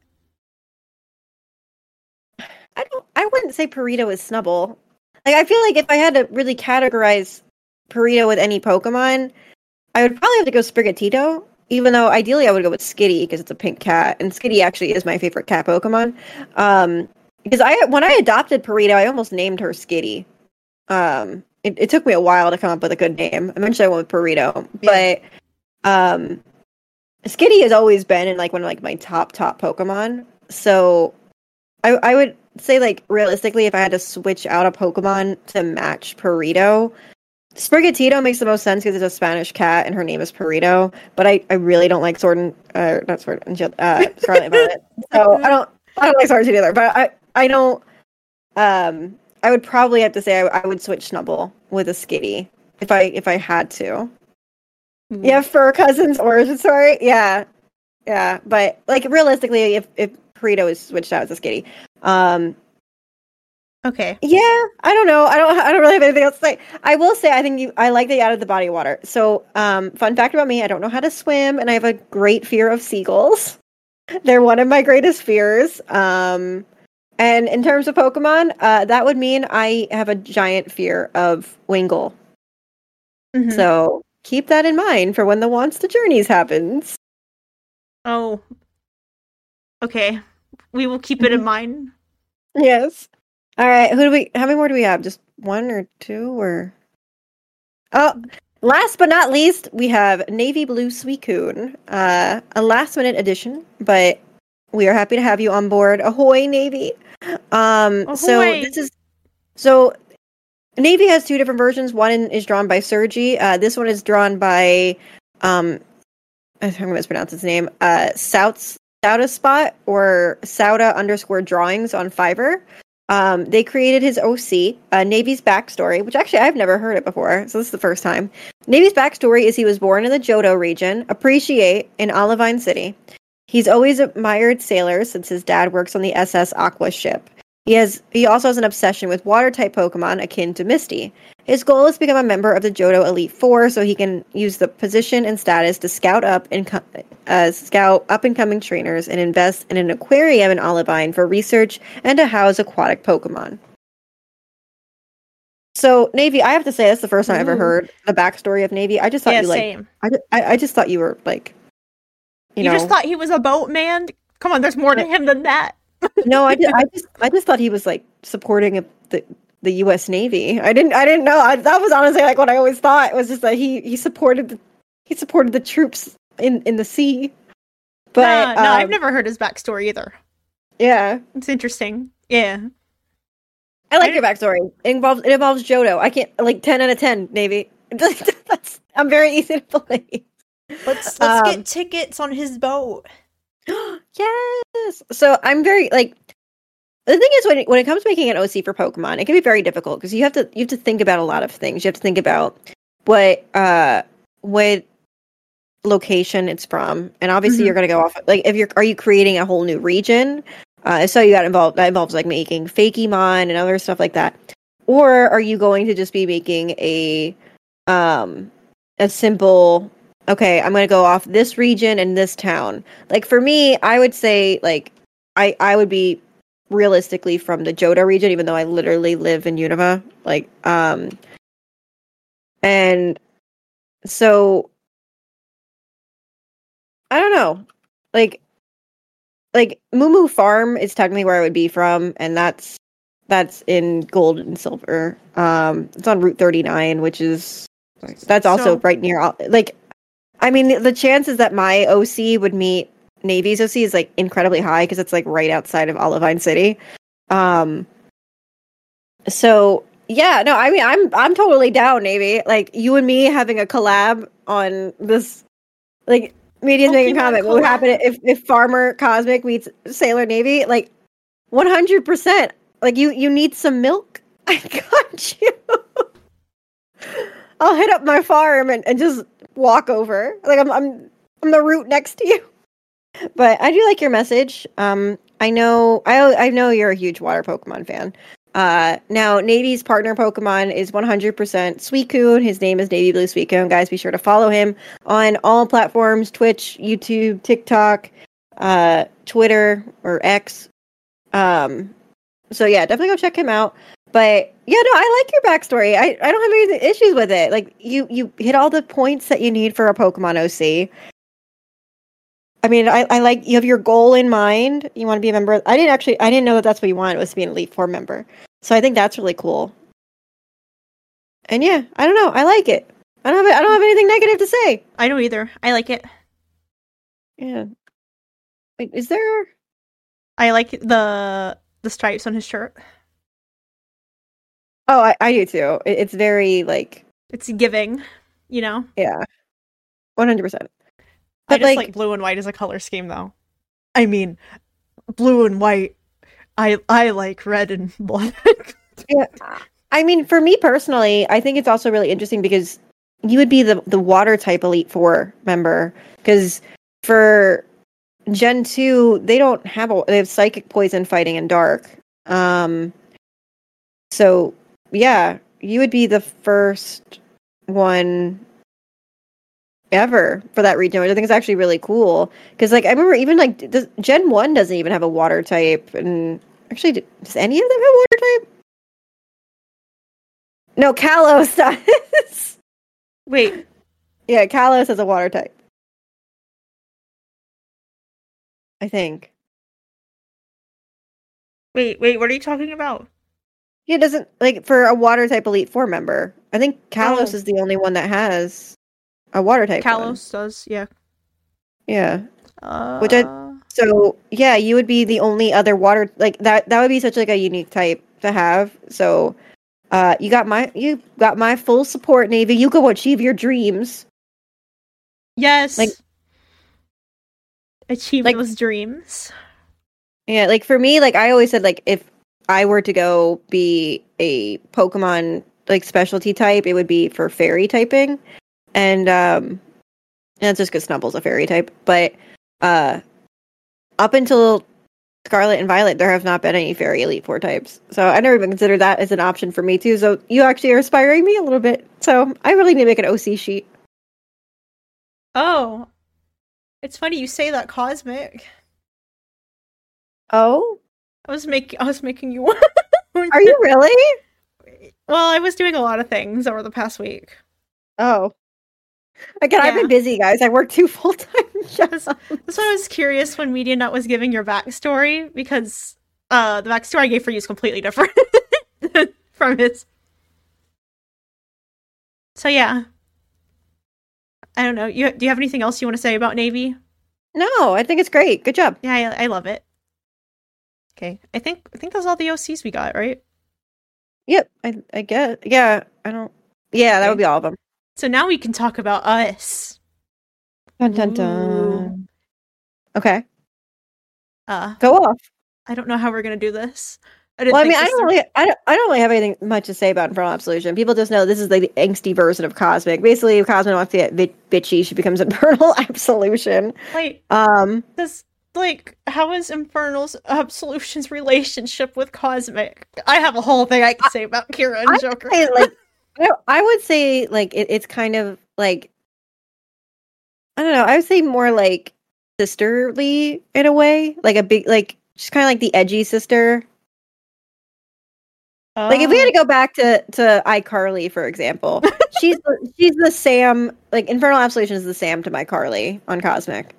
I don't I wouldn't say Perito is Snubbull. Like I feel like if I had to really categorize Perito with any Pokemon, I would probably have to go Sprigatito. Even though ideally I would go with Skitty because it's a pink cat, and Skitty actually is my favorite cat Pokemon. Um, because I when I adopted Perito, I almost named her Skitty. Um, it, it took me a while to come up with a good name. Eventually, I went with Perito, but um, Skitty has always been in like one of like my top top Pokemon. So I I would say like realistically, if I had to switch out a Pokemon to match Perito, Sprigatito makes the most sense because it's a Spanish cat and her name is Perito. But I, I really don't like Sword and uh, not Sword and Shield, uh, Scarlet Violet. So I don't I don't like Sword and Shield either. But I I don't um I would probably have to say I, I would switch Snubbull with a Skitty if I if I had to. Yeah, fur cousins origin story. Yeah, yeah, but like realistically, if if Perito is switched out as a Skitty, um, Okay. yeah, I don't know. I don't. I don't really have anything else to say. I will say I think you. I like that you added the body water. So, um, fun fact about me: I don't know how to swim, and I have a great fear of seagulls. They're one of my greatest fears. Um, and in terms of Pokemon, uh, that would mean I have a giant fear of Wingull. Mhm. So keep that in mind for when the Wants to Journeys happens. Oh. Okay. We will keep it in Mhm. mind. Yes. All right. Who do we? How many more do we have? Just one or two or? Oh, last but not least, we have Navy Blue Suicune. Uh, a last minute addition, but we are happy to have you on board. Ahoy, Navy! Um, so Ahoy. this is so. Navy has two different versions. One is drawn by Sergi. Uh, this one is drawn by, um, I'm going to mispronounce his name. Uh, South Sauda Spot or Sauda underscore drawings on Fiverr. Um, they created his OC, uh, Navy's backstory, which actually I've never heard it before, so this is the first time. Navy's backstory is he was born in the Johto region, appreciate in Olivine City. He's always admired sailors since his dad works on the SS Aqua ship. He has he also has an obsession with water type Pokemon akin to Misty. His goal is to become a member of the Johto Elite Four so he can use the position and status to scout up and co- uh, scout up and coming trainers and invest in an aquarium in Olivine for research and to house aquatic Pokemon. So Navy, I have to say that's the first time I ever heard the backstory of Navy. I just thought yeah, you like I, I just thought you were like you, You, know just thought he was a boatman? Come on, there's more to him than that. no I, did, I just I just thought he was like supporting a, the the U.S. Navy. I didn't I didn't know I, that was honestly like what I always thought was just that he he supported the, he supported the troops in in the sea. But no, no, I've um, never heard his backstory either. yeah It's interesting. Yeah. I like I your backstory. It involves it involves Johto. I can't like ten out of ten Navy. That's I'm very easy to believe. Let's let's Um, get tickets on his boat. yes. So I'm very like the thing is when it, when it comes to making an OC for Pokemon, it can be very difficult because you have to you have to think about a lot of things. You have to think about what uh what location it's from, and obviously Mhm. you're going to go off like if you're are you creating a whole new region? Uh, if so you got involved that involves like making Fakemon and other stuff like that, or are you going to just be making a um a simple okay i'm going to go off this region and this town. Like for me i would say like i i would be realistically from the Johto region even though i literally live in unova like um and so i don't know. Like like moomoo farm is technically where i would be from and that's that's in gold and silver. Um it's on route 39 which is that's also So- right near all- like i mean the chances that my oc would meet navy's oc is like incredibly high because it's like right outside of olivine city. Um so yeah no i mean i'm i'm totally down navy. Like you and me having a collab on this like media's making comment what would happen if if farmer cosmic meets sailor navy. Like 100% like you you need some milk? I got you i'll hit up my farm and, and just walk over. Like i'm i'm i'm the root next to you. But i do like your message. Um i know i i know you're a huge water pokemon fan. Uh now navy's partner pokemon is 100% suicune. His name is navy blue suicune. Guys be sure to follow him on all platforms twitch youtube tiktok uh twitter or x. Um so yeah definitely go check him out but yeah no i like your backstory. I, I don't have any issues with it. Like you you hit all the points that you need for a pokemon oc i mean i, I like you have your goal in mind. You want to be a member. I didn't actually i didn't know that that's what you wanted was to be an elite four member. So i think that's really cool. And yeah i don't know. I like it. I don't have i don't have anything negative to say. I don't either. I like it. yeah. Wait, is there I like the the stripes on his shirt. Oh i, I do too it, it's very like It's giving, you know. yeah 100% I But, just like- like, blue and white as a color scheme, though. I mean, blue and white. I I like red and black. Yeah. I mean, for me personally, I think it's also really interesting because you would be the the water type elite four member because for Gen two they don't have a they have psychic poison fighting and dark. Um, so yeah, you would be the first one ever for that region, which I think is actually really cool. Because like I remember even like does, Gen one doesn't even have a water type, and actually does any of them have water type? No, Kalos does. Wait, yeah, Kalos has a water type. I think. wait, wait. What are you talking about? Yeah, it doesn't like for a water type elite four member. I think Kalos Oh. is the only one that has a water type. one. Kalos does, yeah. Yeah. Uh, Which So yeah, you would be the only other water like that. That would be such like a unique type to have. So, uh, you got my you got my full support, Navy. You go achieve your dreams. yes, like- achieve like- those dreams. Yeah, like for me, like I always said, like if I were to go be a Pokemon like specialty type, it would be for fairy typing, and um, it's just because Snubbull's a fairy type. But uh, up until Scarlet and Violet, there have not been any fairy elite four types, so I never even considered that as an option for me too. So you actually are inspiring me a little bit. So I really need to make an OC sheet. Oh, it's funny you say that. Cosmic. Oh, I was making. I was making you one. are you really? Well, I was doing a lot of things over the past week. Oh. Again, I've been busy, guys. I work two full time jobs. That's why I was curious when Media Nut was giving your backstory because uh the backstory I gave for you is completely different from his. So yeah. I don't know. You do you have anything else you want to say about Navy? No, I think it's great. Good job. Yeah, I, I love it. Okay, I think I think that's all the OCs we got, right? Yep, I I get. Yeah, I don't. Yeah, that would be all of them. So now we can talk about us. Dun dun Ooh. dun. Okay, Uh, go off. I don't know how we're gonna do this. didn't Well, I mean, I don't really, I don't, I don't really have anything much to say about Infernal Absolution. People just know this is like the angsty version of Cosmic. Basically, if Cosmic wants to get bitchy, she becomes Infernal Absolution. Like Um, this like how is Infernal's Absolution's relationship with Cosmic? I have a whole thing I can say about Kira and I Joker. say, like, I, would say like it, it's kind of like I don't know. I would say more like sisterly in a way, like a big like she's kind of like the edgy sister. Like if we had to oh. go back to to iCarly, for example, she's the, she's the Sam. Like Infernal Absolution is the Sam to my Carly on Cosmic.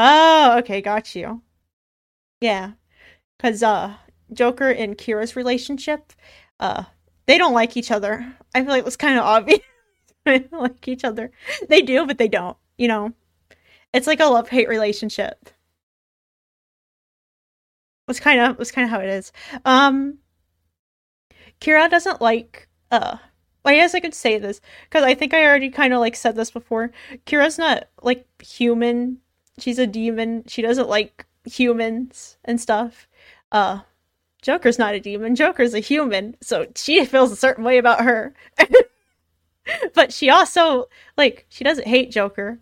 Oh, okay, got you. Yeah. Cause uh Joker and Kira's relationship, uh they don't like each other. I feel like it's kind of obvious. they don't like each other. They do, but they don't, you know. It's like a love-hate relationship. It's kind of it's kind of how it is. Um Kira doesn't like uh I guess I could say this because I think I already kind of like said this before. Kira's not like human she's a demon. She doesn't like humans and stuff. Uh Joker's not a demon. Joker's a human. So she feels a certain way about her. but she also like she doesn't hate Joker.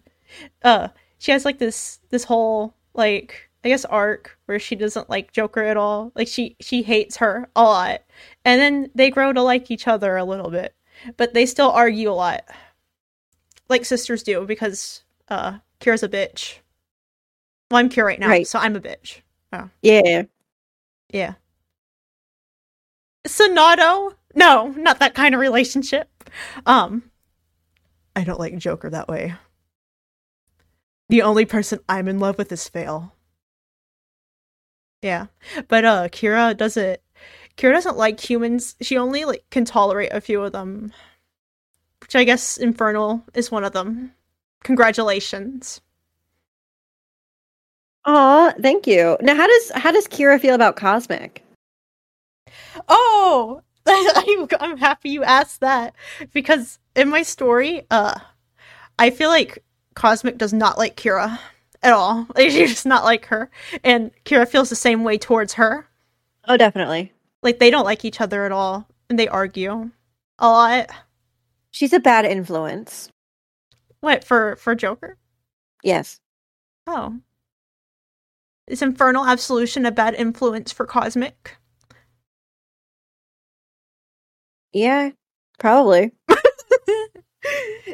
Uh she has like this this whole like I guess arc where she doesn't like Joker at all. Like she she hates her a lot. And then they grow to like each other a little bit. But they still argue a lot. Like sisters do because uh Kira's a bitch. Well, I'm Kira right now, Right. so I'm a bitch. Yeah, Yeah. Sonato? No, not that kind of relationship. Um I don't like Joker that way. The only person I'm in love with is Fail. Yeah. But uh Kira doesn't Kira doesn't like humans. She only like can tolerate a few of them. Which I guess Infernal is one of them. Congratulations. Aw, thank you. Now, how does how does Kira feel about Cosmic? Oh, I'm, I'm happy you asked that because in my story, uh, I feel like Cosmic does not like Kira at all. Like, she does not like her, and Kira feels the same way towards her. Oh, definitely. Like they don't like each other at all, and they argue a lot. She's a bad influence. What for for Joker? Yes. Oh, is Infernal Absolution a bad influence for Cosmic? Yeah, probably.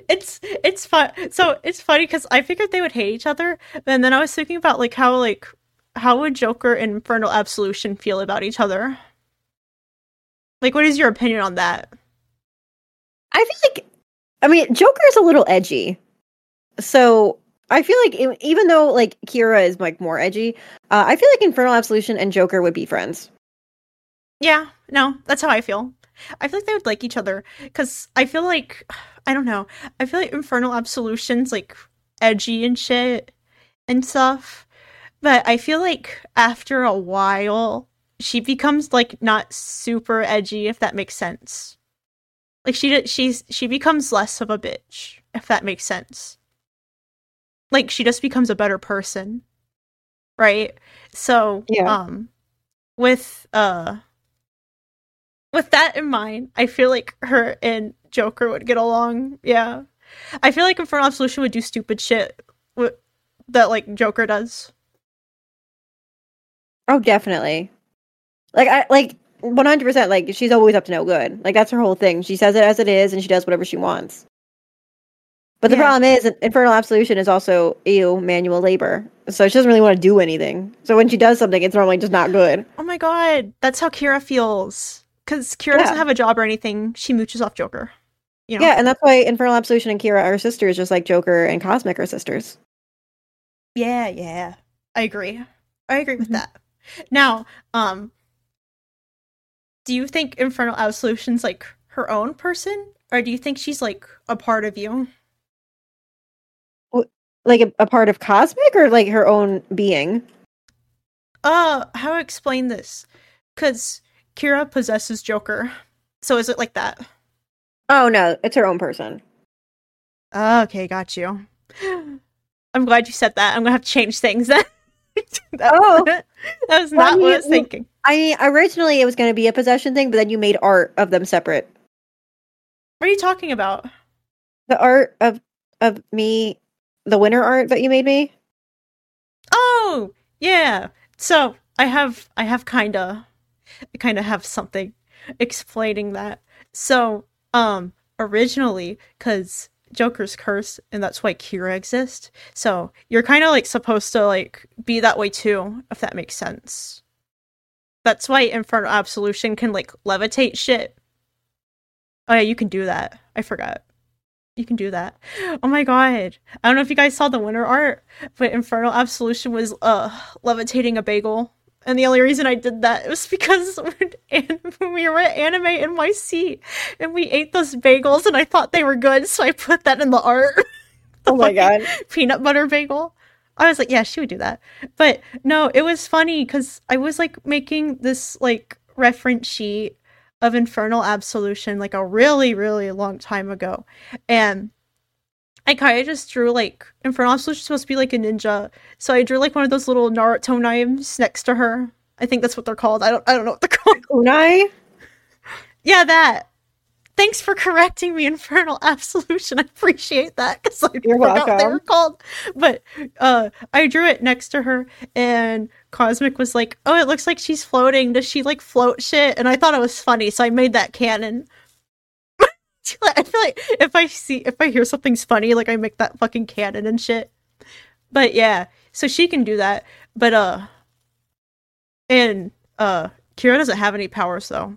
it's it's fun. So it's funny because I figured they would hate each other, and then I was thinking about like how like how would Joker and Infernal Absolution feel about each other? Like, what is your opinion on that? I feel like, I mean, Joker is a little edgy. So I feel like even though like Kira is like more edgy, uh, I feel like Infernal Absolution and Joker would be friends. Yeah, no, that's how I feel. I feel like they would like each other because I feel like I don't know. I feel like Infernal Absolution's like edgy and shit and stuff, but I feel like after a while she becomes like not super edgy if that makes sense. Like she she's she becomes less of a bitch if that makes sense. Like she just becomes a better person, right? So Yeah. um, with uh with that in mind, I feel like her and Joker would get along. Yeah, I feel like Infernal Absolution would do stupid shit wi- that like Joker does. Oh, definitely. Like I like one hundred percent. Like she's always up to no good. Like that's her whole thing. She says it as it is, and she does whatever she wants. But the Yeah. problem is, Infernal Absolution is also ew manual labor, so she doesn't really want to do anything. So when she does something, it's normally just not good. Oh my god, that's how Kira feels. Because Kira doesn't have a job or anything. She mooches off Joker. You know? Yeah, and that's why Infernal Absolution and Kira are sisters, just like Joker and Cosmic are sisters. Yeah, yeah. I agree. I agree with Mhm. that. Now, um do you think Infernal Absolution's like her own person? Or do you think she's like a part of you? Like a, a part of Cosmic or like her own being? Uh, how do I explain this? Because Kira possesses Joker. So is it like that? Oh no, it's her own person. Oh, okay, got you. I'm glad you said that. I'm gonna have to change things then. That- Oh. That was not Well, what I was thinking. I originally it was going to be a possession thing, but then you made art of them separate. What are you talking about? The art of of me, the winter art that you made me. Oh, yeah. So I have I have kinda I kinda have something explaining that. So, um, originally, because Joker's curse, and that's why Kira exists. So you're kinda like supposed to like be that way too, if that makes sense. That's why Infernal Absolution can like levitate shit. Oh yeah, you can do that. I forgot. You can do that. Oh my god. I don't know if you guys saw the winter art, but Infernal Absolution was uh levitating a bagel. And the only reason I did that was because we were at Anime NYC and we ate those bagels and I thought they were good, so I put that in the art. Oh my god! peanut butter bagel. I was like, yeah, she would do that. But no, it was funny because I was like making this like reference sheet of Infernal Absolution like a really, really long time ago. And I kind of just drew like Infernal Absolution supposed to be like a ninja. So I drew like one of those little Naruto knives next to her. I think that's what they're called. I don't I don't know what they're called. Kunai. Yeah, that. Thanks for correcting me, Infernal Absolution. I appreciate that because I You're forgot what they were called. But uh, I drew it next to her, and Cosmic was like, "Oh, it looks like she's floating. Does she like float shit?" And I thought it was funny, so I made that canon. I feel like if I see if I hear something's funny, like I make that fucking canon and shit. But yeah, so she can do that. But uh, and uh, Kira doesn't have any powers though.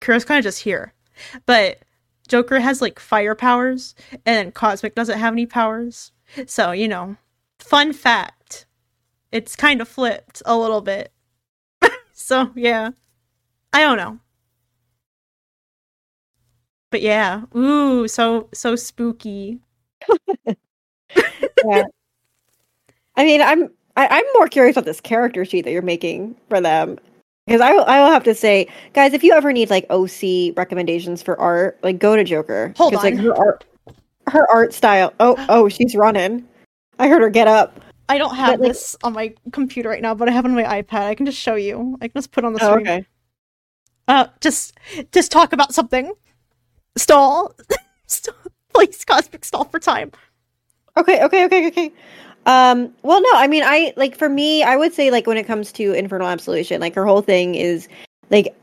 Kira's kind of just here. But Joker has like fire powers, and Cosmic doesn't have any powers. So, you know, fun fact. It's kind of flipped a little bit. so, yeah. I don't know. But yeah. Ooh, so so spooky. Yeah. I mean, I'm I, I'm more curious about this character sheet that you're making for them because I will- I will have to say, guys, if you ever need like OC recommendations for art, like go to Joker. Hold 'Cause, like on. her art, her art style. Oh oh, she's running. I heard her get up. I don't have But, like- this on my computer right now, but I have it on my iPad. I can just show you. I can just put it on the Oh, screen. okay. Uh, just just talk about something. Stall. Stall. Please, Cosmic stall for time. Okay, okay, okay, okay. Um, well, no, I mean, I like for me, I would say like when it comes to Infernal Absolution, like her whole thing is like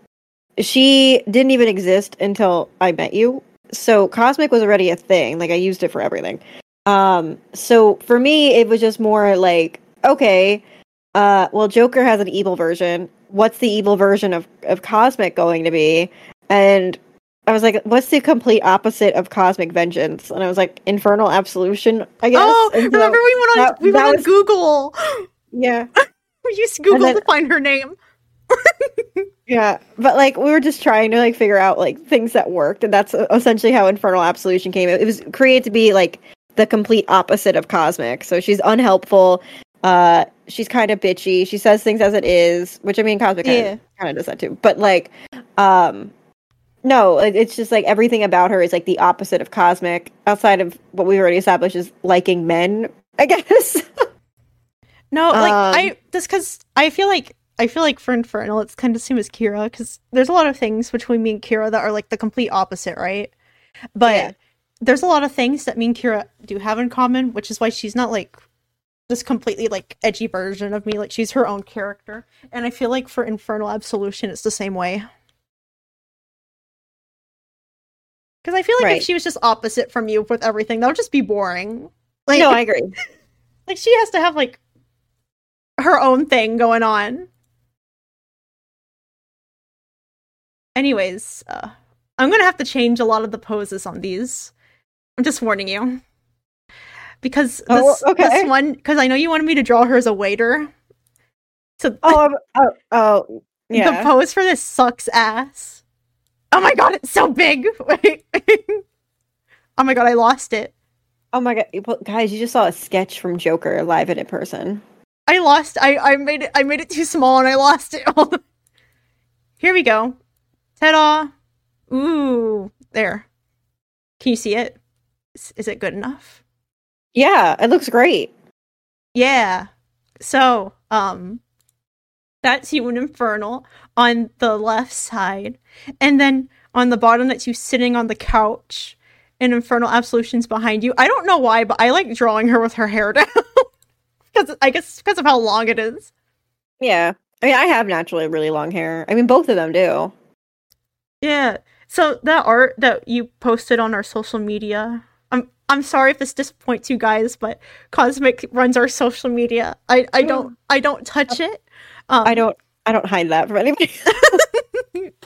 she didn't even exist until I met you. So Cosmic was already a thing. Like I used it for everything. Um, so for me, it was just more like, okay, uh, well, Joker has an evil version. What's the evil version of of Cosmic going to be? And I was like, what's the complete opposite of Cosmic Vengeance? And I was like, Infernal Absolution, I guess. Oh, so- remember we went on that- we went on was- Google. yeah. We used Google then- to find her name. Yeah, but like we were just trying to like figure out like things that worked, and that's essentially how Infernal Absolution came. It was created to be like the complete opposite of Cosmic. So she's unhelpful. Uh, she's kind of bitchy. She says things as it is, which I mean, Cosmic Yeah. kind of does that too. But like, um, no, it's just like everything about her is like the opposite of Cosmic. Outside of what we've already established is liking men, I guess. No, like Um, I just because I feel like I feel like for Infernal, it's kind of the same as Kira because there's a lot of things between me and Kira that are like the complete opposite, right? But Yeah. there's a lot of things that me and Kira do have in common, which is why she's not like this completely like edgy version of me. Like she's her own character, and I feel like for Infernal Absolution, it's the same way. Because I feel like Right. if she was just opposite from you with everything, that would just be boring. Like, no, I agree. like she has to have like her own thing going on. Anyways, uh, I'm gonna have to change a lot of the poses on these. I'm just warning you. Because this, Oh, okay. this one, because I know you wanted me to draw her as a waiter. So Oh, oh, oh, yeah. the pose for this sucks ass. Oh my god, it's so big! Wait. oh my god, I lost it. Oh my god, guys! You just saw a sketch from Joker live and in person. I lost. I I made it. I made it too small and I lost it. Here we go. Ta-da! Ooh, there. Can you see it? Is, is it good enough? Yeah, it looks great. Yeah. So, um, That's you in Infernal on the left side. And then on the bottom, that's you sitting on the couch. And Infernal Absolution's behind you. I don't know why, but I like drawing her with her hair down. Because I guess because of how long it is. Yeah. I mean, I have naturally really long hair. I mean, both of them do. Yeah. So that art that you posted on our social media, I'm I'm sorry if this disappoints you guys, but Cosmic runs our social media. I I mm. don't I don't touch it. Um, I don't. I don't hide that from anybody.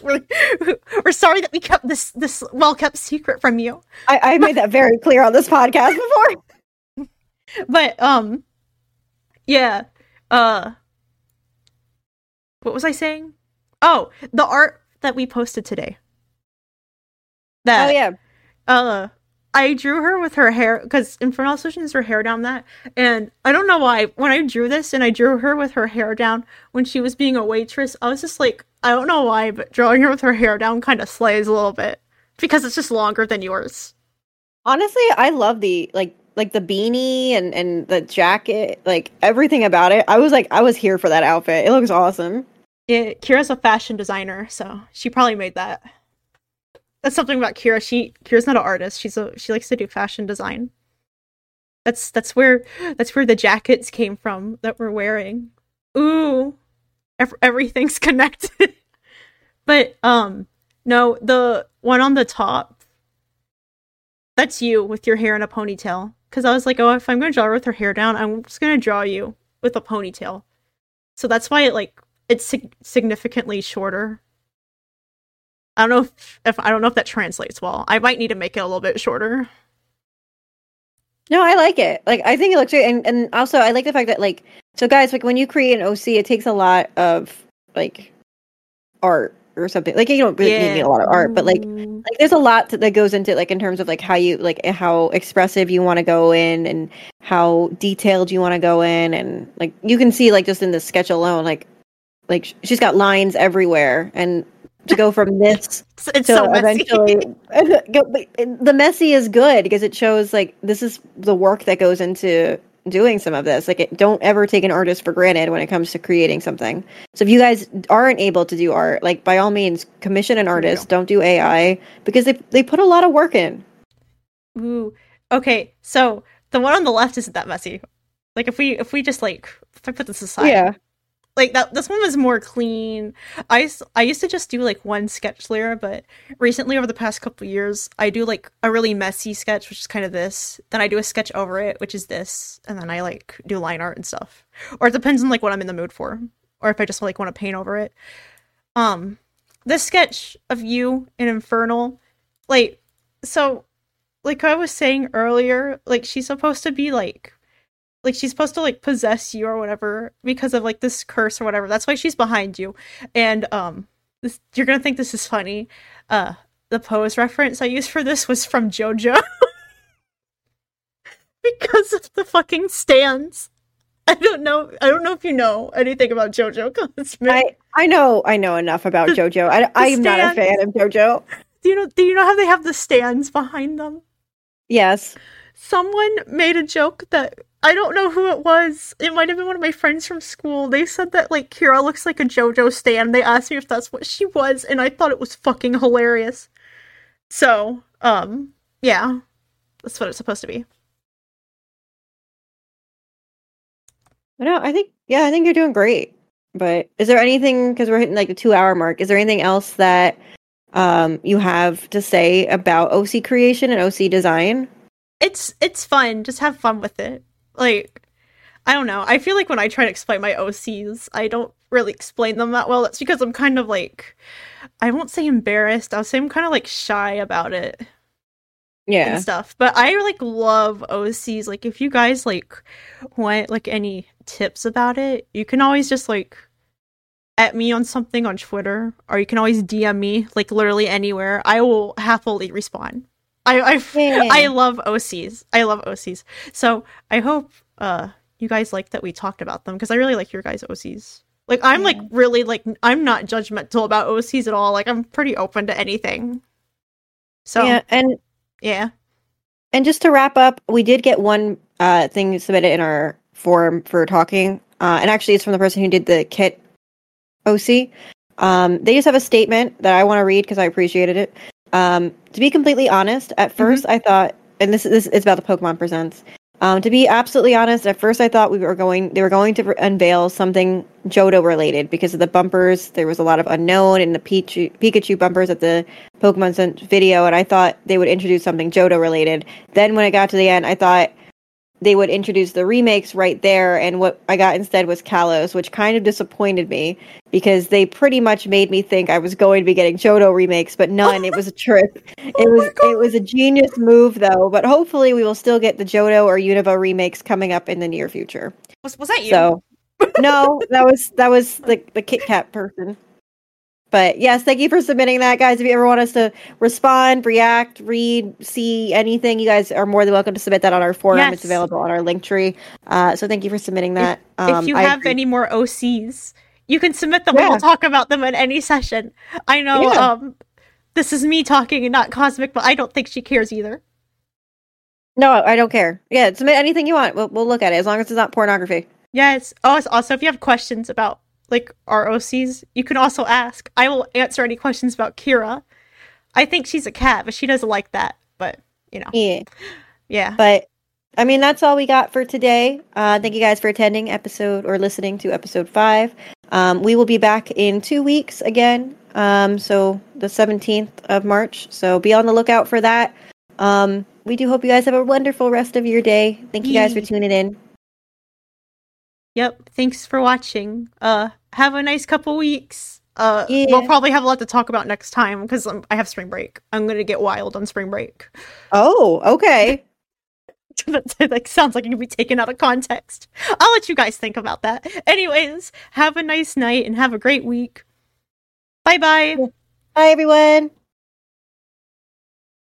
we're, we're sorry that we kept this this well kept secret from you. I, I made that very clear on this podcast before. But um yeah. Uh what was I saying? Oh, the art that we posted today. That Oh yeah. uh I drew her with her hair because Infernal Solution is her hair down that, and I don't know why. When I drew this and I drew her with her hair down when she was being a waitress, I was just like, I don't know why, but drawing her with her hair down kind of slays a little bit because it's just longer than yours. Honestly, I love the like like the beanie and and the jacket, like everything about it. I was like, I was here for that outfit. It looks awesome. Yeah, Kira's a fashion designer, so she probably made that. That's something about Kira. She Kira's not an artist. She's a she likes to do fashion design. That's that's where that's where the jackets came from that we're wearing. Ooh, ev- everything's connected. but um, no, the one on the top. That's you with your hair in a ponytail. Because I was like, oh, if I'm gonna draw her with her hair down, I'm just gonna draw you with a ponytail. So that's why it like it's sig- significantly shorter. I don't know if, if I don't know if that translates well. I might need to make it a little bit shorter. No, I like it. Like I think it looks great, and and also I like the fact that like so guys like when you create an OC, it takes a lot of like art or something. Like you don't really need a lot of art, but like like there's a lot that goes into like in terms of like how you like how expressive you want to go in and how detailed you want to go in and like you can see like just in the sketch alone like like she's got lines everywhere and to go from this it's, it's to so messy. eventually the messy is good because it shows like this is the work that goes into doing some of this. Like it, don't ever take an artist for granted when it comes to creating something. So if you guys aren't able to do art like by all means commission an artist. don't do ai because they, they put a lot of work in. Ooh. Okay, so the one on the left isn't that messy. Like if we if we just like if I put this aside, yeah like that this one was more clean. I i used to just do like one sketch layer but recently over the past couple years i do like a really messy sketch which is kind of this. Then i do a sketch over it which is this and then i like do line art and stuff. Or it depends on like what i'm in the mood for or if i just like want to paint over it. Um this sketch of you in infernal like so like i was saying earlier like she's supposed to be like like she's supposed to like possess you or whatever because of like this curse or whatever. That's why she's behind you. And um this, you're to think this is funny. Uh the pose reference I used for this was from JoJo. because of the fucking stands. I don't know. I don't know if you know anything about JoJo i i know i know enough about The- jojo i i'm not a fan of jojo do you know do you know how they have the stands behind them? yes someone made a joke that I don't know who it was. It might have been one of my friends from school. They said that like Kira looks like a JoJo stan. They asked me if that's what she was, and I thought it was fucking hilarious. So, um, yeah, that's what it's supposed to be. no i think yeah i think you're doing great but is there anything because we're hitting like the two hour mark is there anything else that um you have to say about oc creation and oc design It's it's fun. Just have fun with it. Like, I don't know. I feel like when I try to explain my OCs, I don't really explain them that well. That's because I'm kind of like, I won't say embarrassed. I'll say I'm kind of like shy about it. yeah and stuff. But I like love OCs. Like if you guys like want like any tips about it, you can always just like at me on something on Twitter, or you can always DM me like literally anywhere. I will happily respond. I I, Yay. I love OCs. I love OCs. So I hope uh you guys like that we talked about them because I really like your guys' OCs. Like I'm like really like I'm not judgmental about OCs at all. Like I'm pretty open to anything. So yeah and yeah. And just to wrap up, we did get one uh, thing submitted in our forum for talking, uh, and actually, it's from the person who did the kit OC. Um, they just have a statement that I want to read because I appreciated it. Um, to be completely honest, at 1st I thought, and this this is about the Pokemon Presents. Um, to be absolutely honest, at first I thought we were going they were going to re- unveil something Johto related because of the bumpers. There was a lot of unknown in the Pichu, Pikachu bumpers at the Pokemon Cent video, and I thought they would introduce something Johto related. Then when I got to the end, I thought they would introduce the remakes right there, and what I got instead was Kalos, which kind of disappointed me because they pretty much made me think I was going to be getting Johto remakes, but none. it was a trick. Oh it was it was a genius move though, but hopefully we will still get the Johto or Unova remakes coming up in the near future. Was, was that you? So no, that was that was the the Kit Kat person. But yes, thank you for submitting that, guys. If you ever want us to respond, react, read, see anything, you guys are more than welcome to submit that on our forum. Yes. It's available on our link tree. Uh, so thank you for submitting that. Um, if you I have agree. any more OCs, you can submit them and Yeah. we'll talk about them in any session. I know Yeah. um this is me talking and not Cosmic, but I don't think she cares either. no, I don't care. Yeah, submit anything you want. We'll, we'll look at it as long as it's not pornography. Yes. Oh, also, if you have questions about like our OCs, you can also ask. I will answer any questions about Kira. I think she's a cat, but she doesn't like that. But you know, Yeah. yeah. But I mean, that's all we got for today. Uh, thank you guys for attending episode or listening to episode five. Um, we will be back in two weeks again. Um, so the 17th of March. So be on the lookout for that. Um, we do hope you guys have a wonderful rest of your day. Thank you guys for tuning in. Yep. Thanks for watching. Uh, have a nice couple weeks. Uh, Yeah. we'll probably have a lot to talk about next time because um, I have spring break. I'm gonna get wild on spring break. Oh, okay. that like sounds like it could be taken out of context. I'll let you guys think about that. Anyways, have a nice night and have a great week. Bye bye. Bye, everyone.